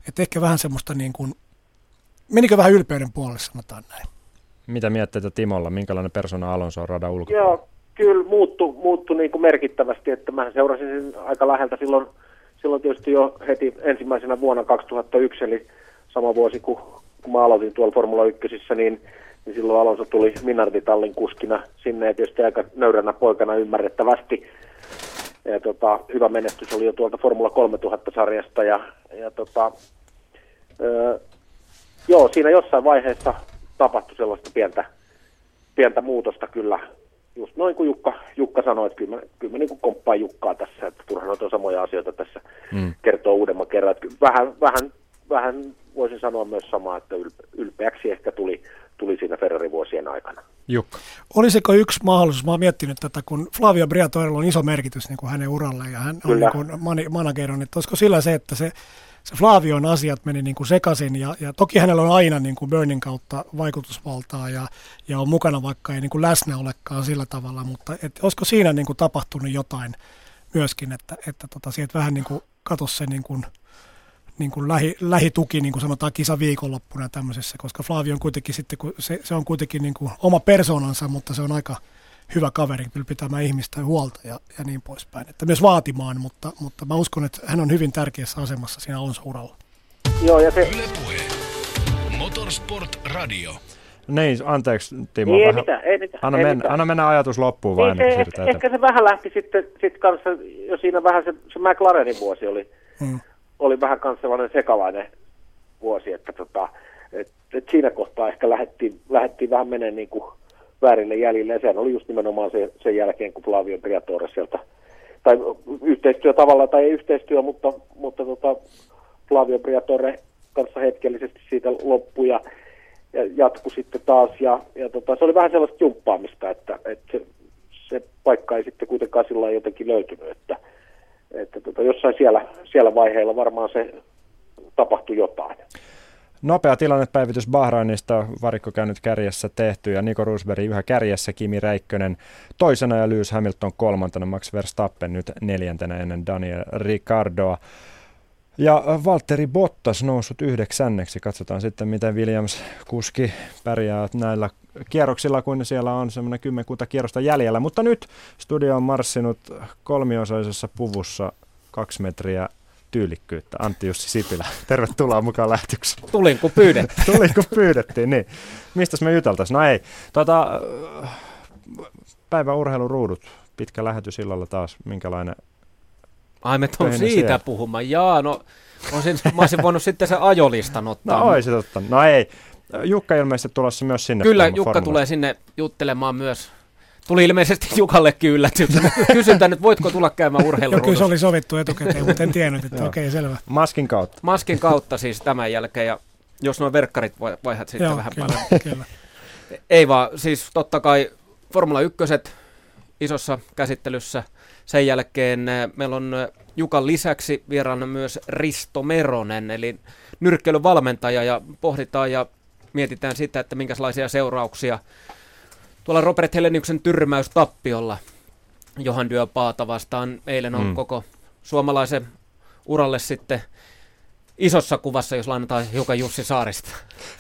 että ehkä vähän semmoista niin kuin, menikö vähän ylpeyden puolelle, sanotaan näin. Mitä mietteitä Timolla, minkälainen persona Alonso on radan ulkopuolella? Joo, kyllä muuttu, muuttu niin kuin merkittävästi, että mä seurasin sen aika läheltä silloin silloin tietysti jo heti ensimmäisenä vuonna 2001, eli sama vuosi kuin kun mä aloitin tuolla Formula 1, niin, niin silloin Alonso tuli Minarditallin kuskina sinne, ja tietysti aika nöyränä poikana ymmärrettävästi. Ja tota, hyvä menestys oli jo tuolta Formula 3000-sarjasta, ja, ja tota, öö, joo, siinä jossain vaiheessa tapahtui sellaista pientä, pientä muutosta kyllä just noin kuin Jukka, Jukka sanoi, että kyllä mä, kyllä mä niin komppaan Jukkaa tässä, että turha noita samoja asioita tässä mm. kertoo uudemman kerran. Että vähän, vähän, vähän voisin sanoa myös samaa, että ylpeäksi ehkä tuli, tuli siinä Ferrari-vuosien aikana. Jukka. Olisiko yksi mahdollisuus, mä oon miettinyt tätä, kun Flavio Briatoreilla on iso merkitys niin kuin hänen uralleen ja hän Kyllä. on niin kuin manageron, että olisiko sillä se, että se, se Flavion asiat meni niin kuin sekaisin ja, ja toki hänellä on aina niin kuin Burnin kautta vaikutusvaltaa ja, ja on mukana vaikka ei niin kuin läsnä olekaan sillä tavalla, mutta et, olisiko siinä niin kuin tapahtunut jotain myöskin, että, että tota, sieltä vähän niin kuin katosi se niin kuin, niin kuin lähi, lähituki, niin kuin sanotaan kisa viikonloppuna tämmöisessä, koska Flavio on kuitenkin sitten, kun se, se on kuitenkin niin kuin oma persoonansa, mutta se on aika hyvä kaveri, kyllä pitämään ihmistä huolta ja, ja niin poispäin. Että myös vaatimaan, mutta, mutta mä uskon, että hän on hyvin tärkeässä asemassa siinä Alonso-uralla. Joo, ja se... Motorsport Radio. Niin, anteeksi Timo. Ei, vähän... mitään, ei mitään. Anna, ei mennä, mitään. anna mennä ajatus loppuun vain. Niin, se, ehkä, ehkä, se vähän lähti sitten sit kanssa, jo siinä vähän se, se McLarenin vuosi oli, hmm. Oli vähän kanssa sellainen sekalainen vuosi, että tota, et, et siinä kohtaa ehkä lähdettiin, lähdettiin vähän menemään niin väärille jäljille, ja sehän oli just nimenomaan se, sen jälkeen, kun Flavio Briatore sieltä, tai yhteistyö tavallaan, tai ei yhteistyö, mutta, mutta tota, Flavio Briatore kanssa hetkellisesti siitä loppui, ja, ja jatkui sitten taas, ja, ja tota, se oli vähän sellaista jumppaamista, että, että se, se paikka ei sitten kuitenkaan sillä jotenkin löytynyt, että, että tota, jossain siellä, siellä vaiheella varmaan se tapahtui jotain. Nopea tilannepäivitys Bahrainista, varikko käynyt kärjessä tehty ja Niko Rosberg yhä kärjessä, Kimi Räikkönen toisena ja Lewis Hamilton kolmantena, Max Verstappen nyt neljäntenä ennen Daniel Ricardoa. Ja Valtteri Bottas noussut yhdeksänneksi. Katsotaan sitten, miten Williams kuski pärjää näillä kierroksilla, kun siellä on semmoinen kymmenkunta kierrosta jäljellä. Mutta nyt studio on marssinut kolmiosaisessa puvussa kaksi metriä tyylikkyyttä. Antti Jussi Sipilä, tervetuloa mukaan lähtykseen. Tulin kun pyydettiin. Tulin kun pyydettiin, niin. Mistäs me juteltaisiin? No ei. Tota, päivän urheiluruudut, pitkä lähetys illalla taas. Minkälainen Ai me on siitä siellä. puhumaan. Jaa, no olisin, mä olisin voinut sitten se ajolistan ottaa. No olisit ottanut. No ei. Jukka ilmeisesti tulossa myös sinne. Kyllä, Jukka formula. tulee sinne juttelemaan myös Tuli ilmeisesti Jukallekin yllätys. Kysyn nyt, voitko tulla käymään urheilun Kyllä se oli sovittu etukäteen, mutta en tiennyt, että okei, okay, selvä. Maskin kautta. Maskin kautta siis tämän jälkeen, ja jos nuo verkkarit vaihdat sitten Joo, vähän kyllä, paljon. Kyllä. Ei vaan, siis totta kai Formula 1 isossa käsittelyssä. Sen jälkeen eh, meillä on eh, Jukan lisäksi vieraana myös Risto Meronen, eli nyrkkeilyvalmentaja, ja pohditaan ja mietitään sitä, että minkälaisia seurauksia tuolla Robert Heleniuksen tyrmäys tappiolla Johan Paata vastaan eilen on mm. koko suomalaisen uralle sitten isossa kuvassa, jos lainataan hiukan Jussi Saarista.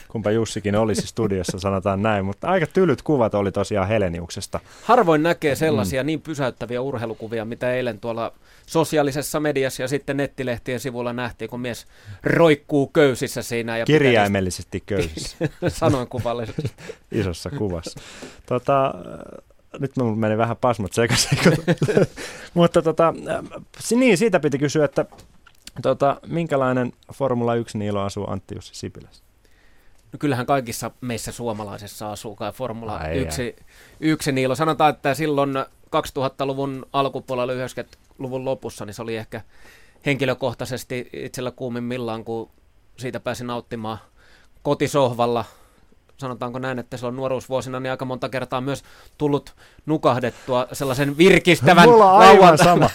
Kumpa Jussikin olisi studiossa, sanotaan näin, mutta aika tylyt kuvat oli tosiaan Heleniuksesta. Harvoin näkee sellaisia mm. niin pysäyttäviä urheilukuvia, mitä eilen tuolla sosiaalisessa mediassa ja sitten nettilehtien sivulla nähtiin, kun mies roikkuu köysissä siinä. Ja Kirjaimellisesti köysissä. Sanoin kuvallisesti. Isossa kuvassa. Tota, nyt mun meni vähän pasmot sekaisin. Mutta tota, niin, siitä piti kysyä, että tota, minkälainen Formula 1 Niilo asuu Antti Jussi Sipilässä? No kyllähän kaikissa meissä suomalaisessa asuu kai Formula Ai 1, 1 Niilo. Sanotaan, että silloin 2000-luvun alkupuolella 90-luvun lopussa, niin se oli ehkä henkilökohtaisesti itsellä kuumimmillaan, kun siitä pääsin nauttimaan kotisohvalla sanotaanko näin, että se on nuoruusvuosina niin aika monta kertaa myös tullut nukahdettua sellaisen virkistävän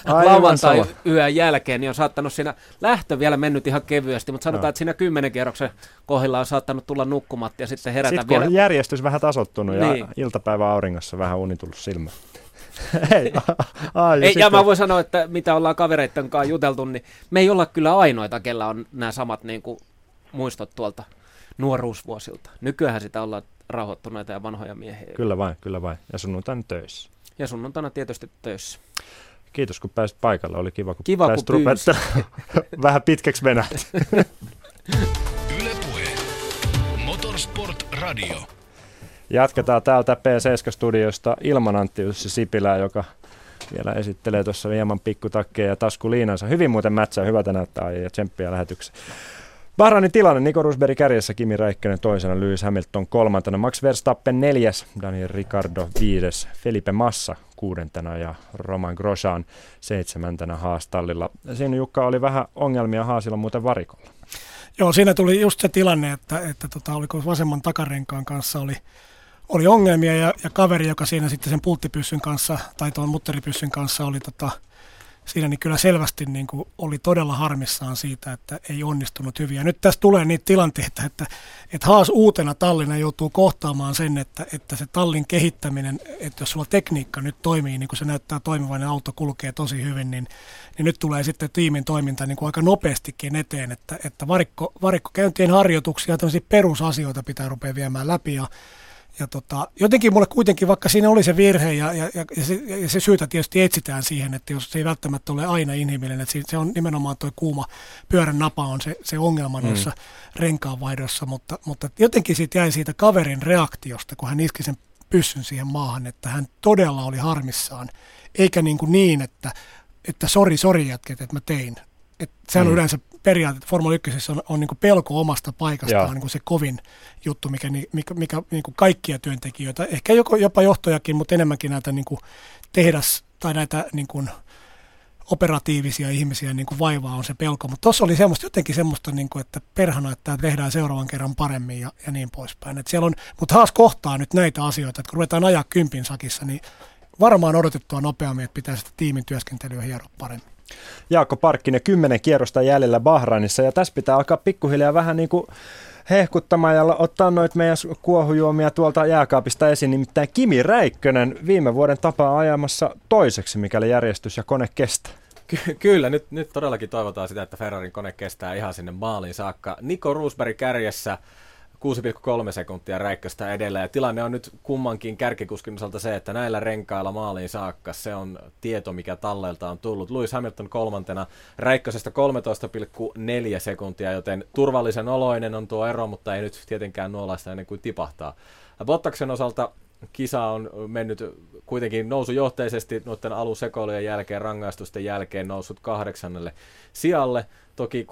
lauantai-yön jälkeen, niin on saattanut siinä lähtö vielä mennyt ihan kevyesti, mutta sanotaan, no. että siinä kymmenen kierroksen kohdilla on saattanut tulla nukkumatta ja sitten herätä sitten, vielä. järjestys vähän tasottunut niin. ja iltapäivä auringossa vähän uni tullut silmään. ei, a, ei, ja mä voin sanoa, että mitä ollaan kavereitten kanssa juteltu, niin me ei olla kyllä ainoita, kellä on nämä samat niin kuin, muistot tuolta nuoruusvuosilta. Nykyään sitä ollaan rauhoittuneita ja vanhoja miehiä. Kyllä vain, kyllä vain. Ja sunnuntaina töissä. Ja sunnuntaina tietysti töissä. Kiitos kun pääsit paikalle. Oli kiva kun kiva, pääsit kun Vähän pitkäksi venät. Ylepuhe. Motorsport Radio. Jatketaan täältä P7-studiosta ilman Antti Jussi Sipilää, joka vielä esittelee tuossa hieman pikkutakkeja ja taskuliinansa. Hyvin muuten mätsää, hyvältä näyttää ja tsemppiä lähetykseen. Bahrainin tilanne, Niko Rosberg kärjessä, Kimi Räikkönen toisena, Lewis Hamilton kolmantena, Max Verstappen neljäs, Daniel Ricardo viides, Felipe Massa kuudentena ja Roman Grosjean seitsemäntenä haastallilla. Siinä Jukka oli vähän ongelmia haasilla muuten varikolla. Joo, siinä tuli just se tilanne, että, että tota, oliko vasemman takarenkaan kanssa oli, oli ongelmia ja, ja kaveri, joka siinä sitten sen pulttipyssyn kanssa tai tuon mutteripyssyn kanssa oli tota, siinä niin kyllä selvästi niin kuin oli todella harmissaan siitä, että ei onnistunut hyvin. Ja nyt tässä tulee niitä tilanteita, että, että Haas uutena tallina joutuu kohtaamaan sen, että, että se tallin kehittäminen, että jos sulla tekniikka nyt toimii niin kuin se näyttää toimivan ja auto kulkee tosi hyvin, niin, niin nyt tulee sitten tiimin toiminta niin kuin aika nopeastikin eteen, että, että varikko, varikkokäyntien harjoituksia tämmöisiä perusasioita pitää rupea viemään läpi ja ja tota, jotenkin mulle kuitenkin, vaikka siinä oli se virhe ja, ja, ja, se, ja se syytä tietysti etsitään siihen, että jos se ei välttämättä ole aina inhimillinen, että se on nimenomaan tuo kuuma pyörän napa on se, se ongelma mm. noissa renkaanvaihdossa, mutta, mutta jotenkin siitä jäi siitä kaverin reaktiosta, kun hän iski sen pyssyn siihen maahan, että hän todella oli harmissaan, eikä niin, kuin niin että, että sori, sori jätket, että mä tein. Et sehän mm. on yleensä periaate, Formula 1 on, on niin pelko omasta paikastaan niin kuin se kovin juttu, mikä, mikä, mikä niin kaikkia työntekijöitä, ehkä joko, jopa johtojakin, mutta enemmänkin näitä niin tehdas tai näitä niin kuin operatiivisia ihmisiä niin kuin vaivaa on se pelko. Mutta tuossa oli semmoista, jotenkin semmoista, niin kuin, että perhana, että tehdään seuraavan kerran paremmin ja, ja niin poispäin. Et siellä on, mutta Haas kohtaa nyt näitä asioita, että kun ruvetaan ajaa kympin sakissa, niin varmaan odotettua nopeammin, että pitää sitä tiimin työskentelyä hieroa paremmin. Jaakko Parkkinen, kymmenen kierrosta jäljellä Bahrainissa ja tässä pitää alkaa pikkuhiljaa vähän niin kuin hehkuttamaan ja ottaa noita meidän kuohujuomia tuolta jääkaapista esiin. Nimittäin Kimi Räikkönen viime vuoden tapaa ajamassa toiseksi, mikäli järjestys ja kone kestää. Ky- kyllä, nyt, nyt todellakin toivotaan sitä, että Ferrarin kone kestää ihan sinne maaliin saakka. Niko Roosberg kärjessä 6,3 sekuntia räikköstä edellä. Ja tilanne on nyt kummankin kärkikuskin osalta se, että näillä renkailla maaliin saakka se on tieto, mikä tallelta on tullut. Lewis Hamilton kolmantena räikkösestä 13,4 sekuntia, joten turvallisen oloinen on tuo ero, mutta ei nyt tietenkään nuolaista ennen kuin tipahtaa. Bottaksen osalta kisa on mennyt kuitenkin nousujohteisesti noiden alusekoilujen jälkeen, rangaistusten jälkeen noussut kahdeksannelle sijalle. Toki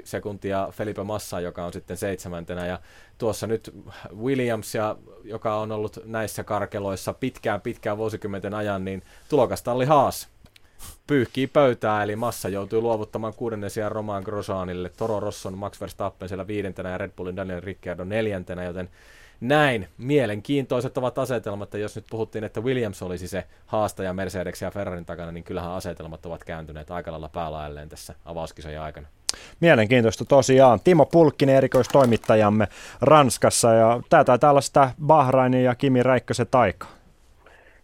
16,1 sekuntia Felipe Massa, joka on sitten seitsemäntenä. Ja tuossa nyt Williams, joka on ollut näissä karkeloissa pitkään pitkään vuosikymmenten ajan, niin tulokastalli Haas pyyhkii pöytää, eli Massa joutui luovuttamaan kuudennen sijaan Roman Grosjeanille, Toro Rosson, Max Verstappen siellä viidentenä ja Red Bullin Daniel Ricciardo neljäntenä, joten näin. Mielenkiintoiset ovat asetelmat, että jos nyt puhuttiin, että Williams olisi se haastaja Mercedes ja Ferrarin takana, niin kyllähän asetelmat ovat kääntyneet aika lailla päälaelleen tässä avauskisojen aikana. Mielenkiintoista tosiaan. Timo Pulkkinen, erikoistoimittajamme Ranskassa, ja tämä taitaa olla sitä Bahrainin ja Kimi Räikkösen taika.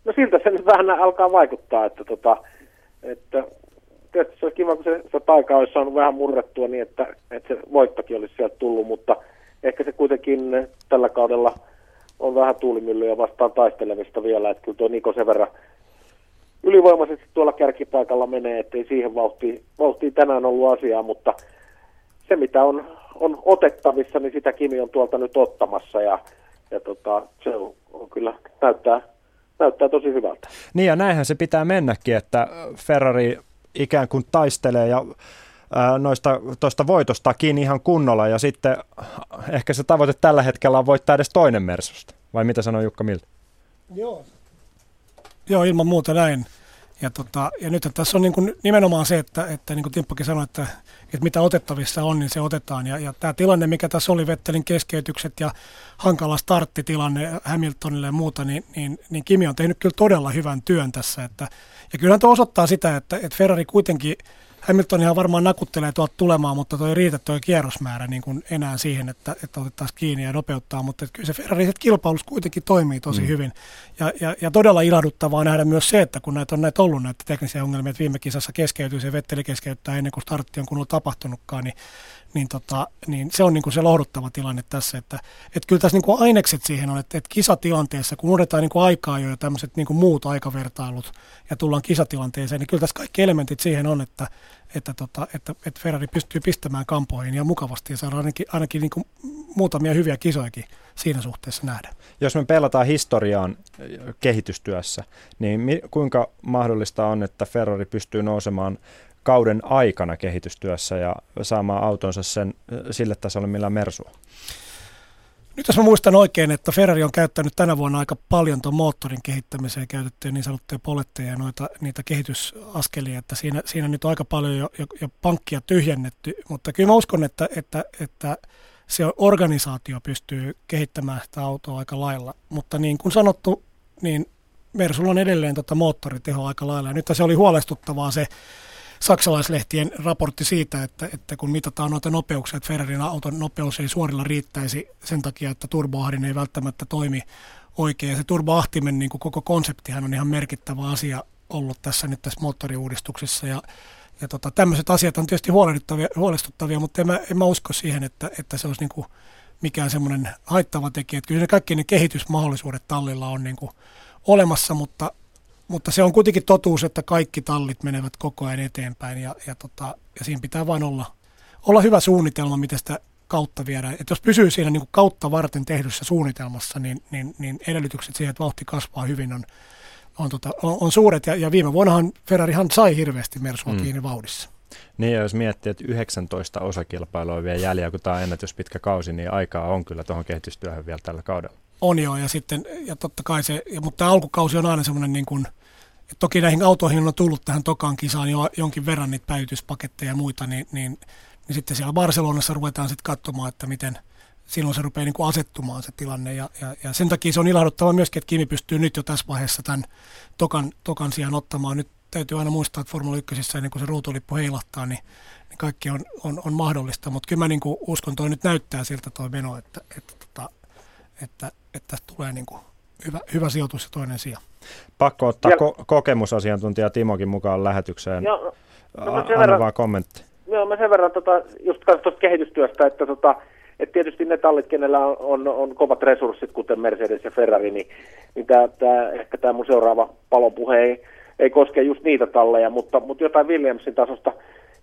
No siltä se nyt vähän alkaa vaikuttaa, että, tota, että tietysti se olisi kiva, kun se, se taika olisi saanut vähän murrettua niin, että, että se voittokin olisi sieltä tullut, mutta – ehkä se kuitenkin tällä kaudella on vähän tuulimyllyjä vastaan taistelemista vielä, että kyllä tuo Niko sen verran ylivoimaisesti tuolla kärkipaikalla menee, ettei siihen vauhtiin, vauhtiin tänään ollut asiaa, mutta se mitä on, on otettavissa, niin sitä Kimi on tuolta nyt ottamassa ja, ja tota, se on, on kyllä näyttää, näyttää tosi hyvältä. Niin ja näinhän se pitää mennäkin, että Ferrari ikään kuin taistelee ja noista tuosta voitostakin ihan kunnolla ja sitten ehkä se tavoite tällä hetkellä on voittaa edes toinen Mersusta. Vai mitä sanoo Jukka Miltä? Joo. Joo, ilman muuta näin. Ja, tota, ja nyt tässä on niin kuin nimenomaan se, että, että niin kuin Timppakin sanoi, että, että mitä otettavissa on, niin se otetaan. Ja, ja tämä tilanne, mikä tässä oli, Vettelin keskeytykset ja hankala starttitilanne Hamiltonille ja muuta, niin, niin, niin Kimi on tehnyt kyllä todella hyvän työn tässä. Että, ja kyllähän tuo osoittaa sitä, että, että Ferrari kuitenkin – Hamiltonihan varmaan nakuttelee tuolta tulemaan, mutta toi riitä tuo kierrosmäärä niin kuin enää siihen, että, että otettaisiin kiinni ja nopeuttaa, mutta kyllä se Ferrari kilpailussa kuitenkin toimii tosi mm. hyvin. Ja, ja, ja, todella ilahduttavaa nähdä myös se, että kun näitä on näitä ollut näitä teknisiä ongelmia, että viime kisassa keskeytyy se Vetteli keskeyttää ennen kuin startti on kunnolla tapahtunutkaan, niin niin, tota, niin se on niin kuin se lohduttava tilanne tässä, että, että kyllä tässä niin kuin ainekset siihen on, että, että kisatilanteessa, kun unohdetaan niin kuin aikaa jo ja tämmöiset niin kuin muut aikavertailut ja tullaan kisatilanteeseen, niin kyllä tässä kaikki elementit siihen on, että, että, tota, että, että Ferrari pystyy pistämään kampoihin ja mukavasti ja saadaan ainakin, ainakin niin kuin muutamia hyviä kisojakin siinä suhteessa nähdä. Jos me pelataan historiaan kehitystyössä, niin mi- kuinka mahdollista on, että Ferrari pystyy nousemaan kauden aikana kehitystyössä ja saamaan autonsa sen, sille tasolle, millä Mersu? Nyt jos mä muistan oikein, että Ferrari on käyttänyt tänä vuonna aika paljon tuon moottorin kehittämiseen käytettyjä niin sanottuja poletteja ja noita, niitä kehitysaskelia, että siinä, siinä nyt on aika paljon jo, jo, jo pankkia tyhjennetty, mutta kyllä mä uskon, että, että, että se organisaatio pystyy kehittämään sitä autoa aika lailla, mutta niin kuin sanottu, niin Mersulla on edelleen tota moottoriteho aika lailla. Ja nyt se oli huolestuttavaa se saksalaislehtien raportti siitä, että, että kun mitataan noita nopeuksia, että Ferrarin auton nopeus ei suorilla riittäisi sen takia, että turboahdin ei välttämättä toimi oikein. Ja se turboahtimen niin kuin koko konseptihan on ihan merkittävä asia ollut tässä nyt tässä moottoriuudistuksessa. Ja, ja tota, tämmöiset asiat on tietysti huolestuttavia, mutta en mä, en mä usko siihen, että, että se olisi niin kuin mikään semmoinen haittava tekijä. Että kyllä ne kaikki ne kehitysmahdollisuudet tallilla on niin kuin olemassa, mutta, mutta se on kuitenkin totuus, että kaikki tallit menevät koko ajan eteenpäin ja, ja, tota, ja siinä pitää vain olla, olla hyvä suunnitelma, miten sitä kautta viedään. Et jos pysyy siinä niin kuin kautta varten tehdyssä suunnitelmassa, niin, niin, niin edellytykset siihen, että vauhti kasvaa hyvin, on, on, tota, on, on suuret. Ja, ja viime vuonnahan Ferrarihan sai hirveästi Mersua mm. kiinni vauhdissa. Niin, ja jos miettii, että 19 osakilpailua vielä jäljellä, kun tämä on ennätyspitkä kausi, niin aikaa on kyllä tuohon kehitystyöhön vielä tällä kaudella. On joo, ja sitten, ja totta kai se, ja, mutta tämä alkukausi on aina semmoinen niin kuin, että toki näihin autoihin on tullut tähän tokaan kisaan jo jonkin verran niitä päivityspaketteja ja muita, niin, niin, niin sitten siellä Barcelonassa ruvetaan sitten katsomaan, että miten silloin se rupeaa niin asettumaan se tilanne. Ja, ja, ja sen takia se on ilahduttava myöskin, että Kimi pystyy nyt jo tässä vaiheessa tämän tokan, tokan sijaan ottamaan. Nyt täytyy aina muistaa, että Formula 1, ennen kuin se ruutulippu heilahtaa, niin, niin kaikki on, on, on mahdollista. Mutta kyllä mä niin kuin uskon, toi nyt näyttää siltä tuo meno, että, että, että, että, että tästä tulee niin kuin hyvä, hyvä sijoitus ja toinen sija. Pakko ottaa ko- kokemusasiantuntija Timokin mukaan lähetykseen. Joo, no, Anna verran, vaan kommentti. Joo, mä sen verran tota, just tuosta kehitystyöstä, että tota, et tietysti ne tallit, kenellä on, on, on kovat resurssit, kuten Mercedes ja Ferrari, niin, niin tää, tää, ehkä tämä mun seuraava palopuhe ei, ei koske just niitä talleja, mutta, mutta jotain Williamsin tasosta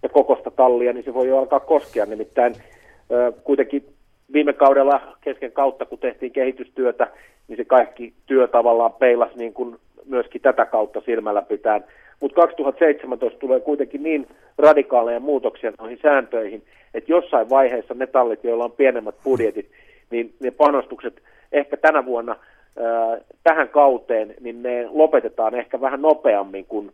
ja kokosta tallia, niin se voi jo alkaa koskea. Nimittäin ö, kuitenkin viime kaudella kesken kautta, kun tehtiin kehitystyötä, niin se kaikki työ tavallaan peilasi niin kuin myöskin tätä kautta silmällä pitää. Mutta 2017 tulee kuitenkin niin radikaaleja muutoksia noihin sääntöihin, että jossain vaiheessa ne tallit, joilla on pienemmät budjetit, niin ne panostukset ehkä tänä vuonna tähän kauteen, niin ne lopetetaan ehkä vähän nopeammin kuin,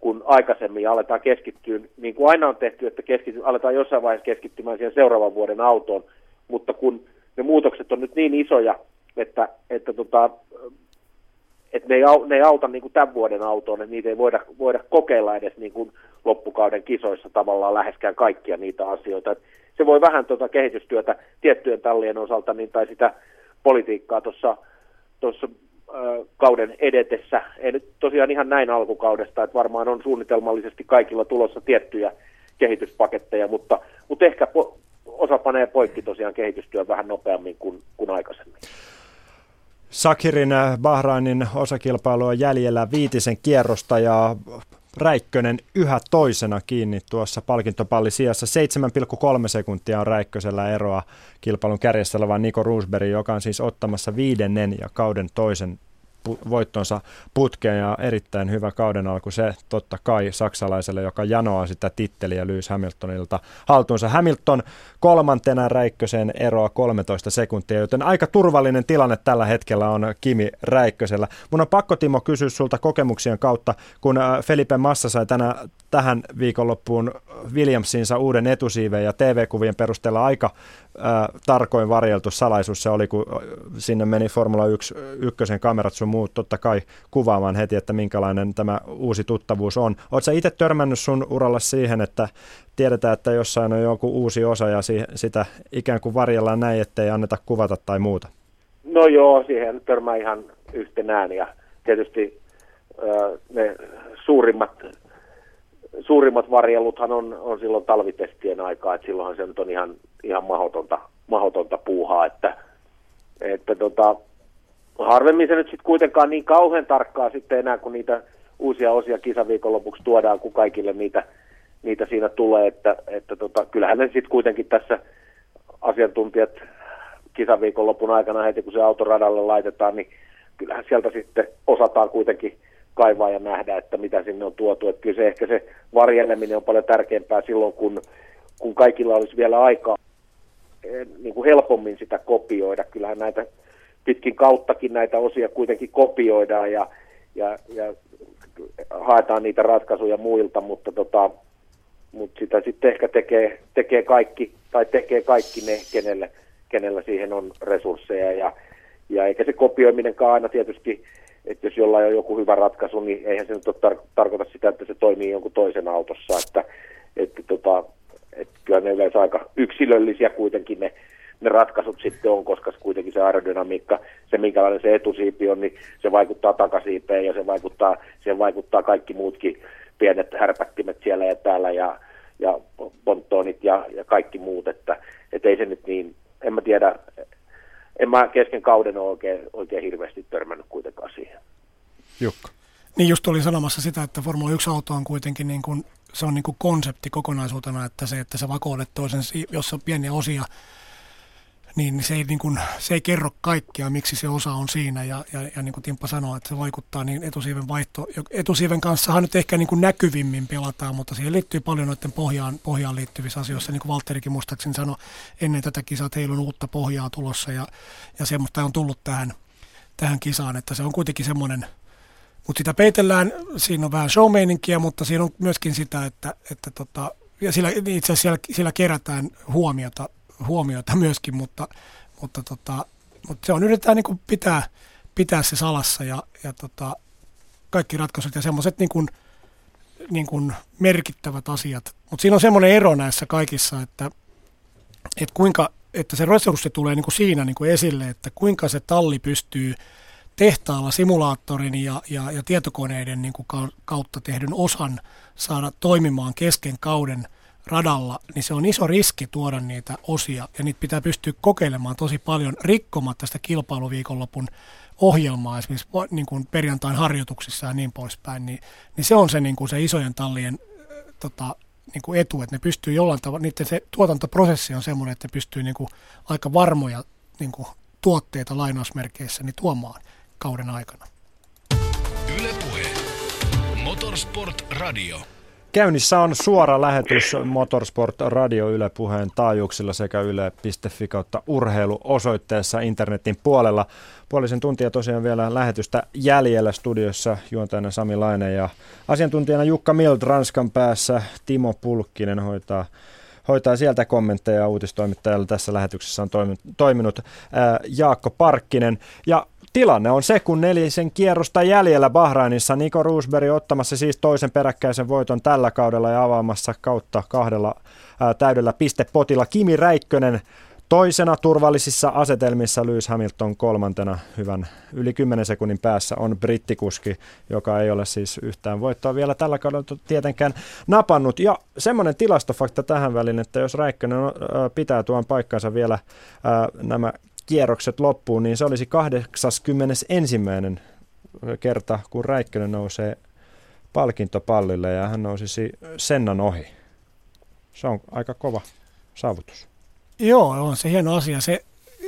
kuin aikaisemmin ja aletaan keskittyä, niin kuin aina on tehty, että keskity, aletaan jossain vaiheessa keskittymään siihen seuraavan vuoden autoon, mutta kun ne muutokset on nyt niin isoja, että, että, tota, että ne, ei, ne ei auta niin kuin tämän vuoden autoon, että niitä ei voida, voida kokeilla edes niin kuin loppukauden kisoissa tavallaan läheskään kaikkia niitä asioita. Et se voi vähän tuota kehitystyötä tiettyjen tallien osalta niin, tai sitä politiikkaa tuossa tuossa kauden edetessä. Ei nyt tosiaan ihan näin alkukaudesta, että varmaan on suunnitelmallisesti kaikilla tulossa tiettyjä kehityspaketteja, mutta, mutta ehkä po- osa panee poikki tosiaan kehitystyön vähän nopeammin kuin, kuin aikaisemmin. Sakirin Bahrainin osakilpailu on jäljellä viitisen kierrosta ja Räikkönen yhä toisena kiinni tuossa palkintopalli sijassa. 7,3 sekuntia on Räikkösellä eroa kilpailun kärjessä oleva Niko Roosberg, joka on siis ottamassa viidennen ja kauden toisen voittonsa putkeen ja erittäin hyvä kauden alku se totta kai saksalaiselle, joka janoaa sitä titteliä Lewis Hamiltonilta haltuunsa. Hamilton kolmantena Räikkösen eroa 13 sekuntia, joten aika turvallinen tilanne tällä hetkellä on Kimi Räikkösellä. Mun on pakko Timo kysyä sulta kokemuksien kautta, kun äh, Felipe Massa sai tänä, tähän viikonloppuun Williamsinsa uuden etusiiveen ja TV-kuvien perusteella aika ää, tarkoin varjeltu salaisuus se oli, kun sinne meni Formula 1 ykkösen kamerat sun muut totta kai kuvaamaan heti, että minkälainen tämä uusi tuttavuus on. Oletko itse törmännyt sun uralla siihen, että tiedetään, että jossain on joku uusi osa ja si- sitä ikään kuin varjellaan näin, ettei anneta kuvata tai muuta? No joo, siihen törmää ihan yhtenään ja tietysti äh, ne suurimmat suurimmat varjeluthan on, on silloin talvitestien aikaa, että silloinhan se nyt on ihan, ihan mahdotonta, mahdotonta puuhaa, että, että tota, harvemmin se nyt sitten kuitenkaan niin kauhean tarkkaa sitten enää, kun niitä uusia osia kisaviikon lopuksi tuodaan, kun kaikille niitä, niitä siinä tulee, että, että tota, kyllähän ne sitten kuitenkin tässä asiantuntijat kisaviikonlopun aikana heti kun se autoradalle laitetaan, niin kyllähän sieltä sitten osataan kuitenkin kaivaa ja nähdä, että mitä sinne on tuotu. Että kyllä se ehkä se varjeleminen on paljon tärkeämpää silloin, kun, kun kaikilla olisi vielä aikaa eh, niin kuin helpommin sitä kopioida. Kyllähän näitä pitkin kauttakin näitä osia kuitenkin kopioidaan ja, ja, ja haetaan niitä ratkaisuja muilta, mutta, tota, mutta sitä sitten ehkä tekee, tekee kaikki, tai tekee kaikki ne, kenelle, kenellä siihen on resursseja ja, ja eikä se kopioiminenkaan aina tietysti, että jos jollain on joku hyvä ratkaisu, niin eihän se nyt tar- tarkoita sitä, että se toimii jonkun toisen autossa, että, että, tota, että kyllä ne yleensä aika yksilöllisiä kuitenkin ne, ne ratkaisut sitten on, koska kuitenkin se aerodynamiikka, se minkälainen se etusiipi on, niin se vaikuttaa takasiipeen ja se vaikuttaa, siihen vaikuttaa kaikki muutkin pienet härpättimet siellä ja täällä ja, ja ponttoonit ja, ja kaikki muut, että et ei se nyt niin, en mä tiedä, en mä kesken kauden ole oikein, oikein hirveästi törmännyt kuitenkaan siihen. Jukka. Niin just olin sanomassa sitä, että Formula 1-auto on kuitenkin niin kuin, se on niin kuin konsepti kokonaisuutena, että se, että sä vakoilet toisen, jos on pieniä osia, niin se ei, niin kuin, se ei kerro kaikkea, miksi se osa on siinä. Ja, ja, ja niin kuin Timppa sanoi, että se vaikuttaa niin etusiiven vaihto. Etusiiven kanssahan nyt ehkä niin kuin näkyvimmin pelataan, mutta siihen liittyy paljon noiden pohjaan, pohjaan liittyvissä asioissa. Niin kuin Valterikin muistaakseni sanoi ennen tätä kisaa, että heillä on uutta pohjaa tulossa ja, ja semmoista on tullut tähän, tähän kisaan, että se on kuitenkin semmoinen, mutta sitä peitellään, siinä on vähän showmeininkiä, mutta siinä on myöskin sitä, että, että tota, ja sillä, itse asiassa siellä, siellä kerätään huomiota huomiota myöskin, mutta, mutta, tota, mutta se on yritetään niin kuin pitää, pitää se salassa ja, ja tota, kaikki ratkaisut ja semmoiset niin kuin, niin kuin merkittävät asiat. Mutta siinä on semmoinen ero näissä kaikissa, että, että kuinka että se resurssi tulee niin kuin siinä niin kuin esille, että kuinka se talli pystyy tehtaalla simulaattorin ja, ja, ja tietokoneiden niin kuin kautta tehdyn osan saada toimimaan kesken kauden – radalla, niin se on iso riski tuoda niitä osia ja niitä pitää pystyä kokeilemaan tosi paljon rikkomatta sitä kilpailuviikonlopun ohjelmaa esimerkiksi niin kuin perjantain harjoituksissa ja niin poispäin, niin, niin se on se, niin kuin se isojen tallien tota, niin kuin etu, että ne pystyy jollain tavalla, niiden se tuotantoprosessi on semmoinen, että ne pystyy niin kuin aika varmoja niin kuin tuotteita lainausmerkeissä niin tuomaan kauden aikana. Ylepuhe. Motorsport Radio. Käynnissä on suora lähetys Motorsport Radio Yle puheen taajuuksilla sekä yle.fi kautta urheilu osoitteessa internetin puolella. Puolisen tuntia tosiaan vielä lähetystä jäljellä studiossa juontajana Sami Laine ja asiantuntijana Jukka Mild Ranskan päässä Timo Pulkkinen hoitaa hoitaa sieltä kommentteja uutistoimittajalla tässä lähetyksessä on toiminut Jaakko Parkkinen. Ja Tilanne on se, kun nelisen kierrosta jäljellä Bahrainissa Niko Roosberg ottamassa siis toisen peräkkäisen voiton tällä kaudella ja avaamassa kautta kahdella ää, täydellä pistepotilla. Kimi Räikkönen toisena turvallisissa asetelmissa, Lewis Hamilton kolmantena hyvän yli 10 sekunnin päässä on brittikuski, joka ei ole siis yhtään voittoa vielä tällä kaudella tietenkään napannut. Ja semmoinen tilastofakta tähän väliin, että jos Räikkönen pitää tuon paikkansa vielä nämä kierrokset loppuun, niin se olisi 81. kerta, kun Räikkönen nousee palkintopallille ja hän nousisi Sennan ohi. Se on aika kova saavutus. Joo, on se hieno asia. Se,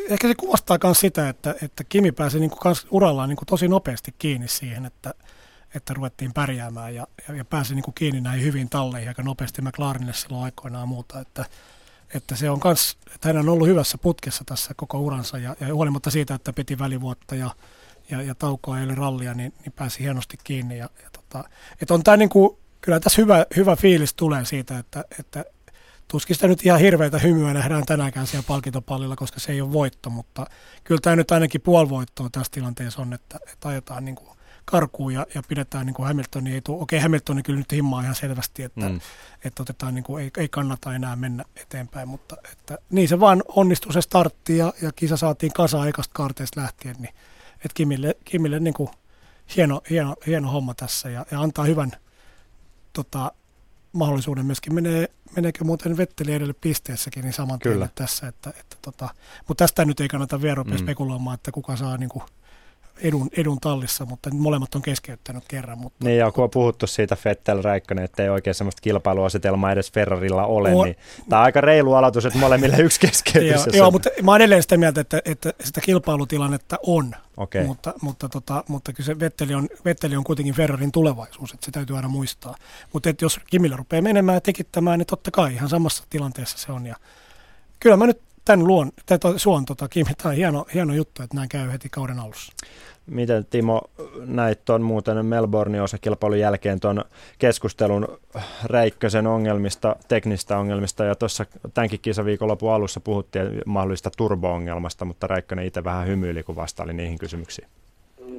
ehkä se kuvastaa myös sitä, että, että Kimi pääsi niin kuin kans urallaan niin kuin tosi nopeasti kiinni siihen, että, että ruvettiin pärjäämään ja, ja, pääsi niin kuin kiinni näihin hyvin talleihin aika nopeasti McLarenille silloin aikoinaan muuta. Että, että se on kans, että hän on ollut hyvässä putkessa tässä koko uransa ja, ja huolimatta siitä, että piti välivuotta ja, ja, ja taukoa ole rallia, niin, niin pääsi hienosti kiinni. Ja, ja tota, että on tämä niin kuin, kyllä tässä hyvä, hyvä fiilis tulee siitä, että, että tuskin sitä nyt ihan hirveitä hymyä nähdään tänäänkään siellä palkintopallilla, koska se ei ole voitto, mutta kyllä tämä nyt ainakin puoli voittoa tässä tilanteessa on, että, että ajetaan niin kuin karkuun ja, ja pidetään niin kuin Hamiltonia ei tule. Okei, Hamiltoni kyllä nyt himmaa ihan selvästi, että, mm. että otetaan, niin kuin, ei, ei, kannata enää mennä eteenpäin, mutta että, niin se vaan onnistui se startti ja, ja kisa saatiin kasaan ekasta kaarteesta lähtien, niin että Kimille, Kimille niin kuin hieno, hieno, hieno homma tässä ja, ja antaa hyvän tota, mahdollisuuden myöskin. Menee, meneekö muuten Vetteli edelle pisteessäkin niin saman tien tässä. Että, että tota, mutta tästä nyt ei kannata vielä rupea mm. spekuloimaan, että kuka saa niin kuin, edun, edun tallissa, mutta molemmat on keskeyttänyt kerran. Mutta, niin ja kun on puhuttu siitä Fettel Räikkönen, että ei oikein sellaista kilpailuasetelmaa edes Ferrarilla ole, o, niin tämä on aika reilu aloitus, että molemmille yksi keskeytys. joo, joo, mutta mä olen edelleen sitä mieltä, että, että sitä kilpailutilannetta on, okay. mutta, mutta, tota, mutta kyllä se Vetteli on, Vetteli on kuitenkin Ferrarin tulevaisuus, että se täytyy aina muistaa. Mutta että jos Kimillä rupeaa menemään ja tekittämään, niin totta kai ihan samassa tilanteessa se on. Ja kyllä mä nyt tämän luon, tämän suon tota, Kimi, tämä on hieno, hieno juttu, että näin käy heti kauden alussa. Miten Timo näit tuon muuten Melbourne osakilpailun jälkeen tuon keskustelun Räikkösen ongelmista, teknistä ongelmista ja tuossa tämänkin kisaviikonlopun alussa puhuttiin mahdollista turbo-ongelmasta, mutta Räikkönen itse vähän hymyili, kun vastaili niihin kysymyksiin.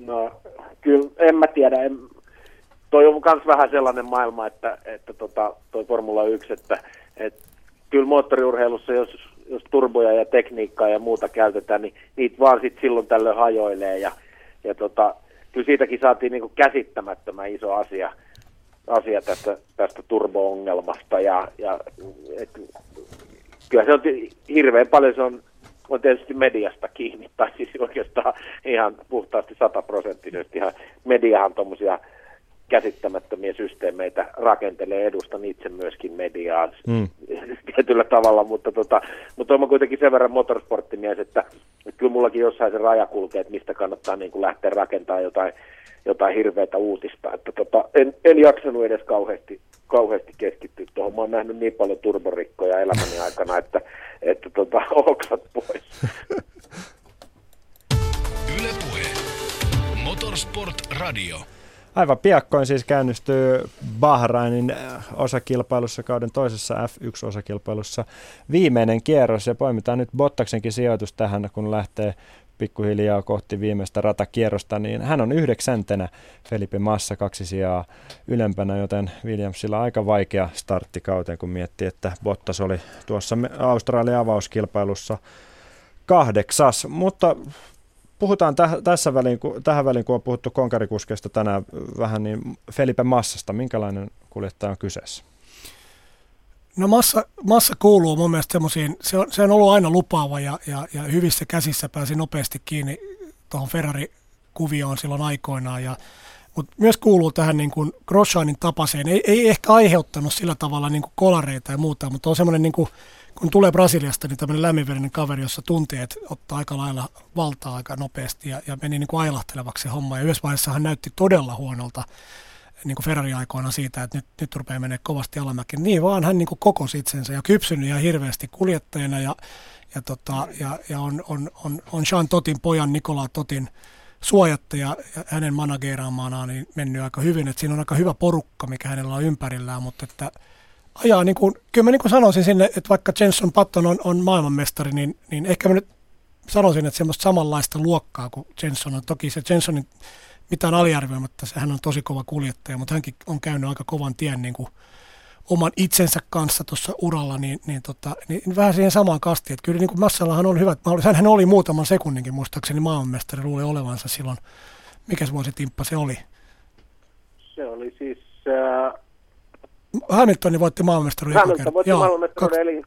No, kyllä en mä tiedä. En, toi on myös vähän sellainen maailma, että, että tota, toi Formula 1, että, että kyllä moottoriurheilussa, jos, jos turboja ja tekniikkaa ja muuta käytetään, niin niitä vaan sit silloin tällöin hajoilee ja, ja tota, kyllä siitäkin saatiin niin käsittämättömän iso asia, asia tästä, tästä turbo-ongelmasta ja, ja et, kyllä se on hirveän paljon se on, on tietysti mediasta kiinni, tai siis oikeastaan ihan puhtaasti sataprosenttisesti. Mediahan tuommoisia käsittämättömiä systeemeitä rakentelee, edustan itse myöskin mediaa mm. tietyllä tavalla, mutta, tota, mutta olen kuitenkin sen verran motorsporttimies, että, että kyllä mullakin jossain se raja kulkee, että mistä kannattaa niin kuin lähteä rakentamaan jotain, jotain hirveätä uutista. Että tota, en, en jaksanut edes kauheasti, kauheasti keskittyä tuohon. Mä oon nähnyt niin paljon turborikkoja elämäni aikana, että, että tota, oksat pois. Yle Puhe. Motorsport Radio. Aivan piakkoin siis käynnistyy Bahrainin äh, osakilpailussa, kauden toisessa F1-osakilpailussa viimeinen kierros. Ja poimitaan nyt Bottaksenkin sijoitus tähän, kun lähtee pikkuhiljaa kohti viimeistä ratakierrosta, niin hän on yhdeksäntenä Felipe Massa kaksi sijaa ylempänä, joten Williamsilla aika vaikea startti kauteen, kun miettii, että Bottas oli tuossa Australian avauskilpailussa kahdeksas, mutta puhutaan täh, tässä väliin, kun, tähän väliin, kun on puhuttu konkarikuskeista tänään vähän, niin Felipe Massasta, minkälainen kuljettaja on kyseessä? No massa, massa kuuluu mun mielestä semmoisiin, se on, se on ollut aina lupaava ja, ja, ja hyvissä käsissä pääsi nopeasti kiinni tuohon Ferrari-kuvioon silloin aikoinaan. Ja, mutta myös kuuluu tähän niin kuin Grosjeanin tapaseen. Ei, ei ehkä aiheuttanut sillä tavalla niin kuin kolareita ja muuta, mutta on semmoinen niin kuin, kun tulee Brasiliasta, niin tämmöinen lämminverinen kaveri, jossa tunteet ottaa aika lailla valtaa aika nopeasti ja, ja meni niin kuin ailahtelevaksi se homma. Ja yhdessä vaiheessa hän näytti todella huonolta niin kuin Ferrari-aikoina siitä, että nyt, nyt rupeaa menee kovasti alamäkin. Niin vaan hän niin kuin kokosi itsensä ja kypsynyt ihan hirveästi kuljettajana ja, ja, tota, ja, ja on, on, on, on Jean Totin pojan Nikola Totin suojattaja ja hänen manageeraamana niin mennyt aika hyvin, että siinä on aika hyvä porukka, mikä hänellä on ympärillään, mutta että ajaa, niin kuin, kyllä mä niin kuin sanoisin sinne, että vaikka Jenson Patton on, on maailmanmestari, niin, niin ehkä mä nyt sanoisin, että semmoista samanlaista luokkaa kuin Jenson on. Toki se Jensonin mitään aliarvioimatta, hän on tosi kova kuljettaja, mutta hänkin on käynyt aika kovan tien niin kuin oman itsensä kanssa tuossa uralla, niin, niin, tota, niin vähän siihen samaan kastiin. Että kyllä niin kuin Massallahan on hyvät mahdollisuudet. Hän oli muutaman sekunninkin muistaakseni maailmanmestari, luuli olevansa silloin. Mikä vuosi Timppa se oli? Se oli siis... Äh... Hamilton voitti maailmanmestaruuden. Hamilton voitti maailmanmestaruuden, eli...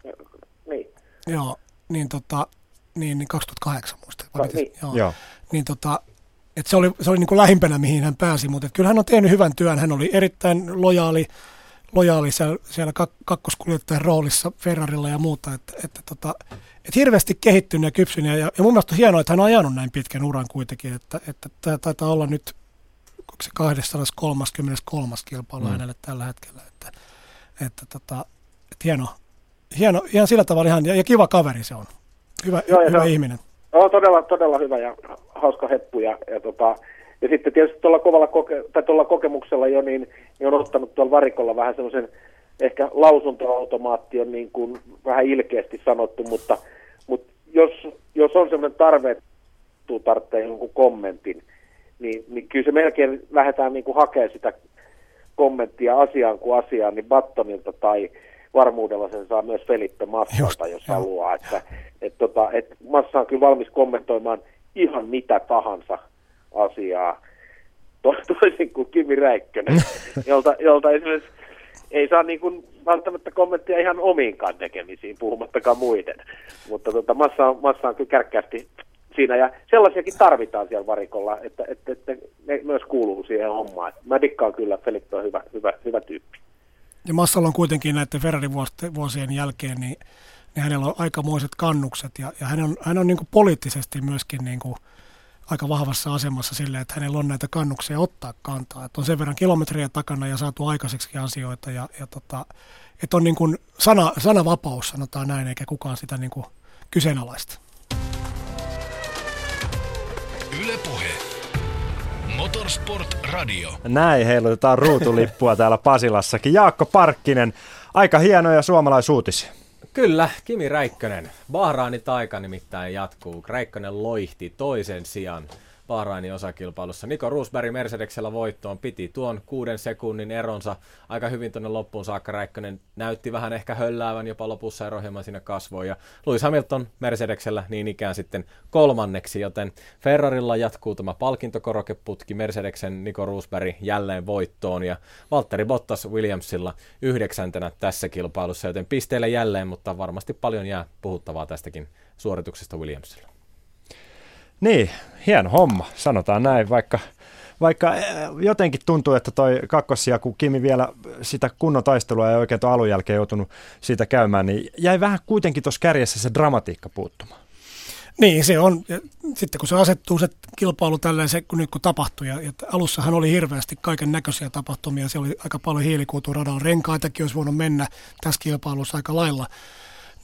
Niin. Joo, niin, tota, niin, niin 2008 muista. No, niin. Joo. Joo. Niin tota, et se oli, se oli niin kuin lähimpänä, mihin hän pääsi, mutta kyllä hän on tehnyt hyvän työn. Hän oli erittäin lojaali, lojaali siellä, siellä kakkoskuljettajan roolissa Ferrarilla ja muuta. Että, että, tota, että hirveästi kehittynyt ja kypsynyt. Ja, ja mun mielestä on hienoa, että hän on ajanut näin pitkän uran kuitenkin. Että, että tämä taitaa olla nyt se 233. kilpailu mm. hänelle tällä hetkellä. Että, tota, että hieno, hieno, ihan sillä tavalla ihan, ja, ja kiva kaveri se on. Hyvä, Joo, hyvä se, ihminen. On todella, todella hyvä ja hauska heppu. Ja, ja, tota, ja sitten tietysti tuolla, kovalla koke, tai tuolla kokemuksella jo, niin, niin on ottanut tuolla varikolla vähän semmoisen, ehkä lausuntoautomaatti on niin kuin vähän ilkeästi sanottu, mutta, mutta jos, jos on semmoinen tarve, että tarvitsee jonkun kommentin, niin, niin kyllä se melkein lähdetään niin kuin hakemaan sitä kommenttia asiaan kuin asiaan, niin Battonilta tai varmuudella sen saa myös Felipe Massalta, jos jo. haluaa. Että, et tota, et Massa on kyllä valmis kommentoimaan ihan mitä tahansa asiaa, to, toisin kuin Kimi Räikkönen, jolta, jolta esimerkiksi ei saa niin kuin välttämättä kommenttia ihan omiinkaan tekemisiin, puhumattakaan muiden. Mutta tota, Massa, on, Massa on kyllä kärkkäästi siinä, ja sellaisiakin tarvitaan siellä varikolla, että, että, että ne myös kuuluu siihen hommaan. Mä dikkaan kyllä, Felipe on hyvä, hyvä, hyvä tyyppi. Ja Massalla on kuitenkin näiden Ferrari-vuosien jälkeen, niin, niin hänellä on aikamoiset kannukset ja, ja hän on, hän on niin kuin poliittisesti myöskin niin kuin aika vahvassa asemassa sille, että hänellä on näitä kannuksia ottaa kantaa. Että on sen verran kilometriä takana ja saatu aikaiseksi asioita ja, ja tota, että on niin kuin sana, sanavapaus, sanotaan näin, eikä kukaan sitä niin kuin kyseenalaista. Yle Puhe. Motorsport Radio. Näin heilutetaan ruutulippua täällä Pasilassakin. Jaakko Parkkinen, aika hienoja suomalaisuutisia. Kyllä, Kimi Räikkönen. Bahrainin taika nimittäin jatkuu. Räikkönen loihti toisen sijan Bahrainin osakilpailussa. Niko Roosberg Mercedeksellä voittoon piti tuon kuuden sekunnin eronsa aika hyvin tuonne loppuun saakka. Räikkönen näytti vähän ehkä hölläävän, jopa lopussa ero hieman sinne kasvoi. Ja Lewis Hamilton Mercedeksellä niin ikään sitten kolmanneksi, joten Ferrarilla jatkuu tämä palkintokorokeputki. Mercedeksen Niko Roosberg jälleen voittoon ja Valtteri Bottas Williamsilla yhdeksäntenä tässä kilpailussa, joten pisteille jälleen, mutta varmasti paljon jää puhuttavaa tästäkin suorituksesta Williamsilla. Niin, hieno homma, sanotaan näin, vaikka, vaikka eh, jotenkin tuntuu, että toi kakkossia, kun Kimi vielä sitä kunnon taistelua ei oikein tuon alun jälkeen joutunut siitä käymään, niin jäi vähän kuitenkin tuossa kärjessä se dramatiikka puuttumaan. Niin, se on. Ja sitten kun se asettuu se kilpailu tälleen, se kun nyt kun tapahtui, ja, ja alussahan oli hirveästi kaiken näköisiä tapahtumia, se oli aika paljon hiilikuituradalla, renkaitakin olisi voinut mennä tässä kilpailussa aika lailla,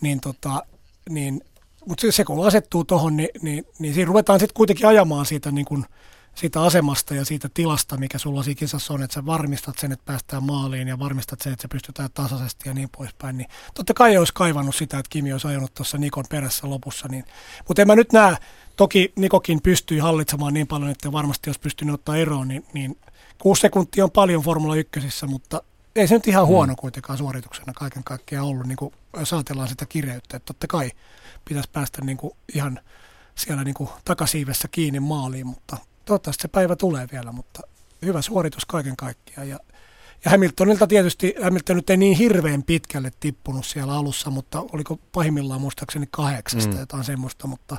niin, tota, niin mutta se, kun asettuu tuohon, niin, niin, niin siinä ruvetaan sitten kuitenkin ajamaan siitä, niin kun, siitä asemasta ja siitä tilasta, mikä sulla siinä kisassa on, että sä varmistat sen, että päästään maaliin ja varmistat sen, että se pystytään tasaisesti ja niin poispäin. Niin totta kai olisi kaivannut sitä, että Kimi olisi ajanut tuossa Nikon perässä lopussa. Niin. Mutta en mä nyt näe, toki Nikokin pystyi hallitsemaan niin paljon, että varmasti jos pystynyt ottaa eroon, niin, niin kuusi sekuntia on paljon Formula 1, mutta ei se nyt ihan huono mm. kuitenkaan suorituksena kaiken kaikkiaan ollut, niin kuin jos ajatellaan sitä kireyttä, että totta kai pitäisi päästä niin kuin ihan siellä niin kuin takasiivessä kiinni maaliin, mutta toivottavasti se päivä tulee vielä, mutta hyvä suoritus kaiken kaikkiaan. Ja, ja Hamiltonilta tietysti, Hamilton nyt ei niin hirveän pitkälle tippunut siellä alussa, mutta oliko pahimmillaan muistaakseni kahdeksasta mm. jotain semmoista, mutta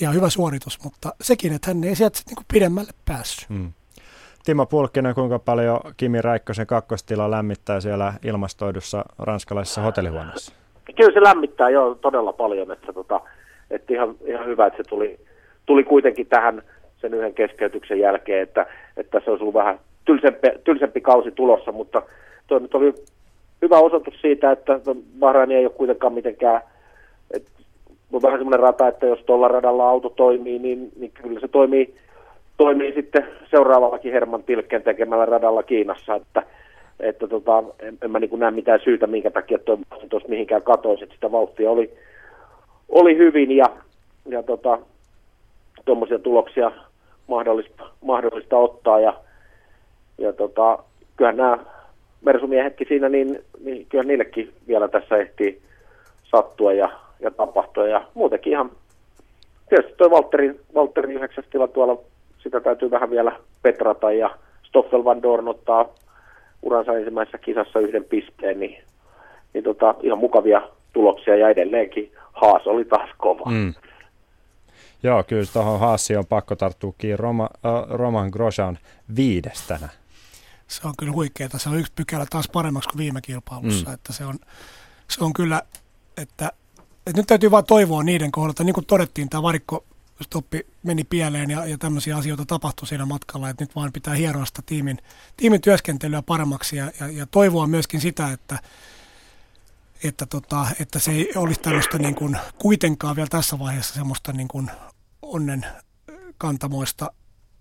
ja hyvä suoritus, mutta sekin, että hän ei sieltä niin pidemmälle päässyt. Mm. Timo Pulkkinen, kuinka paljon Kimi Räikkösen kakkostila lämmittää siellä ilmastoidussa ranskalaisessa hotellihuoneessa? Kyllä se lämmittää jo todella paljon, että, tota, että ihan, ihan hyvä, että se tuli, tuli kuitenkin tähän sen yhden keskeytyksen jälkeen, että, että se olisi ollut vähän tylsempi, tylsempi kausi tulossa, mutta tuo nyt oli hyvä osoitus siitä, että Bahrain ei ole kuitenkaan mitenkään, että on vähän semmoinen rata, että jos tuolla radalla auto toimii, niin, niin kyllä se toimii, toimii sitten seuraavallakin Herman Tilken tekemällä radalla Kiinassa, että, että tota, en, en mä niin näe mitään syytä, minkä takia tuo tuossa mihinkään katoisi, että sitä vauhtia oli, oli hyvin ja, ja tota, tuommoisia tuloksia mahdollista, mahdollista ottaa ja, ja tota, kyllähän nämä Mersumiehetkin siinä, niin, niin kyllä niillekin vielä tässä ehtii sattua ja, ja tapahtua ja muutenkin ihan tietysti tuo Valtteri, Valtteri yhdeksäs tila tuolla, sitä täytyy vähän vielä petrata ja Stoffel Van Dorn ottaa uransa ensimmäisessä kisassa yhden pisteen, niin, niin tota, ihan mukavia tuloksia ja edelleenkin Haas oli taas kova. Mm. Joo, kyllä tuohon Haassi on pakko tarttua kiinni. Roma, äh, Roman Grosjean viidestänä. Se on kyllä huikeaa. Se on yksi pykälä taas paremmaksi kuin viime kilpailussa. Mm. Että se, on, se on kyllä, että, että nyt täytyy vain toivoa niiden kohdalta. Niin kuin todettiin, tämä varikko stoppi meni pieleen ja, ja tämmöisiä asioita tapahtui siinä matkalla, että nyt vaan pitää hieroa sitä tiimin, tiimin työskentelyä paremmaksi ja, ja, ja toivoa myöskin sitä, että, että, tota, että se ei olisi tällaista niin kuin, kuitenkaan vielä tässä vaiheessa semmoista niin kuin onnen kantamoista.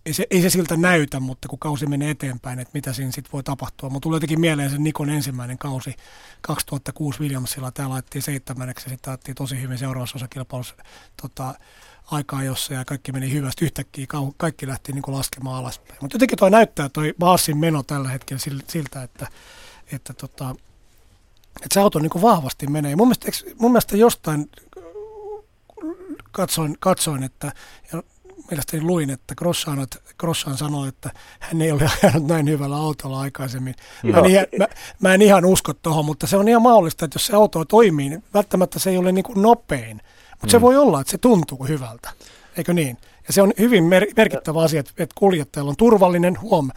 Ei se, ei se siltä näytä, mutta kun kausi menee eteenpäin, että mitä siinä sitten voi tapahtua. Mutta tulee jotenkin mieleen sen Nikon ensimmäinen kausi 2006 Williamsilla. Tämä laitettiin seitsemänneksi ja sitten tosi hyvin seuraavassa osakilpailussa tota, aikaa jossa ja kaikki meni hyvästi. Yhtäkkiä kaikki lähti niin kuin laskemaan alaspäin. Mutta jotenkin tuo näyttää toi Baasin meno tällä hetkellä siltä, että, että, tota, että se auto niin kuin vahvasti menee. Mun mielestä, mun mielestä jostain katsoin, katsoin että ja mielestäni luin, että Grossan, Grossan sanoi, että hän ei ole ajanut näin hyvällä autolla aikaisemmin. No. Mä, en ihan, mä, mä en ihan usko tuohon, mutta se on ihan mahdollista, että jos se auto toimii, niin välttämättä se ei ole niin kuin nopein. Mutta mm. se voi olla, että se tuntuu hyvältä, eikö niin? Ja se on hyvin mer- merkittävä asia, että, että kuljettajalla on turvallinen huom.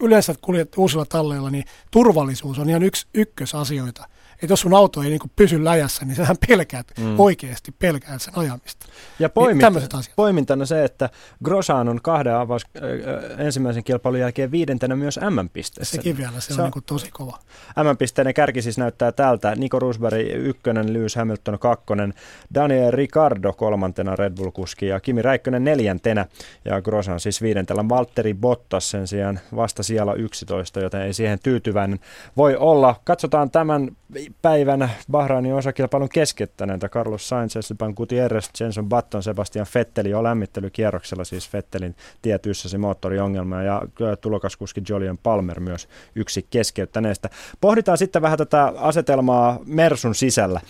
yleensä kuljet uusilla talleilla, niin turvallisuus on ihan yksi ykkösasioita että jos sun auto ei niin kuin pysy läjässä, niin sähän pelkäät, mm. oikeasti pelkäät sen ajamista. Ja poimit, niin poimintana se, että Grosaan on kahden avaus äh, ensimmäisen kilpailun jälkeen viidentenä myös M-pisteessä. Sekin vielä, se, se on, on niin tosi kova. M-pisteinen kärki siis näyttää tältä. Nico Rosberg ykkönen, Lewis Hamilton kakkonen, Daniel Ricardo kolmantena Red Bull-kuski ja Kimi Räikkönen neljäntenä ja Grosan siis viidentellä. Valtteri Bottas sen sijaan vasta siellä 11, joten ei siihen tyytyväinen voi olla. Katsotaan tämän päivänä Bahrainin osakilpailun keskeyttäneitä Carlos Sainz, Esteban Gutierrez, Jenson Button, Sebastian Fetteli jo lämmittelykierroksella, siis Fettelin tietyssäsi moottoriongelma ja tulokaskuski Julian Palmer myös yksi keskeyttäneestä. Pohditaan sitten vähän tätä asetelmaa Mersun sisällä.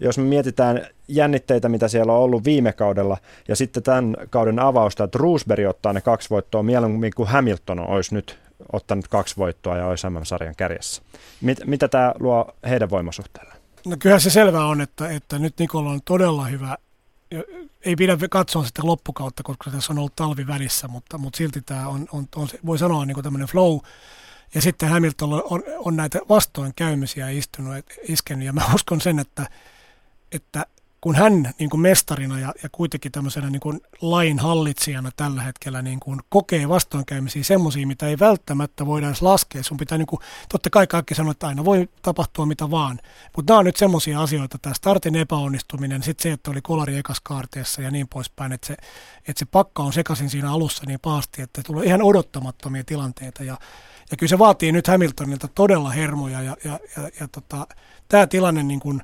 Jos me mietitään jännitteitä, mitä siellä on ollut viime kaudella, ja sitten tämän kauden avausta, että Roosberg ottaa ne kaksi voittoa mieluummin kuin Hamilton olisi nyt ottanut kaksi voittoa ja olisi sarjan kärjessä. Mit, mitä tämä luo heidän voimasuhteelleen? No kyllä se selvää on, että, että nyt Nikola on todella hyvä. Ei pidä katsoa sitten loppukautta, koska tässä on ollut talvi välissä, mutta, mutta silti tämä on, on, on voi sanoa niin tämmöinen flow. Ja sitten Hamilton on, on, on näitä vastoinkäymisiä istunut, iskenyt, ja mä uskon sen, että, että kun hän niin kuin mestarina ja, ja kuitenkin tämmöisenä niin kuin lain hallitsijana tällä hetkellä niin kuin kokee vastoinkäymisiä semmoisia, mitä ei välttämättä voida edes laskea. Sun pitää, niin kuin, totta kai kaikki sanoa, että aina voi tapahtua mitä vaan, mutta nämä on nyt semmoisia asioita, tämä startin epäonnistuminen, sitten se, että oli kolari ekas kaarteessa ja niin poispäin, että se, että se pakka on sekaisin siinä alussa niin pahasti, että tulee ihan odottamattomia tilanteita ja, ja kyllä se vaatii nyt Hamiltonilta todella hermoja ja, ja, ja, ja tota, tämä tilanne niin kuin,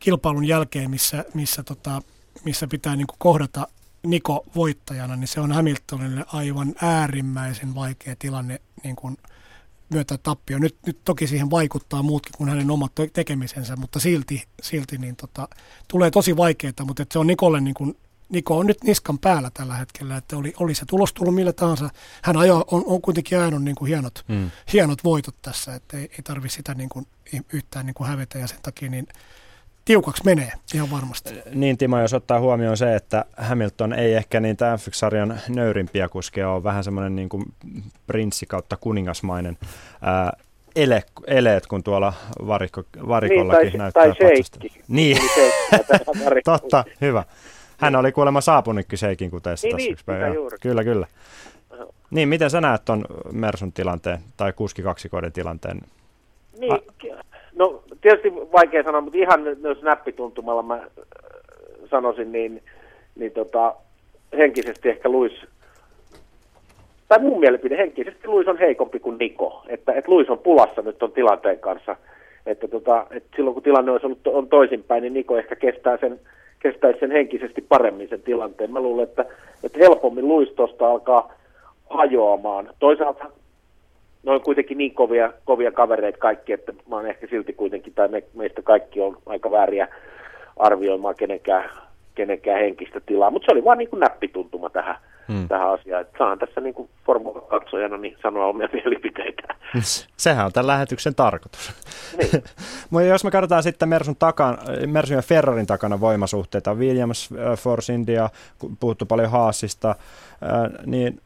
kilpailun jälkeen, missä, missä, tota, missä pitää niin kuin kohdata Niko voittajana, niin se on Hamiltonille aivan äärimmäisen vaikea tilanne niin kuin myötä tappio. Nyt, nyt toki siihen vaikuttaa muutkin kuin hänen omat tekemisensä, mutta silti, silti niin tota, tulee tosi vaikeaa, mutta se on Nikolle niin kuin, Niko on nyt niskan päällä tällä hetkellä, että oli, oli se tulos tullut millä tahansa. Hän ajo, on, on kuitenkin ajanut niin kuin hienot, mm. hienot voitot tässä, että ei, ei tarvitse sitä niin kuin, yhtään niin kuin hävetä ja sen takia niin tiukaksi menee ihan varmasti. Niin Timo, jos ottaa huomioon se, että Hamilton ei ehkä niin tämä F1-sarjan nöyrimpiä kuskeja ole vähän semmoinen niin kuin prinssi kautta kuningasmainen ää, ele, eleet, kun tuolla varikko, varikollakin niin, tai, näyttää tai sheikki. Niin, totta, hyvä. Hän oli kuulemma saapunutkin Seikin kuteessa niin, tässä niin, yksi päivä. Kyllä, kyllä. Niin, miten sä näet tuon Mersun tilanteen tai kuski kaksikoiden tilanteen? Niin, No tietysti vaikea sanoa, mutta ihan jos näppituntumalla mä äh, sanoisin, niin, niin tota, henkisesti ehkä Luis, tai mun mielipide henkisesti Luis on heikompi kuin Niko. Että, että Luis on pulassa nyt ton tilanteen kanssa. Että, tota, että silloin kun tilanne olisi ollut on toisinpäin, niin Niko ehkä kestää sen, kestäisi sen henkisesti paremmin sen tilanteen. Mä luulen, että, että helpommin Luis tuosta alkaa hajoamaan. Toisaalta ne on kuitenkin niin kovia, kovia kavereita kaikki, että mä oon ehkä silti kuitenkin, tai me, meistä kaikki on aika vääriä arvioimaan kenenkään, kenenkään henkistä tilaa, mutta se oli vaan niin kuin näppituntuma tähän, hmm. tähän asiaan. Että saan tässä niin kuin formula-katsojana niin sanoa omia mielipiteitä. Sehän on tämän lähetyksen tarkoitus. Niin. Mutta jos me katsotaan sitten Mersun, takan, Mersun ja Ferrarin takana voimasuhteita, Williams, äh, Force India, puhuttu paljon Haasista, äh, niin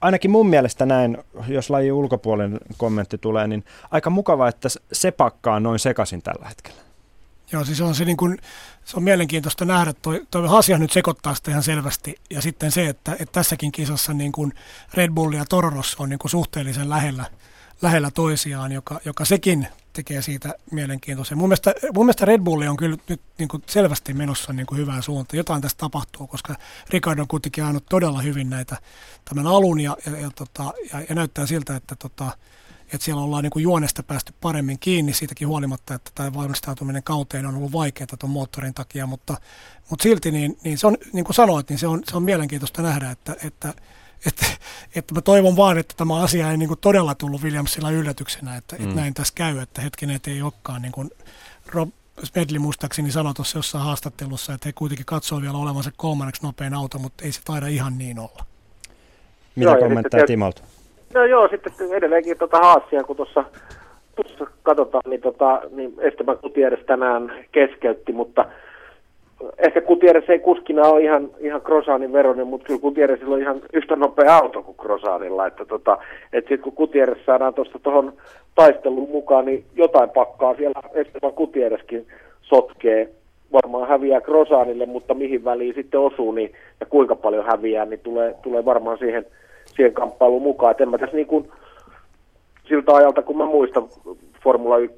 ainakin mun mielestä näin, jos laji ulkopuolinen kommentti tulee, niin aika mukava, että se pakkaa noin sekaisin tällä hetkellä. Joo, siis on se, niin kuin, se on mielenkiintoista nähdä, toi, toi Hasia nyt sekoittaa sitä ihan selvästi, ja sitten se, että, että tässäkin kisassa niin kuin Red Bull ja Toro Rosso on niin kuin suhteellisen lähellä, lähellä toisiaan, joka, joka sekin tekee siitä mielenkiintoisen. Mun mielestä, mun mielestä Red Bulli on kyllä nyt niin kuin selvästi menossa niin kuin hyvään suuntaan. Jotain tästä tapahtuu, koska Ricardo on kuitenkin ajanut todella hyvin näitä tämän alun ja, ja, ja, tota, ja, ja näyttää siltä, että, tota, että siellä ollaan niin kuin juonesta päästy paremmin kiinni siitäkin huolimatta, että tämä valmistautuminen kauteen on ollut vaikeaa tuon moottorin takia, mutta, mutta silti niin, niin se on, niin kuin sanoit, niin se on, se on mielenkiintoista nähdä, että, että että, että mä toivon vaan, että tämä asia ei niin kuin todella tullut Williamsilla yllätyksenä, että, mm. että näin tässä käy, että hetkinen, että ei olekaan niin kuin Rob Smedley muistaakseni sanoi tuossa jossain haastattelussa, että he kuitenkin katsoo vielä olevansa kolmanneksi nopein auto, mutta ei se taida ihan niin olla. Mitä kommentteja Timolta? No joo, sitten edelleenkin tuota Haasia, kun tuossa katsotaan, niin, tota, niin Esteban Gutierrez tänään keskeytti, mutta ehkä Gutierrez ei kuskina ole ihan, ihan Krosanin veronen, mutta kyllä Gutierrezilla on ihan yhtä nopea auto kuin Krosanilla. Että tota, et sitten kun Gutierrez saadaan tuosta tuohon taisteluun mukaan, niin jotain pakkaa siellä Esteban Gutierrezkin sotkee. Varmaan häviää Krosanille, mutta mihin väliin sitten osuu niin, ja kuinka paljon häviää, niin tulee, tulee varmaan siihen, siihen kamppailuun mukaan. Et en mä tässä niin kuin, siltä ajalta, kun mä muistan Formula 1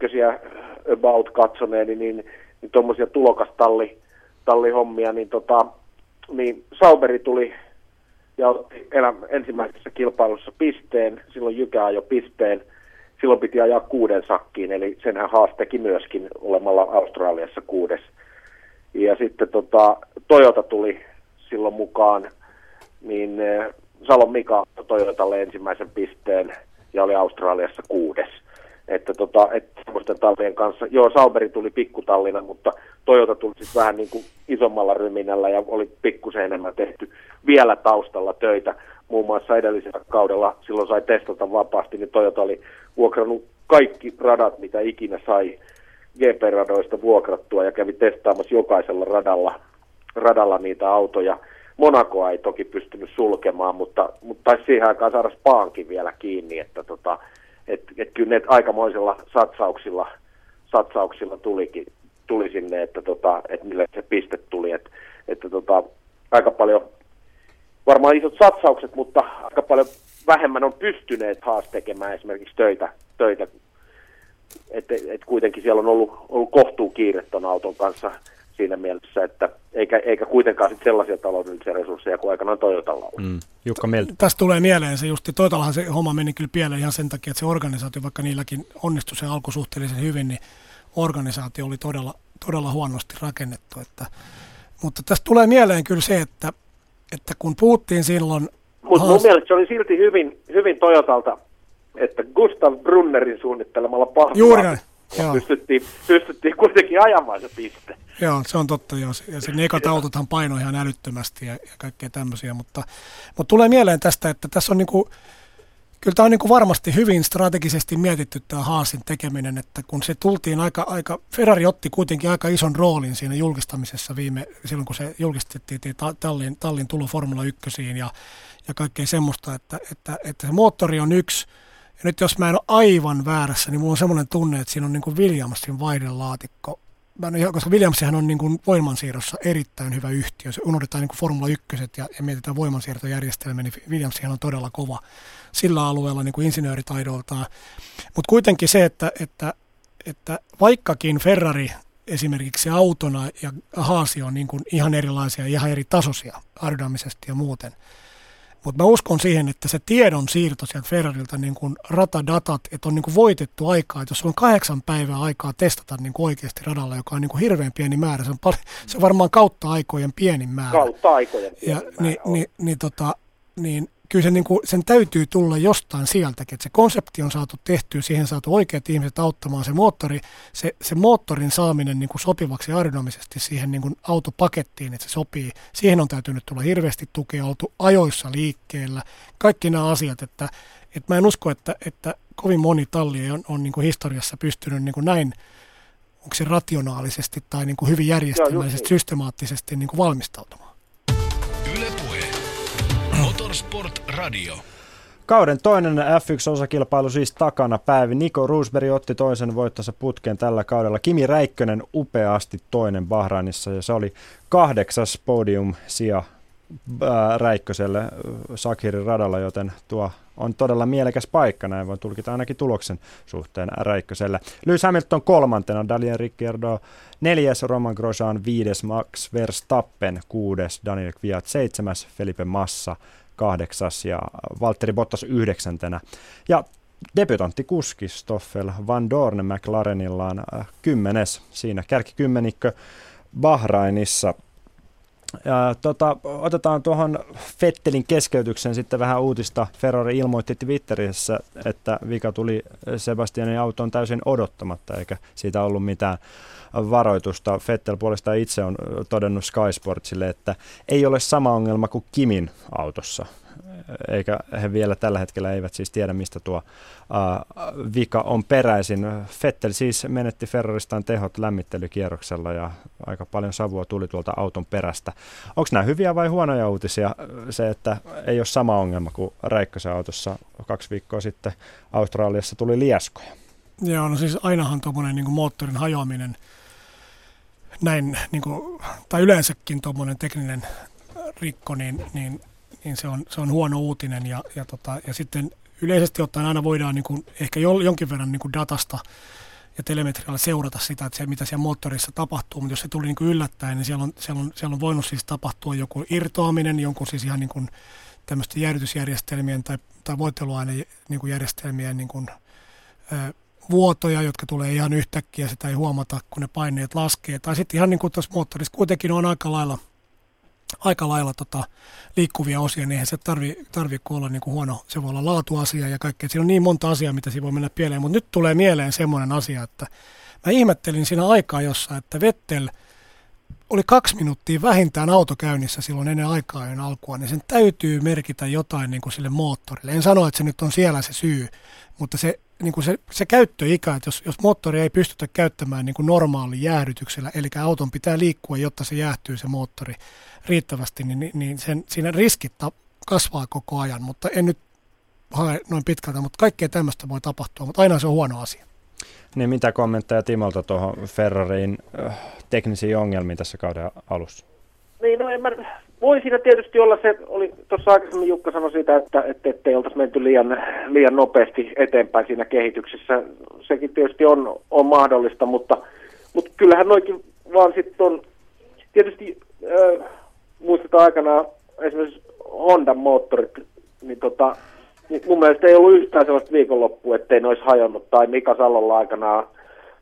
about katsoneeni, niin, niin tuommoisia tulokastalli tallihommia, niin, tota, niin Sauberi tuli ja otti ensimmäisessä kilpailussa pisteen, silloin Jykä ajoi pisteen, silloin piti ajaa kuuden sakkiin, eli senhän haastekin myöskin olemalla Australiassa kuudes. Ja sitten tota, Toyota tuli silloin mukaan, niin eh, Salon Mika Toyotalle ensimmäisen pisteen ja oli Australiassa kuudes. Että tota, et semmoisten tallien kanssa, joo Sauberi tuli pikkutallina, mutta Toyota tuli sitten vähän niin kuin isommalla ryminällä ja oli pikkusen enemmän tehty vielä taustalla töitä. Muun muassa edellisellä kaudella silloin sai testata vapaasti, niin Toyota oli vuokrannut kaikki radat, mitä ikinä sai GP-radoista vuokrattua ja kävi testaamassa jokaisella radalla, radalla niitä autoja. Monakoa ei toki pystynyt sulkemaan, mutta, mutta taisi siihen aikaan saada Spaankin vielä kiinni, että tota, et, et kyllä ne aikamoisilla satsauksilla, satsauksilla tulikin, tuli sinne, että, tota, että mille se piste tuli. Et, että tota, aika paljon, varmaan isot satsaukset, mutta aika paljon vähemmän on pystyneet haas tekemään esimerkiksi töitä, töitä että et kuitenkin siellä on ollut, ollut kohtuu kiire ton auton kanssa siinä mielessä, että eikä, eikä kuitenkaan sit sellaisia taloudellisia resursseja kuin aikanaan Toyotalla on. Mm. Jukka Mieltä. Tästä tulee mieleen se justi, Toyotallahan se homma meni kyllä pieleen ihan sen takia, että se organisaatio, vaikka niilläkin onnistui se alku suhteellisen hyvin, niin organisaatio oli todella, todella huonosti rakennettu. Että, mutta tästä tulee mieleen kyllä se, että, että kun puhuttiin silloin... Mutta mun mielestä se oli silti hyvin, hyvin Toyotalta, että Gustav Brunnerin suunnittelemalla pahvilla. Joo. Pystyttiin, pystyttiin kuitenkin ajamaan se piste. Joo, se on totta. Joo. Ja se ne ekat autothan painoi ihan älyttömästi ja, ja kaikkea tämmöisiä. Mutta, mutta tulee mieleen tästä, että tässä on niinku, kyllä tämä on niinku varmasti hyvin strategisesti mietitty tämä Haasin tekeminen, että kun se tultiin aika, aika, Ferrari otti kuitenkin aika ison roolin siinä julkistamisessa viime, silloin kun se julkistettiin tallin, tallin tulo Formula 1 ja, ja kaikkea semmoista, että, että, että se moottori on yksi, ja nyt jos mä en ole aivan väärässä, niin mulla on semmoinen tunne, että siinä on niin kuin Williamsin vaihdelaatikko. Mä en, koska Williamsihan on niin kuin voimansiirrossa erittäin hyvä yhtiö. Se unohdetaan niin kuin Formula 1 ja, ja mietitään voimansiirtojärjestelmä, niin Williamsihan on todella kova sillä alueella niin kuin insinööritaidoltaan. Mutta kuitenkin se, että, että, että vaikkakin Ferrari esimerkiksi autona ja Haasi on niin kuin ihan erilaisia, ihan eri tasoisia aerodynamisesti ja muuten – mutta mä uskon siihen, että se tiedon siirto sieltä Ferrarilta, niin kuin ratadatat, että on niin kuin voitettu aikaa, että jos on kahdeksan päivää aikaa testata niin kuin oikeasti radalla, joka on niin kuin hirveän pieni määrä, se on, paljon, se on varmaan kautta aikojen pienin määrä. Kautta aikojen pieni ja, määrä niin, niin, niin, tota, niin kyllä se niin kuin, sen täytyy tulla jostain sieltäkin, että se konsepti on saatu tehtyä, siihen saatu oikeat ihmiset auttamaan se moottori, se, se moottorin saaminen niin kuin sopivaksi aeronomisesti siihen niin kuin autopakettiin, että se sopii, siihen on täytynyt tulla hirveästi tukea, oltu ajoissa liikkeellä, kaikki nämä asiat, että, että mä en usko, että, että kovin moni talli on, on niin kuin historiassa pystynyt niin kuin näin, onko se rationaalisesti tai niin kuin hyvin järjestelmällisesti, niin. systemaattisesti niin kuin valmistautumaan. Motorsport Radio. Kauden toinen F1-osakilpailu siis takana päivi. Niko Roosberg otti toisen voittansa putkeen tällä kaudella. Kimi Räikkönen upeasti toinen Bahrainissa ja se oli kahdeksas podium sija Räikköselle Sakhirin radalla, joten tuo on todella mielekäs paikka, näin voi tulkita ainakin tuloksen suhteen Räikköselle. Lewis Hamilton kolmantena, Daniel Ricciardo neljäs, Roman Grosjean viides, Max Verstappen kuudes, Daniel Kviat seitsemäs, Felipe Massa kahdeksas ja Valtteri Bottas yhdeksäntenä. Ja debutantti kuski Stoffel Van Dorn McLarenillaan äh, kymmenes siinä kärkikymmenikö Bahrainissa. Ja, tota, otetaan tuohon Fettelin keskeytyksen sitten vähän uutista. Ferrari ilmoitti Twitterissä, että vika tuli Sebastianin autoon täysin odottamatta, eikä siitä ollut mitään varoitusta. Fettel puolestaan itse on todennut Sky Sportsille, että ei ole sama ongelma kuin Kimin autossa. Eikä he vielä tällä hetkellä eivät siis tiedä, mistä tuo uh, vika on peräisin. Fettel siis menetti Ferraristaan tehot lämmittelykierroksella ja aika paljon savua tuli tuolta auton perästä. Onko nämä hyviä vai huonoja uutisia se, että ei ole sama ongelma kuin Räikkösen autossa kaksi viikkoa sitten Australiassa tuli lieskoja? Joo, no siis ainahan tuommoinen niin moottorin hajoaminen, näin, niin kuin, tai yleensäkin tuommoinen tekninen rikko, niin, niin, niin se, on, se on huono uutinen. Ja, ja, tota, ja sitten yleisesti ottaen aina voidaan niin kuin, ehkä jonkin verran niin kuin datasta ja telemetrialla seurata sitä, että se, mitä siellä moottorissa tapahtuu, mutta jos se tuli niin kuin yllättäen, niin siellä on, siellä, on, siellä on voinut siis tapahtua joku irtoaminen, jonkun siis ihan niin tämmöisten jäädytysjärjestelmien tai, tai voiteluainejärjestelmien niin niin kuin, ö, vuotoja, jotka tulee ihan yhtäkkiä, sitä ei huomata, kun ne paineet laskee. Tai sitten ihan niin kuin tuossa moottorissa kuitenkin on aika lailla, aika lailla tota, liikkuvia osia, niin eihän se tarvi, tarvi olla niin kuin huono, se voi olla laatuasia ja kaikkea. Siinä on niin monta asiaa, mitä siinä voi mennä pieleen, mutta nyt tulee mieleen semmoinen asia, että mä ihmettelin siinä aikaa jossa, että Vettel oli kaksi minuuttia vähintään autokäynnissä silloin ennen aikaa alkua, niin sen täytyy merkitä jotain niin kuin sille moottorille. En sano, että se nyt on siellä se syy, mutta se niin kuin se, se käyttöikä, että jos, jos moottori ei pystytä käyttämään niin kuin normaali jäähdytyksellä, eli auton pitää liikkua, jotta se jäähtyy se moottori riittävästi, niin, niin sen, siinä riskit kasvaa koko ajan, mutta en nyt hae noin pitkältä, mutta kaikkea tämmöistä voi tapahtua, mutta aina se on huono asia. Niin mitä kommentteja Timolta tuohon Ferrarin äh, teknisiin ongelmiin tässä kauden alussa? Niin, no en mä, voi siinä tietysti olla se, oli tuossa aikaisemmin Jukka sanoi siitä, että, että ettei oltaisi menty liian, liian nopeasti eteenpäin siinä kehityksessä. Sekin tietysti on, on mahdollista, mutta, mutta kyllähän noikin vaan sitten on, tietysti äh, muistetaan aikanaan esimerkiksi Honda moottorit, niin tota, niin mun mielestä ei ollut yhtään sellaista viikonloppua, ettei ne olisi hajonnut, tai Mika Salolla aikanaan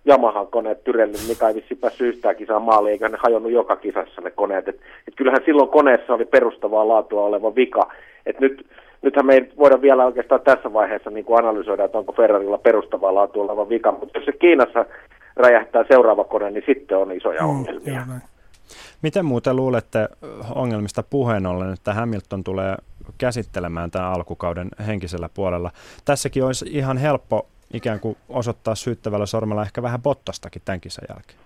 Yamahan koneet tyrellyt, mikä ei vissi päässyt yhtään kisaa maaliin, eikä ne hajonnut joka kisassa ne koneet. Et, et kyllähän silloin koneessa oli perustavaa laatua oleva vika. Et nyt, nythän me ei voida vielä oikeastaan tässä vaiheessa niin kuin analysoida, että onko Ferrarilla perustavaa laatua oleva vika, mutta jos se Kiinassa räjähtää seuraava kone, niin sitten on isoja mm, ongelmia. Mm, Miten muuten luulette ongelmista puheen ollen, että Hamilton tulee käsittelemään tämän alkukauden henkisellä puolella? Tässäkin olisi ihan helppo ikään kuin osoittaa syyttävällä sormella ehkä vähän bottastakin tämän kisan jälkeen.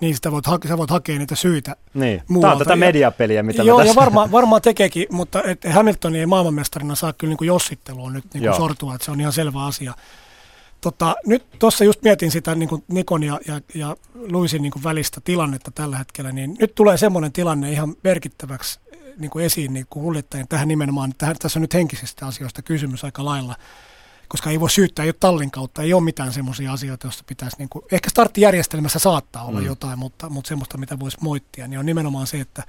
Niin, sitä voit, hake, sä voit hakea niitä syitä Niin, muualta. tämä on tätä mediapeliä, mitä Joo, tässä... ja varmaan varmaa tekeekin, mutta et Hamilton ei maailmanmestarina saa kyllä niin kuin jossittelua nyt niin kuin sortua, että se on ihan selvä asia. Tota, nyt tuossa just mietin sitä niin kuin Nikon ja, ja, ja Luisin niin kuin välistä tilannetta tällä hetkellä, niin nyt tulee semmoinen tilanne ihan merkittäväksi niin kuin esiin niin kuin tähän nimenomaan, tähän, tässä on nyt henkisistä asioista kysymys aika lailla, koska ei voi syyttää, ei ole tallin kautta, ei ole mitään semmoisia asioita, joista pitäisi, niin kuin, ehkä starttijärjestelmässä saattaa olla mm. jotain, mutta, mutta semmoista, mitä voisi moittia, niin on nimenomaan se, että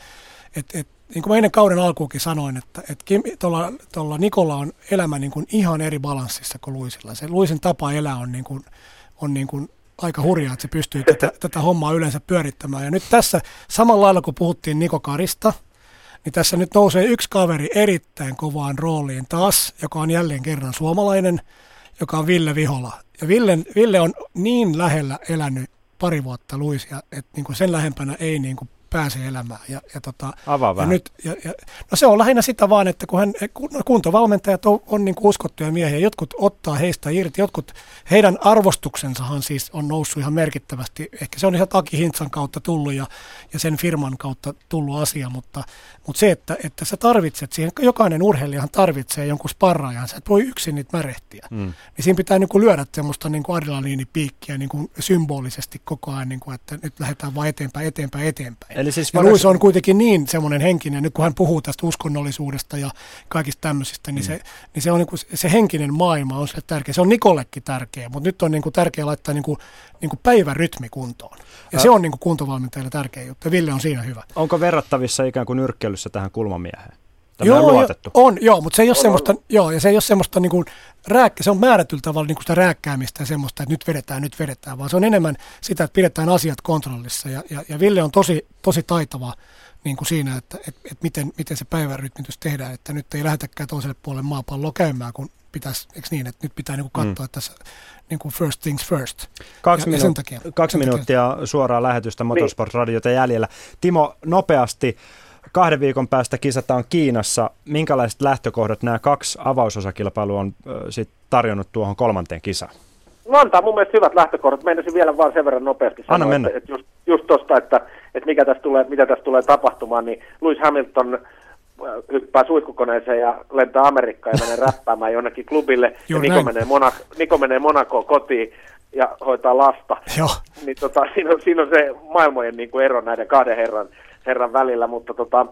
et, et, niin kuin mä ennen kauden alkuukin sanoin, että et tuolla, tuolla Nikolla on elämä niin kuin ihan eri balanssissa kuin Luisilla. Se Luisin tapa elää on, niin kuin, on niin kuin aika hurjaa, että se pystyy tätä, tätä hommaa yleensä pyörittämään. Ja nyt tässä samalla lailla, kun puhuttiin Niko Karista, niin tässä nyt nousee yksi kaveri erittäin kovaan rooliin taas, joka on jälleen kerran suomalainen, joka on Ville Vihola. Ja Ville, Ville on niin lähellä elänyt pari vuotta Luisia, että niin kuin sen lähempänä ei niin kuin pääsee elämään. Ja, ja, tota, Avaa ja nyt, ja, ja, no se on lähinnä sitä vaan, että kun hän, kuntovalmentajat on, on niin uskottuja miehiä, jotkut ottaa heistä irti, jotkut, heidän arvostuksensahan siis on noussut ihan merkittävästi. Ehkä se on ihan Taki Hintsan kautta tullut ja, ja sen firman kautta tullut asia, mutta, mutta se, että, että sä tarvitset siihen, jokainen urheilijahan tarvitsee jonkun sparraajan, sä et voi yksin niitä märehtiä. Mm. Niin siinä pitää niin kuin lyödä semmoista niin kuin adrenaliinipiikkiä niin kuin symbolisesti koko ajan, niin kuin, että nyt lähdetään vaan eteenpäin, eteenpäin, eteenpäin. Eli siis ja Luis on kuitenkin niin semmoinen henkinen, nyt kun hän puhuu tästä uskonnollisuudesta ja kaikista tämmöisistä, niin, mm. se, niin se, on niin kuin, se henkinen maailma on se tärkeä. Se on Nikollekin tärkeä, mutta nyt on niin kuin tärkeää laittaa niin kuin, niin kuin päivärytmi kuntoon. Ja Ä... se on niin kuin kuntovalmentajille tärkeä juttu, ja Ville on siinä hyvä. Onko verrattavissa ikään kuin nyrkkeilyssä tähän kulmamieheen? Joo, luotettu. Jo, on, joo, mutta se ei ole on, semmoista, on. joo, ja se ei ole semmoista niin kuin rääkkä, se on määrätyllä tavalla niin kuin sitä rääkkäämistä ja semmoista, että nyt vedetään, nyt vedetään, vaan se on enemmän sitä, että pidetään asiat kontrollissa, ja, ja, ja Ville on tosi, tosi taitava niin kuin siinä, että, että, että miten, miten se päivärytmitys tehdään, että nyt ei lähdetäkään toiselle puolelle maapalloa käymään, kun pitäisi, eikö niin, että nyt pitää niin kuin katsoa, mm. että tässä niin kuin first things first. Kaksi, ja, minu- ja takia, kaksi minuuttia takia. suoraa lähetystä Motorsport Radiota jäljellä. Timo, nopeasti, kahden viikon päästä kisataan Kiinassa. Minkälaiset lähtökohdat nämä kaksi avausosakilpailua on sit tarjonnut tuohon kolmanteen kisaan? No antaa mun mielestä hyvät lähtökohdat. Menisin vielä vaan sen verran nopeasti sanoa, Anna mennä. että, että just, just tosta, että, että mikä tässä tulee, mitä tässä tulee tapahtumaan, niin Lewis Hamilton hyppää suihkukoneeseen ja lentää Amerikkaan ja menee räppäämään jonnekin klubille. ja Niko menee, Monaco, Niko menee Monakoon kotiin ja hoitaa lasta. Joo. Niin tota, siinä, on, siinä on se maailmojen niin kuin ero näiden kahden herran, herran välillä, mutta tota,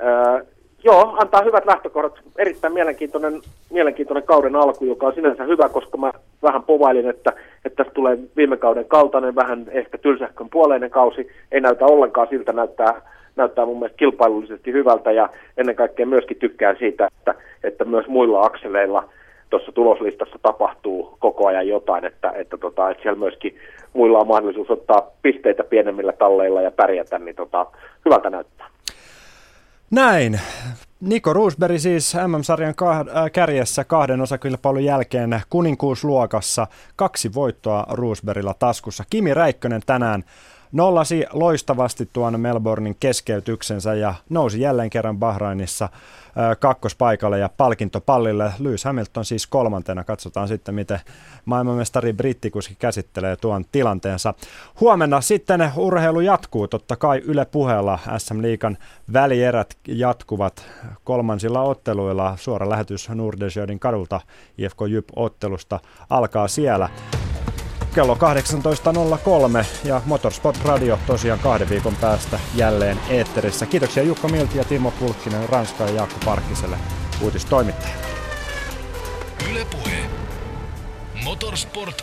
ää, joo, antaa hyvät lähtökohdat. Erittäin mielenkiintoinen, mielenkiintoinen kauden alku, joka on sinänsä hyvä, koska mä vähän povailin, että, että tästä tulee viime kauden kaltainen, vähän ehkä tylsähkön puoleinen kausi. Ei näytä ollenkaan siltä, näyttää, näyttää mun mielestä kilpailullisesti hyvältä ja ennen kaikkea myöskin tykkään siitä, että, että myös muilla akseleilla – tuossa tuloslistassa tapahtuu koko ajan jotain, että, että, tota, että siellä myöskin muilla on mahdollisuus ottaa pisteitä pienemmillä talleilla ja pärjätä, niin tota, hyvältä näyttää. Näin. Niko Roosberg siis MM-sarjan äh, kärjessä kahden osakilpailun jälkeen kuninkuusluokassa. Kaksi voittoa Roosbergilla taskussa. Kimi Räikkönen tänään nollasi loistavasti tuon Melbournein keskeytyksensä ja nousi jälleen kerran Bahrainissa kakkospaikalle ja palkintopallille. Lewis Hamilton siis kolmantena. Katsotaan sitten, miten maailmanmestari brittikuski käsittelee tuon tilanteensa. Huomenna sitten urheilu jatkuu. Totta kai Yle puheella SM Liikan välierät jatkuvat kolmansilla otteluilla. Suora lähetys Nordensjödin kadulta IFK Jyp-ottelusta alkaa siellä kello 18.03 ja Motorsport Radio tosiaan kahden viikon päästä jälleen eetterissä. Kiitoksia Jukka Milti ja Timo Pulkkinen Ranska ja Jaakko Parkkiselle uutistoimittaja. Yle Puhe. Motorsport